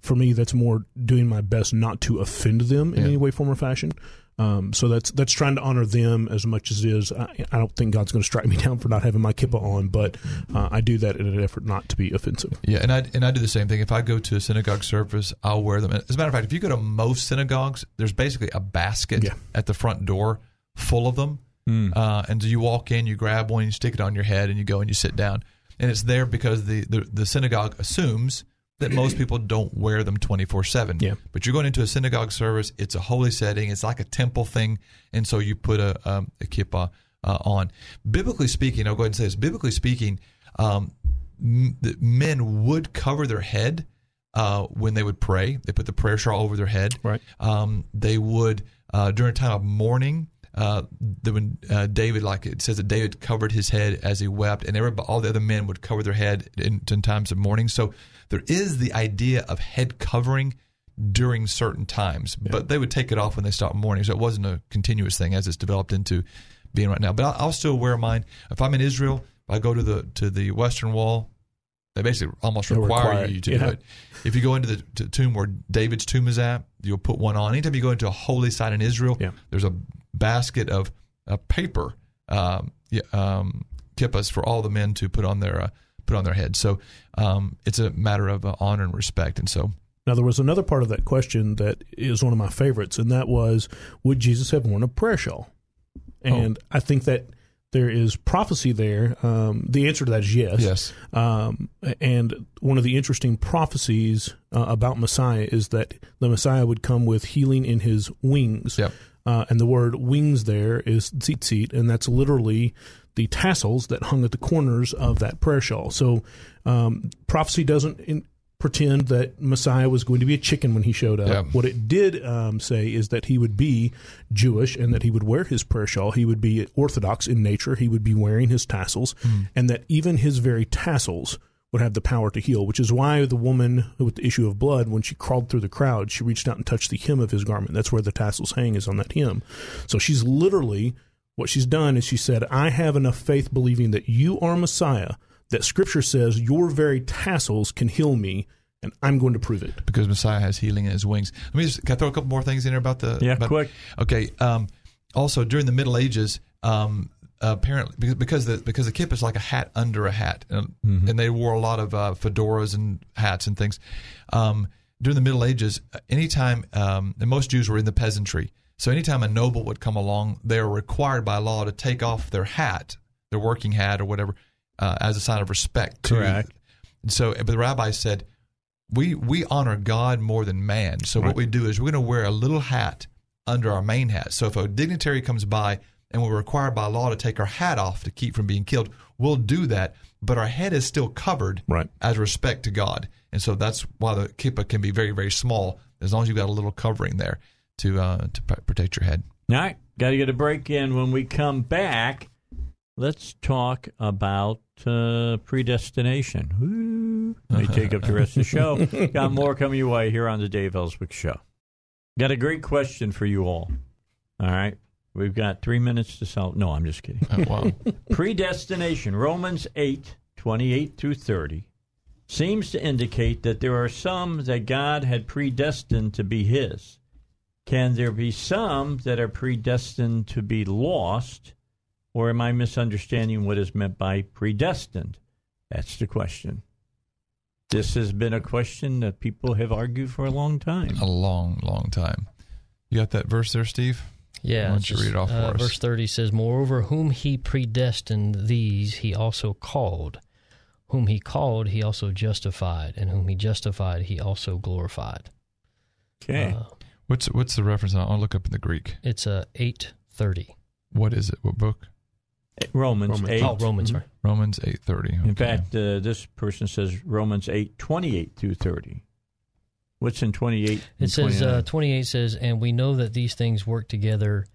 for me. That's more doing my best not to offend them in Yeah. any way, form, or fashion. Um, so that's that's trying to honor them as much as it is. I, I don't think God's going to strike me [LAUGHS] down for not having my kippah on, but uh, I do that in an effort not to be offensive. Yeah, and I and I do the same thing. If I go to a synagogue service, I'll wear them. As a matter of fact, if you go to most synagogues, there's basically a basket Yeah. at the front door full of them. Uh, and so you walk in, you grab one, you stick it on your head, and you go and you sit down. And it's there because the, the, the synagogue assumes that most [CLEARS THROAT] people don't wear them 24 7. Yeah. But you're going into a synagogue service, it's a holy setting, it's like a temple thing. And so you put a, um, a kippah uh, on. Biblically speaking, I'll go ahead and say this biblically speaking, um, m- the men would cover their head uh, when they would pray. They put the prayer shawl over their head. Right. Um, they would uh, during a time of mourning. Uh, the, when uh, David, like it says that David covered his head as he wept, and everybody, all the other men would cover their head in, in times of mourning. So there is the idea of head covering during certain times, but they would take it off when they stopped mourning. So it wasn't a continuous thing as it's developed into being right now. But I'll, I'll still wear mine if I'm in Israel. If I go to the to the Western Wall, they basically almost require you to Yeah. do it. If you go into the tomb where David's tomb is at, you'll put one on. Anytime you go into a holy site in Israel, there's a basket of uh, paper um, yeah, um, kippas for all the men to put on their uh, put on their head. So um, it's a matter of uh, honor and respect. And so Now, there was another part of that question that is one of my favorites, and that was Would Jesus have worn a prayer shawl? And I think that there is prophecy there. Um, the answer to that is yes. Yes. Um, and one of the interesting prophecies uh, about Messiah is that the Messiah would come with healing in his wings. Yep. Uh, and the word wings there is tzitzit, and that's literally the tassels that hung at the corners of that prayer shawl. So um, prophecy doesn't in, pretend that Messiah was going to be a chicken when he showed up. Yeah. What it did um, say is that he would be Jewish and that he would wear his prayer shawl. He would be Orthodox in nature. He would be wearing his tassels, and that even his very tassels would have the power to heal, which is why the woman with the issue of blood, when she crawled through the crowd, she reached out and touched the hem of his garment. That's where the tassels hang, is on that hem. So she's literally, what she's done is she said, I have enough faith believing that you are Messiah, that scripture says your very tassels can heal me, and I'm going to prove it. because Messiah has healing in his wings. Let me just can I throw a couple more things in here about the Yeah, about- quick. Okay. Um, also, during the Middle Ages, um, apparently because because the because the kip is like a hat under a hat, and, and they wore a lot of uh, fedoras and hats and things. Um, during the Middle Ages, anytime um, and most Jews were in the peasantry, so anytime a noble would come along, they were required by law to take off their hat, their working hat or whatever, uh, as a sign of respect. to- Correct. and so, but the rabbi said, we we honor God more than man. So what we do is we're going to wear a little hat under our main hat. So if a dignitary comes by and we're required by law to take our hat off to keep from being killed, we'll do that. But our head is still covered right. as respect to God. And so that's why the kippah can be very very small as long as you've got a little covering there to uh, to protect your head. All right, got to get a break in. When we come back, let's talk about uh, predestination. Woo. May take up the rest of the [LAUGHS] show. Got more coming your way here on the Dave Elswick Show. Got a great question for you all. All right. We've got three minutes to solve. No, I'm just kidding. Oh, wow. [LAUGHS] Predestination, Romans 8, 28 through 30, seems to indicate that there are some that God had predestined to be His. Can there be some that are predestined to be lost? Or am I misunderstanding what is meant by predestined? That's the question. This has been a question that people have argued for a long time. A long, long time. You got that verse there, Steve? Yeah. Why don't you just, read it off uh, for us? Verse 30 says, Moreover, whom he predestined, these he also called. Whom he called, he also justified. And whom he justified, he also glorified. Okay. Uh, What's what's the reference? I'll look up in the Greek. it's uh, 830. What is it? What book? Romans, 8. Oh, Romans, sorry. Romans eight thirty. In fact, uh, this person says Romans 8, 28 through 30. What's in 28? It says, uh, 28 says, And we know that these things work together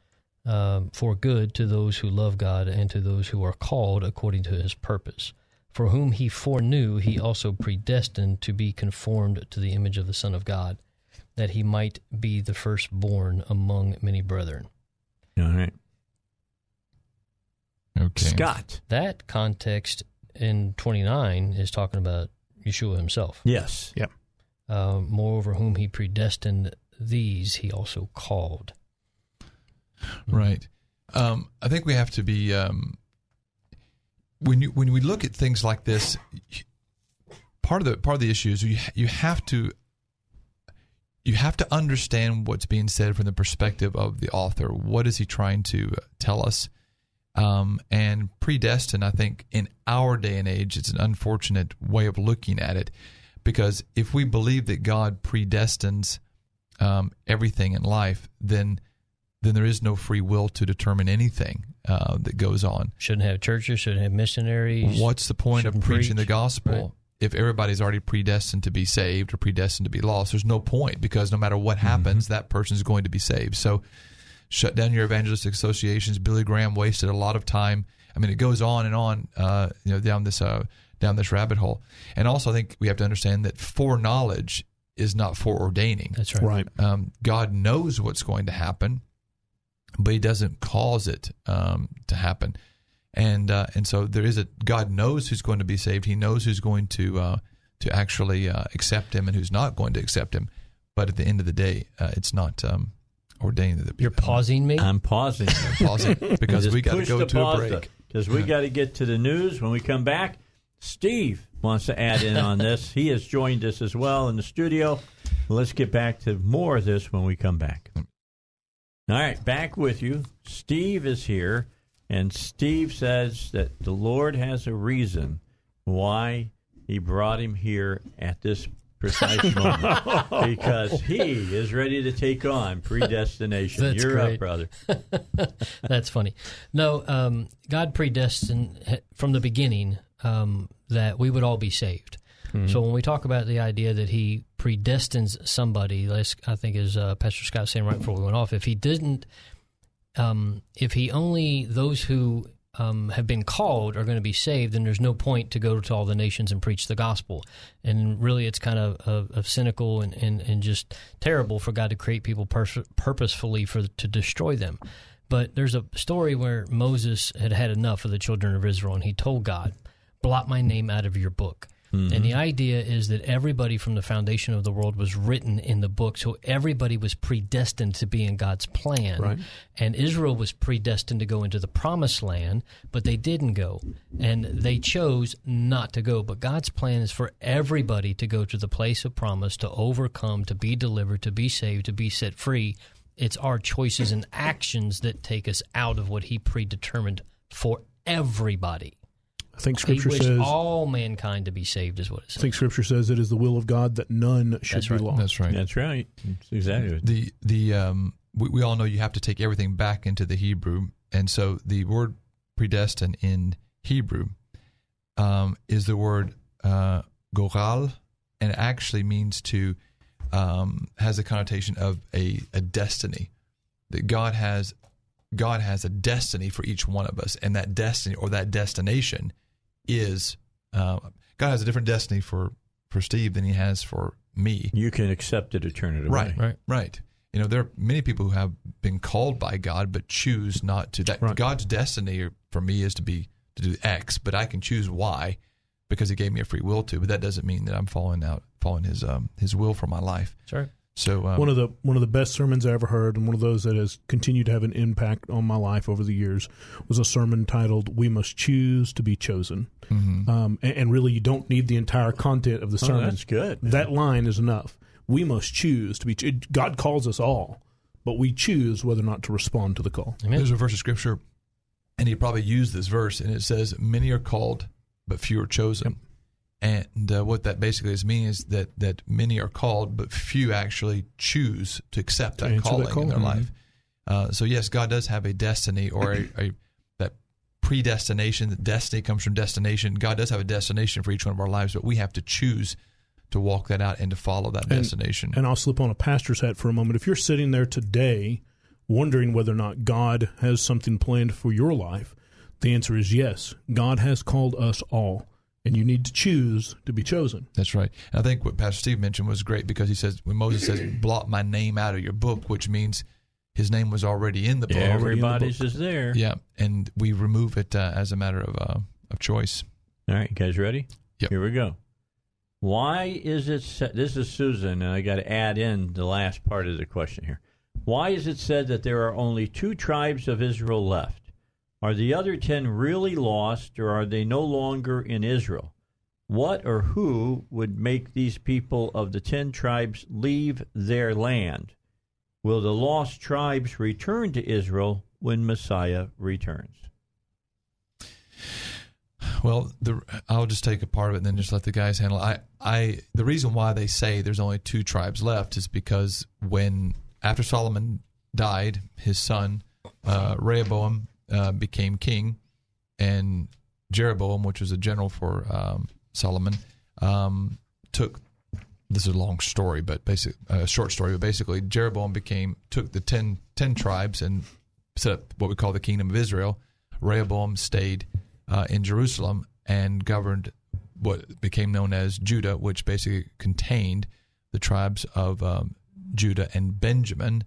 um, for good to those who love God and to those who are called according to his purpose. For whom he foreknew, he also predestined to be conformed to the image of the Son of God, that he might be the firstborn among many brethren. All right. Okay. Scott. That context in 29 is talking about Yeshua himself. Yes. Yep. Uh, moreover, whom he predestined, these he also called. Right. Um, I think we have to be um, when you when we look at things like this. Part of the part of the issue is you you have to you have to understand what's being said from the perspective of the author. What is he trying to tell us? Um, and predestined, I think, in our day and age, it's an unfortunate way of looking at it, because if we believe that God predestines um, everything in life, then then there is no free will to determine anything uh, that goes on. Shouldn't have churches. Shouldn't have missionaries. What's the point of preaching preach. the gospel Right. If everybody's already predestined to be saved or predestined to be lost? There's no point because no matter what happens, that person's going to be saved. So shut down your evangelistic associations. Billy Graham wasted a lot of time. I mean, it goes on and on, uh, you know, down this uh, down this rabbit hole. And also, I think we have to understand that foreknowledge is not foreordaining. That's right. Right. Um, God knows what's going to happen, but He doesn't cause it um, to happen. And uh, and so there is a God knows who's going to be saved. He knows who's going to uh, to actually uh, accept Him and who's not going to accept Him. But at the end of the day, uh, it's not um, ordained that the. You're pausing me. I'm pausing. pausing [LAUGHS] because we got to go to a break. Because we got to get to the news. When we come back, Steve wants to add in on this. He has joined us as well in the studio. Let's get back to more of this when we come back. All right, back with you. Steve is here, and Steve says that the Lord has a reason why he brought him here at this precise [LAUGHS] moment because he is ready to take on predestination. That's You're great. up, brother. [LAUGHS] That's funny. No, um, God predestined from the beginning um, that we would all be saved. Mhm. So when we talk about the idea that He predestines somebody, I think as uh, Pastor Scott was saying right before we went off, if He didn't, um, if He only those who um, have been called are going to be saved, then there's no point to go to all the nations and preach the gospel. And really, it's kind of, of, of cynical and, and, and just terrible for God to create people pers- purposefully for to destroy them. But there's a story where Moses had had enough of the children of Israel, and he told God, "Blot my name out of your book." Mhm. And the idea is that everybody from the foundation of the world was written in the book, so everybody was predestined to be in God's plan. Right. And Israel was predestined to go into the promised land, but they didn't go. And they chose not to go. But God's plan is for everybody to go to the place of promise, to overcome, to be delivered, to be saved, to be set free. It's our choices and actions that take us out of what He predetermined for everybody. I think Scripture he wished says. all mankind to be saved, is what it I says. think Scripture says it is the will of God that none should That's be right. lost. That's right. That's right. That's exactly. what- the the um we, we all know you have to take everything back into the Hebrew, and so the word predestined in Hebrew um, is the word uh, goral, and it actually means to um, has a connotation of a, a destiny that God has. God has a destiny for each one of us, and that destiny or that destination is uh, God has a different destiny for for Steve than he has for me. You can accept it or turn it away. Right, right, right. You know, there are many people who have been called by God but choose not to. That Right. God's destiny for me is to be to do X, but I can choose Y because He gave me a free will to. But that doesn't mean that I'm following out following His um His will for my life. Sure. So um, one of the one of the best sermons I ever heard, and one of those that has continued to have an impact on my life over the years, was a sermon titled "We Must Choose to Be Chosen." Mhm. Um, and, and really, you don't need the entire content of the Oh, sermon. that's good. That line is enough. We must choose to be. ch- God calls us all, but we choose whether or not to respond to the call. There's a verse of scripture, and he probably used this verse, and it says, "Many are called, but few are chosen." And uh, what that basically is meaning is that that many are called, but few actually choose to accept that calling that call. in their Mhm. life. Uh, so yes, God does have a destiny or a, a that predestination. That destiny comes from destination. God does have a destination for each one of our lives, but we have to choose to walk that out and to follow that And- destination. And I'll slip on a pastor's hat for a moment. If you're sitting there today wondering whether or not God has something planned for your life, the answer is yes. God has called us all, and you need to choose to be chosen. That's right. And I think what Pastor Steve mentioned was great because he says when Moses says, [CLEARS THROAT] "Blot my name out of your book," which means his name was already in the book. Everybody's just there. Yeah, and we remove it uh, as a matter of uh, of choice. All right, you guys ready? Yep. Here we go. Why is it said, this is Susan, and I got to add in the last part of the question here. Why is it said that there are only two tribes of Israel left? Are the other ten really lost, or are they no longer in Israel? What or who would make these people of the ten tribes leave their land? Will the lost tribes return to Israel when Messiah returns? Well, the, I'll just take a part of it and then just let the guys handle it. I, I, the reason why they say there's only two tribes left is because when after Solomon died, his son uh, Rehoboam uh, became king, and Jeroboam, which was a general for um, Solomon, um, took. This is a long story, but basic uh, short story. But basically, Jeroboam became took the 10, 10 tribes and set up what we call the kingdom of Israel. Rehoboam stayed uh, in Jerusalem and governed what became known as Judah, which basically contained the tribes of um, Judah and Benjamin.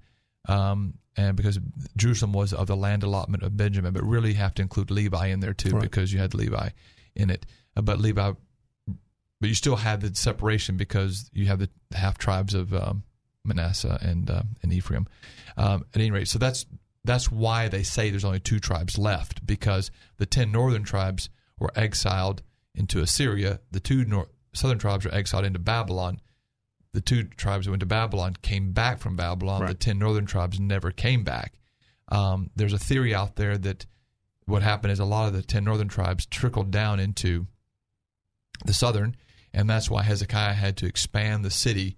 Um, and because Jerusalem was of the land allotment of Benjamin, but really you have to include Levi in there too, Right. because you had Levi in it. Uh, But Levi, but you still had the separation because you have the half tribes of um, Manasseh and uh, and Ephraim. Um, at any rate, so that's that's why they say there's only two tribes left because the ten northern tribes were exiled into Assyria. The two nor- southern tribes were exiled into Babylon. The two tribes that went to Babylon came back from Babylon. The ten northern tribes never came back. Um, there's a theory out there that what happened is a lot of the ten northern tribes trickled down into the southern, and that's why Hezekiah had to expand the city.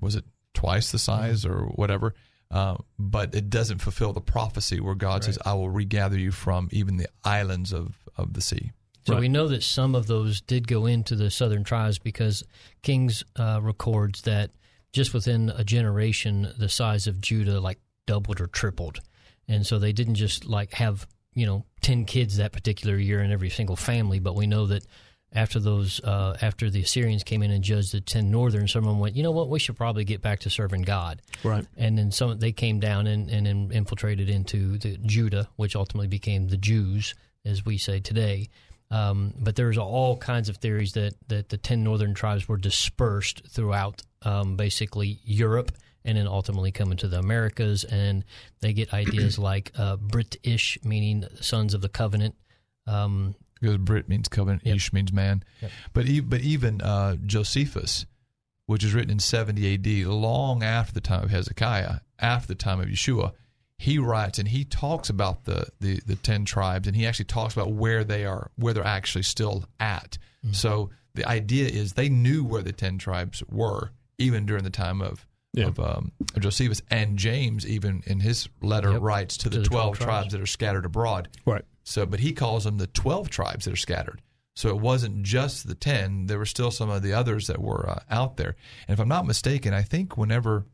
Was it twice the size or whatever? Uh, but it doesn't fulfill the prophecy where God says, "I will regather you from even the islands of, of the sea." So we know that some of those did go into the southern tribes because Kings uh, records that just within a generation, the size of Judah like doubled or tripled, and so they didn't just like have you know ten kids that particular year in every single family, but we know that after those uh, after the Assyrians came in and judged the ten northern, someone went, you know what, we should probably get back to serving God, Right. and then some they came down and, and, in- infiltrated into the Judah, which ultimately became the Jews, as we say today. Um, but there's all kinds of theories that, that the ten northern tribes were dispersed throughout um, basically Europe and then ultimately come into the Americas, and they get [CLEARS THROAT] ideas like uh, British, meaning sons of the covenant. Um, because Brit means covenant, Ish means man. Yep. But e- but even uh, Josephus, which is written in 70 A.D., long after the time of Hezekiah, after the time of Yeshua, he writes and he talks about the, the, the ten tribes, and he actually talks about where they are, where they're actually still at. So the idea is they knew where the ten tribes were, even during the time of Yeah. of, um, of Josephus and James, even in his letter, Yep. writes to the, the 12 twelve tribes tribes. that are scattered abroad. Right. So, but he calls them the 12 tribes that are scattered. So it wasn't just the 10, there were still some of the others that were uh, out there. And if I'm not mistaken, I think whenever,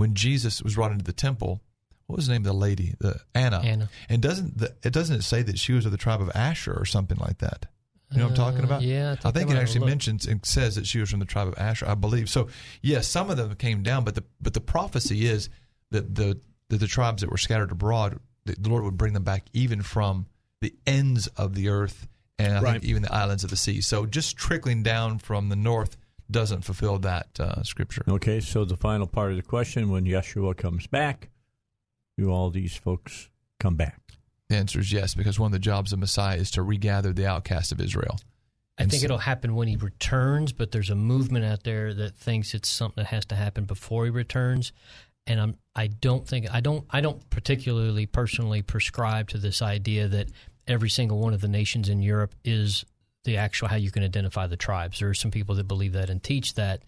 when Jesus was brought into the temple, what was the name of the lady? The Anna. Anna. And doesn't the, it doesn't it say that she was of the tribe of Asher or something like that? You know what I'm talking Uh, about? yeah, I I think think, it actually mentions and says that she was from the tribe of Asher, I believe. So, yes, some of them came down, but the but the prophecy is that the that the tribes that were scattered abroad, the, the Lord would bring them back even from the ends of the earth and I Right. think even the islands of the sea. So, just trickling down from the north doesn't fulfill that uh, scripture. Okay, so the final part of the question: When Yeshua comes back, do all these folks come back? The answer is yes, because one of the jobs of Messiah is to regather the outcast of Israel. I And think so- it'll happen when he returns, but there's a movement out there that thinks it's something that has to happen before he returns. And I'm I don't think I don't I don't particularly personally prescribe to this idea that every single one of the nations in Europe is the actual how you can identify the tribes. There are some people that believe that and teach that,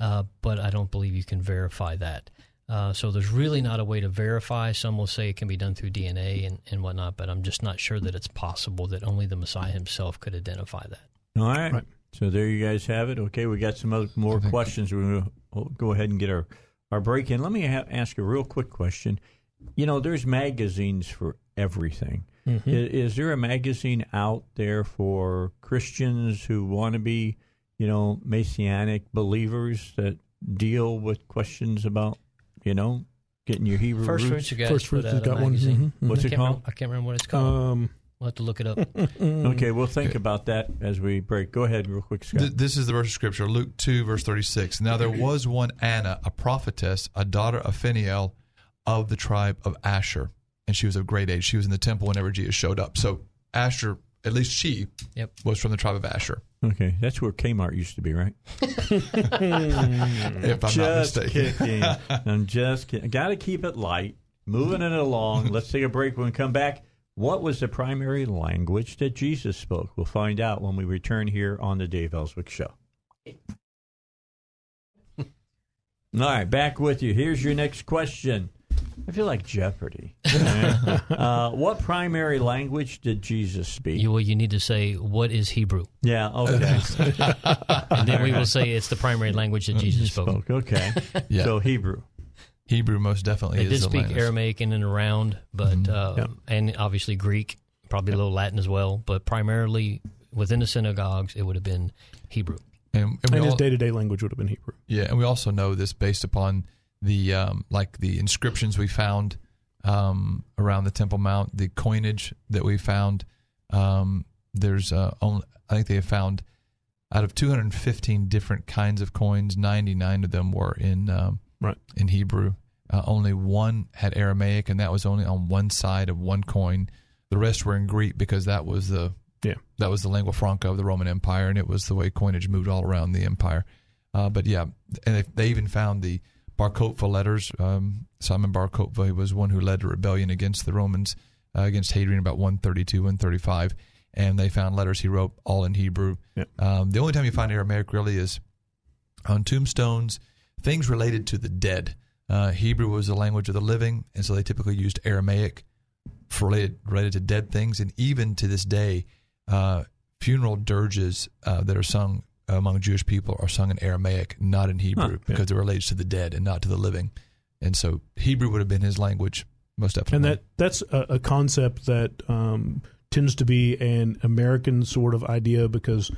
uh, but I don't believe you can verify that. Uh, so there's really not a way to verify. Some will say it can be done through DNA and, and whatnot, but I'm just not sure that it's possible that only the Messiah himself could identify that. All right. So there you guys have it. Okay, we got some other more questions. We're going to go ahead and get our, our break in. Let me ha- ask a real quick question. You know, there's magazines for everything. Mhm. I- Is, there a magazine out there for Christians who want to be, you know, messianic believers that deal with questions about, you know, getting your Hebrew First roots? Fruits, you guys put out a magazine. What's I it can't called? remember- I can't remember what it's called. Um, we'll have to look it up. [LAUGHS] Okay, we'll think about that as we break. Go ahead, real quick, Scott. Th- this is the verse of scripture, Luke 2, verse 36. Now there was one Anna, a prophetess, a daughter of Phanuel of the tribe of Asher, and she was of great age. She was in the temple whenever Jesus showed up. So Asher, at least she, Yep. was from the tribe of Asher. Okay, that's where Kmart used to be, right? [LAUGHS] If I'm not just mistaken. kidding. [LAUGHS] I'm just kidding. Got to keep it light. Moving it along. [LAUGHS] Let's take a break. When we come back, What was the primary language that Jesus spoke? We'll find out when we return here on the Dave Elswick Show. All right, back with you. Here's your next question. I feel like Jeopardy. [LAUGHS] uh, what primary language did Jesus speak? You, well, you need to say, what is Hebrew? Yeah, okay. [LAUGHS] and then we will say it's the primary language that Jesus spoke. Okay. [LAUGHS] Yeah. So Hebrew. Hebrew most definitely They is did speak language. Aramaic in and around, but uh, and obviously Greek, probably a little Latin as well, but primarily within the synagogues, it would have been Hebrew. And, and we And his day to day language would have been Hebrew. Yeah, and we also know this based upon the um, like the inscriptions we found um, around the Temple Mount, the coinage that we found. Um, there's uh, only I think they have found out of 215 different kinds of coins, 99 of them were in um, right in Hebrew. Uh, only one had Aramaic, and that was only on one side of one coin. The rest were in Greek because that was the yeah that was the lingua franca of the Roman Empire, and it was the way coinage moved all around the empire. Uh, but yeah, and they, they even found the Bar Kokhba letters. Um, Simon Bar Kokhba was one who led a rebellion against the Romans, uh, against Hadrian, about 132, and 135. And they found letters he wrote all in Hebrew. Um, the only time you find Aramaic really is on tombstones, things related to the dead. Uh, Hebrew was the language of the living, and so they typically used Aramaic for related, related to dead things. And even to this day, uh, funeral dirges uh, that are sung among Jewish people are sung in Aramaic, not in Hebrew, Huh, yeah. because it relates to the dead and not to the living. And so Hebrew would have been his language, most definitely. And that that's a, a concept that um, tends to be an American sort of idea because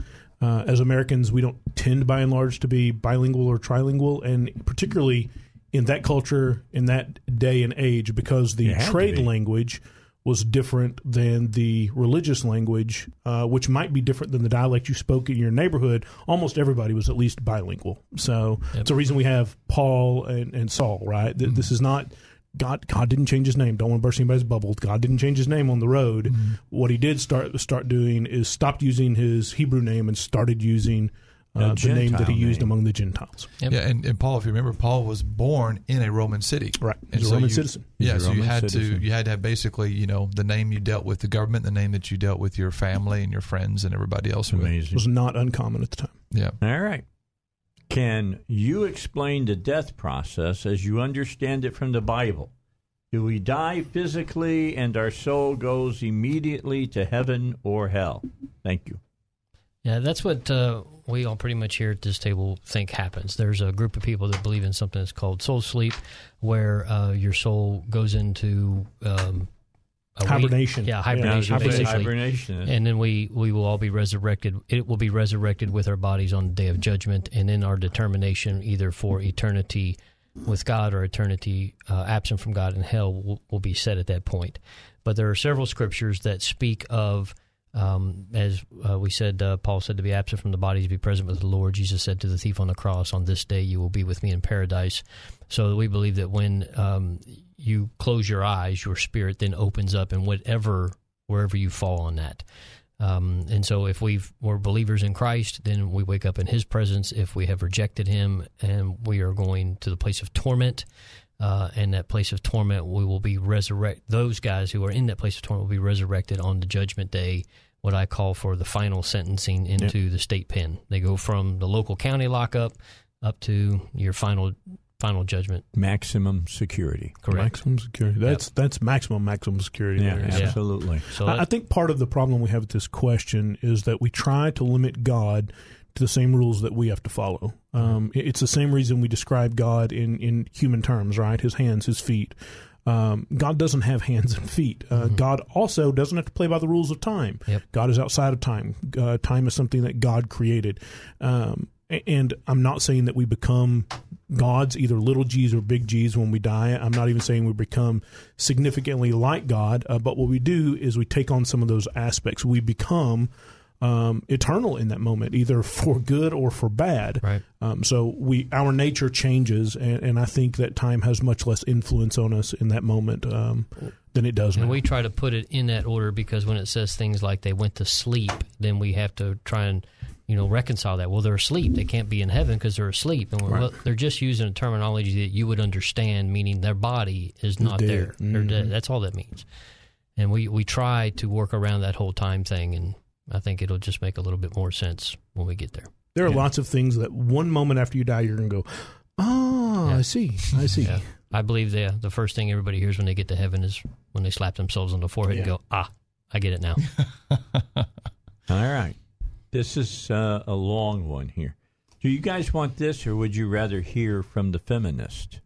uh, as Americans we don't tend by and large to be bilingual or trilingual, and particularly in that culture in that day and age because the You had to trade be. language was different than the religious language, uh, which might be different than the dialect you spoke in your neighborhood. Almost everybody was at least bilingual. So it's a reason we have Paul and, and Saul, right? Th- This is not God. God didn't change his name. Don't want to burst anybody's bubble. God didn't change his name on the road. What he did start start doing is stopped using his Hebrew name and started using uh, the name that he Gentile used name. among the Gentiles. Yeah, and, and Paul, if you remember, Paul was born in a Roman city, right? And He's a Roman you, citizen. Yeah, He's so you had citizen. to you had to have basically, you know, the name you dealt with the government, the name that you dealt with your family and your friends and everybody else. with. It was not uncommon at the time. Yeah. All right. Can you explain the death process as you understand it from the Bible? Do we die physically and our soul goes immediately to heaven or hell? Thank you. Yeah, that's what uh, we all pretty much here at this table think happens. There's a group of people that believe in something that's called soul sleep, where uh, your soul goes into um, a Hibernation. Yeah, Yeah, hibernation, hibernation. basically. Hibernation. And then we, we will all be resurrected. It will be resurrected with our bodies on the day of judgment, and in our determination either for eternity with God or eternity uh, absent from God in hell will, will be set at that point. But there are several scriptures that speak of, um, as uh, we said, uh, Paul said to be absent from the body to be present with the Lord. Jesus said to the thief on the cross, "On this day you will be with me in paradise." So we believe that when um, you close your eyes, your spirit then opens up, and whatever wherever you fall on that. Um, and so, if we've, we're believers in Christ, then we wake up in His presence. If we have rejected Him and we are going to the place of torment, uh, and that place of torment, we will be resurrect. Those guys who are in that place of torment will be resurrected on the judgment day. What I call for the final sentencing into the state pen. They go from the local county lockup up to your final final judgment. Maximum security. Correct. Maximum security. That's that's maximum maximum security. Yeah, there. absolutely. So I, I think part of the problem we have with this question is that we try to limit God to the same rules that we have to follow. Um, it's the same reason we describe God in, in human terms, right? His hands, his feet. Um, God doesn't have hands and feet. Uh, God also doesn't have to play by the rules of time. God is outside of time. Uh, time is something that God created. Um, and I'm not saying that we become gods, either little g's or big g's, when we die. I'm not even saying we become significantly like God. Uh, but what we do is we take on some of those aspects. We become um, eternal in that moment, either for good or for bad. Right. Um, so we our nature changes, and, and I think that time has much less influence on us in that moment um, than it does now. And we try to put it in that order because when it says things like they went to sleep, then we have to try and you know reconcile that. Well, they're asleep; they can't be in heaven because they're asleep, and we're, Right. well, they're just using a terminology that you would understand, meaning their body is not dead. there. They're Mhm. dead. That's all that means. and we we try to work around that whole time thing, and I think it'll just make a little bit more sense when we get there. There are lots of things that one moment after you die, you're going to go, oh, I see, I see. Yeah. I believe the the first thing everybody hears when they get to heaven is when they slap themselves on the forehead and go, ah, I get it now. [LAUGHS] All right. This is uh, a long one here. Do you guys want this, or would you rather hear from the feminist?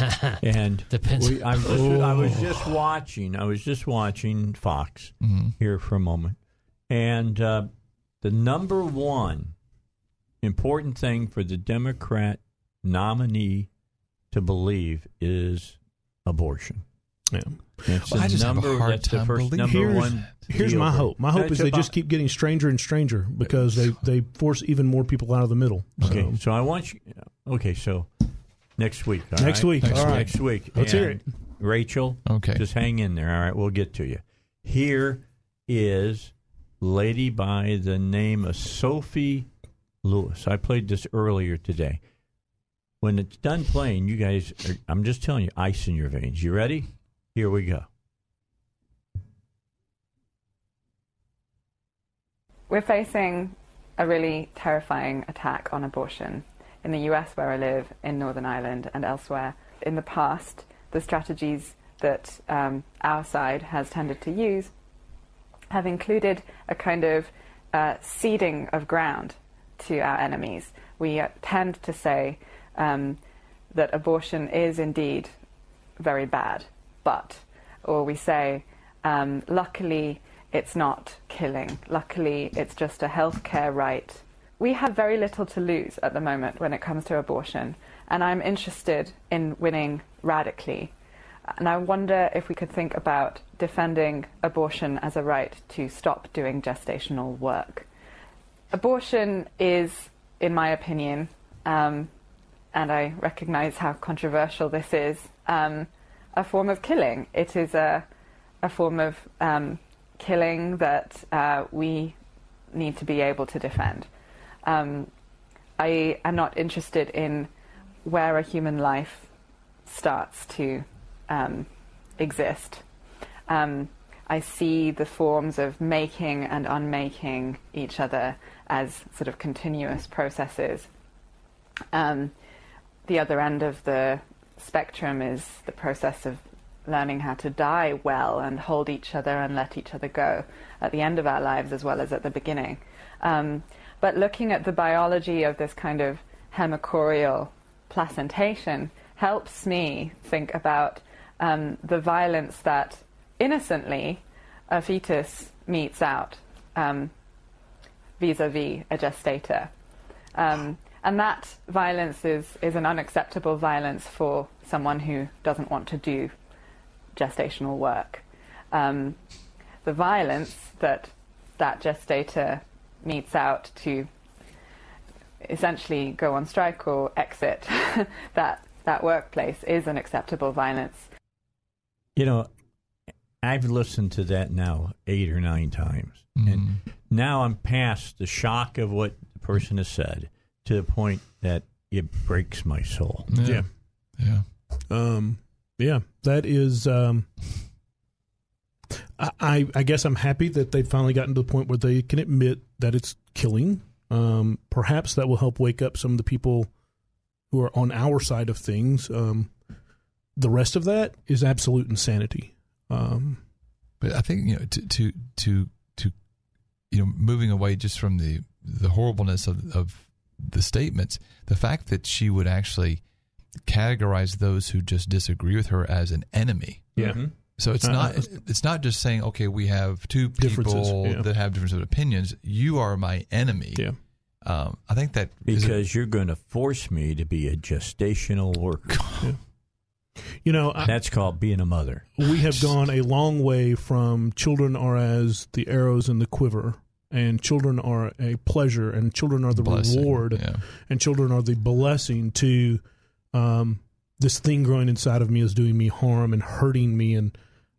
[LAUGHS] and Depends. we- I, was just, I was just watching. I was just watching Fox here for a moment, and uh, the number one important thing for the Democrat nominee to believe is abortion. Yeah. Well, the I just have a number, hard time believing number here's, here's my hope. My hope That's is they about- just keep getting stranger and stranger because they, they force even more people out of the middle. So. Okay, so I want you. Okay, so next week. all Next right? week, all right. Next week. Let's hear it. Rachel. Okay. Just hang in there. All right, we'll get to you. Here is lady by the name of Sophie Lewis. I played this earlier today. When it's done playing, you guys, are, I'm just telling you, ice in your veins. You ready? Here we go. We're facing a really terrifying attack on abortion in the US, where I live, in Northern Ireland, and elsewhere. In the past, the strategies that um, our side has tended to use have included a kind of uh, ceding of ground to our enemies. We uh, tend to say um, that abortion is indeed very bad, but, or we say, um, luckily it's not killing, luckily it's just a healthcare right. We have very little to lose at the moment when it comes to abortion, and I'm interested in winning radically. And I wonder if we could think about defending abortion as a right to stop doing gestational work. Abortion is, in my opinion, um, and I recognize how controversial this is, um, a form of killing. It is a, a form of um, killing that uh, we need to be able to defend. Um, I am not interested in where a human life starts to um, exist. Um, I see the forms of making and unmaking each other as sort of continuous processes. Um, the other end of the spectrum is the process of learning how to die well and hold each other and let each other go at the end of our lives as well as at the beginning. Um, but looking at the biology of this kind of hemochorial placentation helps me think about um, the violence that innocently a fetus metes out um, vis-a-vis a gestator. Um, and that violence is, is an unacceptable violence for someone who doesn't want to do gestational work. Um, the violence that that gestator metes out to essentially go on strike or exit [LAUGHS] that that workplace is an acceptable violence. You know, I've listened to that now eight or nine times. And now I'm past the shock of what the person has said to the point that it breaks my soul. Yeah. Yeah. Um, yeah, that is. Um, I, I I guess I'm happy that they've finally gotten to the point where they can admit that it's killing. Um, perhaps that will help wake up some of the people who are on our side of things. Um, the rest of that is absolute insanity. Um, But I think you know to to to to you know moving away just from the the horribleness of of the statements, the fact that she would actually categorize those who just disagree with her as an enemy. Yeah. Mhm. So it's Uh, not it's not just saying okay we have two Differences, people yeah. that have different opinions. You are my enemy. Yeah. Um, I think that is a- Because you're going to force me to be a gestational worker. [LAUGHS] you know, I, That's called being a mother. we have gone a long way from children are as the arrows in the quiver and children are a pleasure and children are the Blessing, reward yeah. and children are the blessing to um, this thing growing inside of me is doing me harm and hurting me and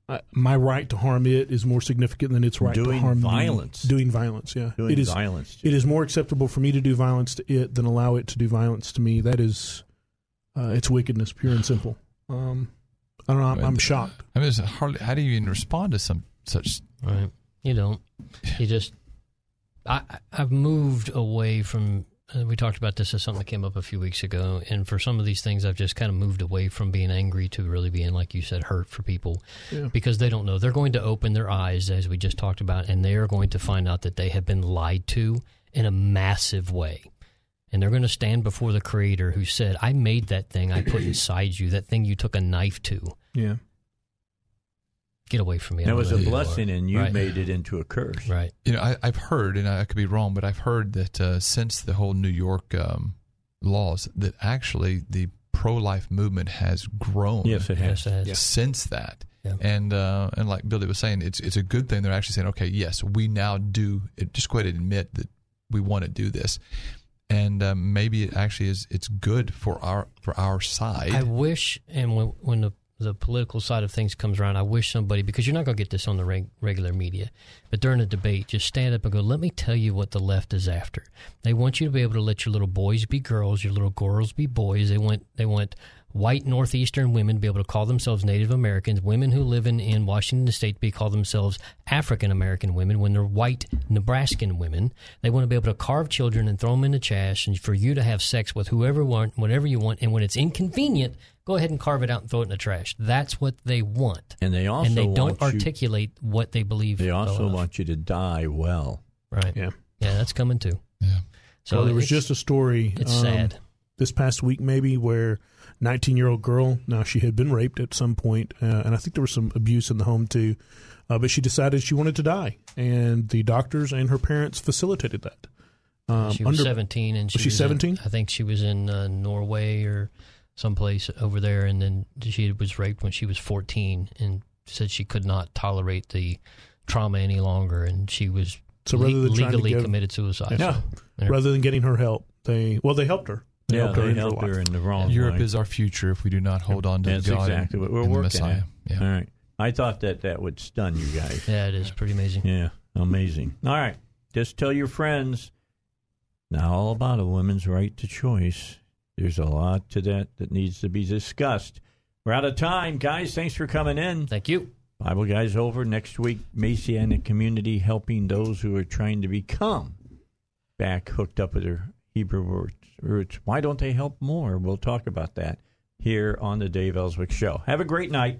uh, my right to harm it is more significant than its right Doing to harm me. violence. Doing violence, yeah. Doing it is violence. It is more acceptable for me to do violence to it than allow it to do violence to me. That is, uh, it's wickedness, pure and simple. Um, I don't know. I'm, I'm shocked. I mean, it's hardly. How do you even respond to some such? Right. You don't. You just. I I've moved away from. Uh, we talked about this as something that came up a few weeks ago, and for some of these things, I've just kind of moved away from being angry to really being, like you said, hurt for people Yeah. because they don't know. They're going to open their eyes, as we just talked about, and they are going to find out that they have been lied to in a massive way. And they're going to stand before the Creator who said, I made that thing I put [CLEARS THROAT] inside you, that thing you took a knife to. Yeah. Get away from me. I That was a who you blessing, and you Right. made it into a curse. Right. You know, I, I've heard, and I could be wrong, but I've heard that uh, since the whole New York um, laws, that actually the pro-life movement has grown. Yes, it has. Yes, it has. Yeah. Since that, Yeah. and uh, and like Billy was saying, it's it's a good thing. They're actually saying, okay, yes, we now do. It, just go ahead and admit that we want to do this, and um, maybe it actually is. It's good for our for our side. I wish, and when, when the the political side of things comes around, I wish somebody because you're not going to get this on the reg, regular media, but during a debate, just stand up and go. Let me tell you what the left is after. They want you to be able to let your little boys be girls, your little girls be boys. They want they want white northeastern women be able to call themselves Native Americans, women who live in, in Washington State be call themselves African American women when they're white Nebraskan women. They want to be able to carve children and throw them in the trash and for you to have sex with whoever you want, whatever you want, and when it's inconvenient, go ahead and carve it out and throw it in the trash. That's what they want. And they also and they don't want you- articulate what they believe. They also love. want you to die well. Right. Yeah. Yeah, that's coming too. Yeah. So well, there was just a story. It's um, sad. This past week, maybe where 19 year old girl. Now she had been raped at some point, uh, and I think there was some abuse in the home too. Uh, but she decided she wanted to die, and the doctors and her parents facilitated that. Um, she was under- 17 and she was she in- 17? I think she was in uh, Norway or someplace over there and then she was raped when she was 14 and said she could not tolerate the trauma any longer and she was So rather than legally give- committed suicide. Yeah. So, Rather than getting her help, they well they helped her. They Yeah, helped her they in her helped her in the wrong Europe way. is our future if we do not hold on to That's God exactly and, what we're working Messiah. at. Yeah. All right. I thought that that would stun you guys. Yeah, it is pretty amazing. Yeah, amazing. All right. Just tell your friends now all about a woman's right to choice. There's a lot to that that needs to be discussed. We're out of time, guys. Thanks for coming in. Thank you. Bible guys over next week. Messianic community helping those who are trying to become back hooked up with their Hebrew roots. Why don't they help more? We'll talk about that here on the Dave Elswick Show. Have a great night.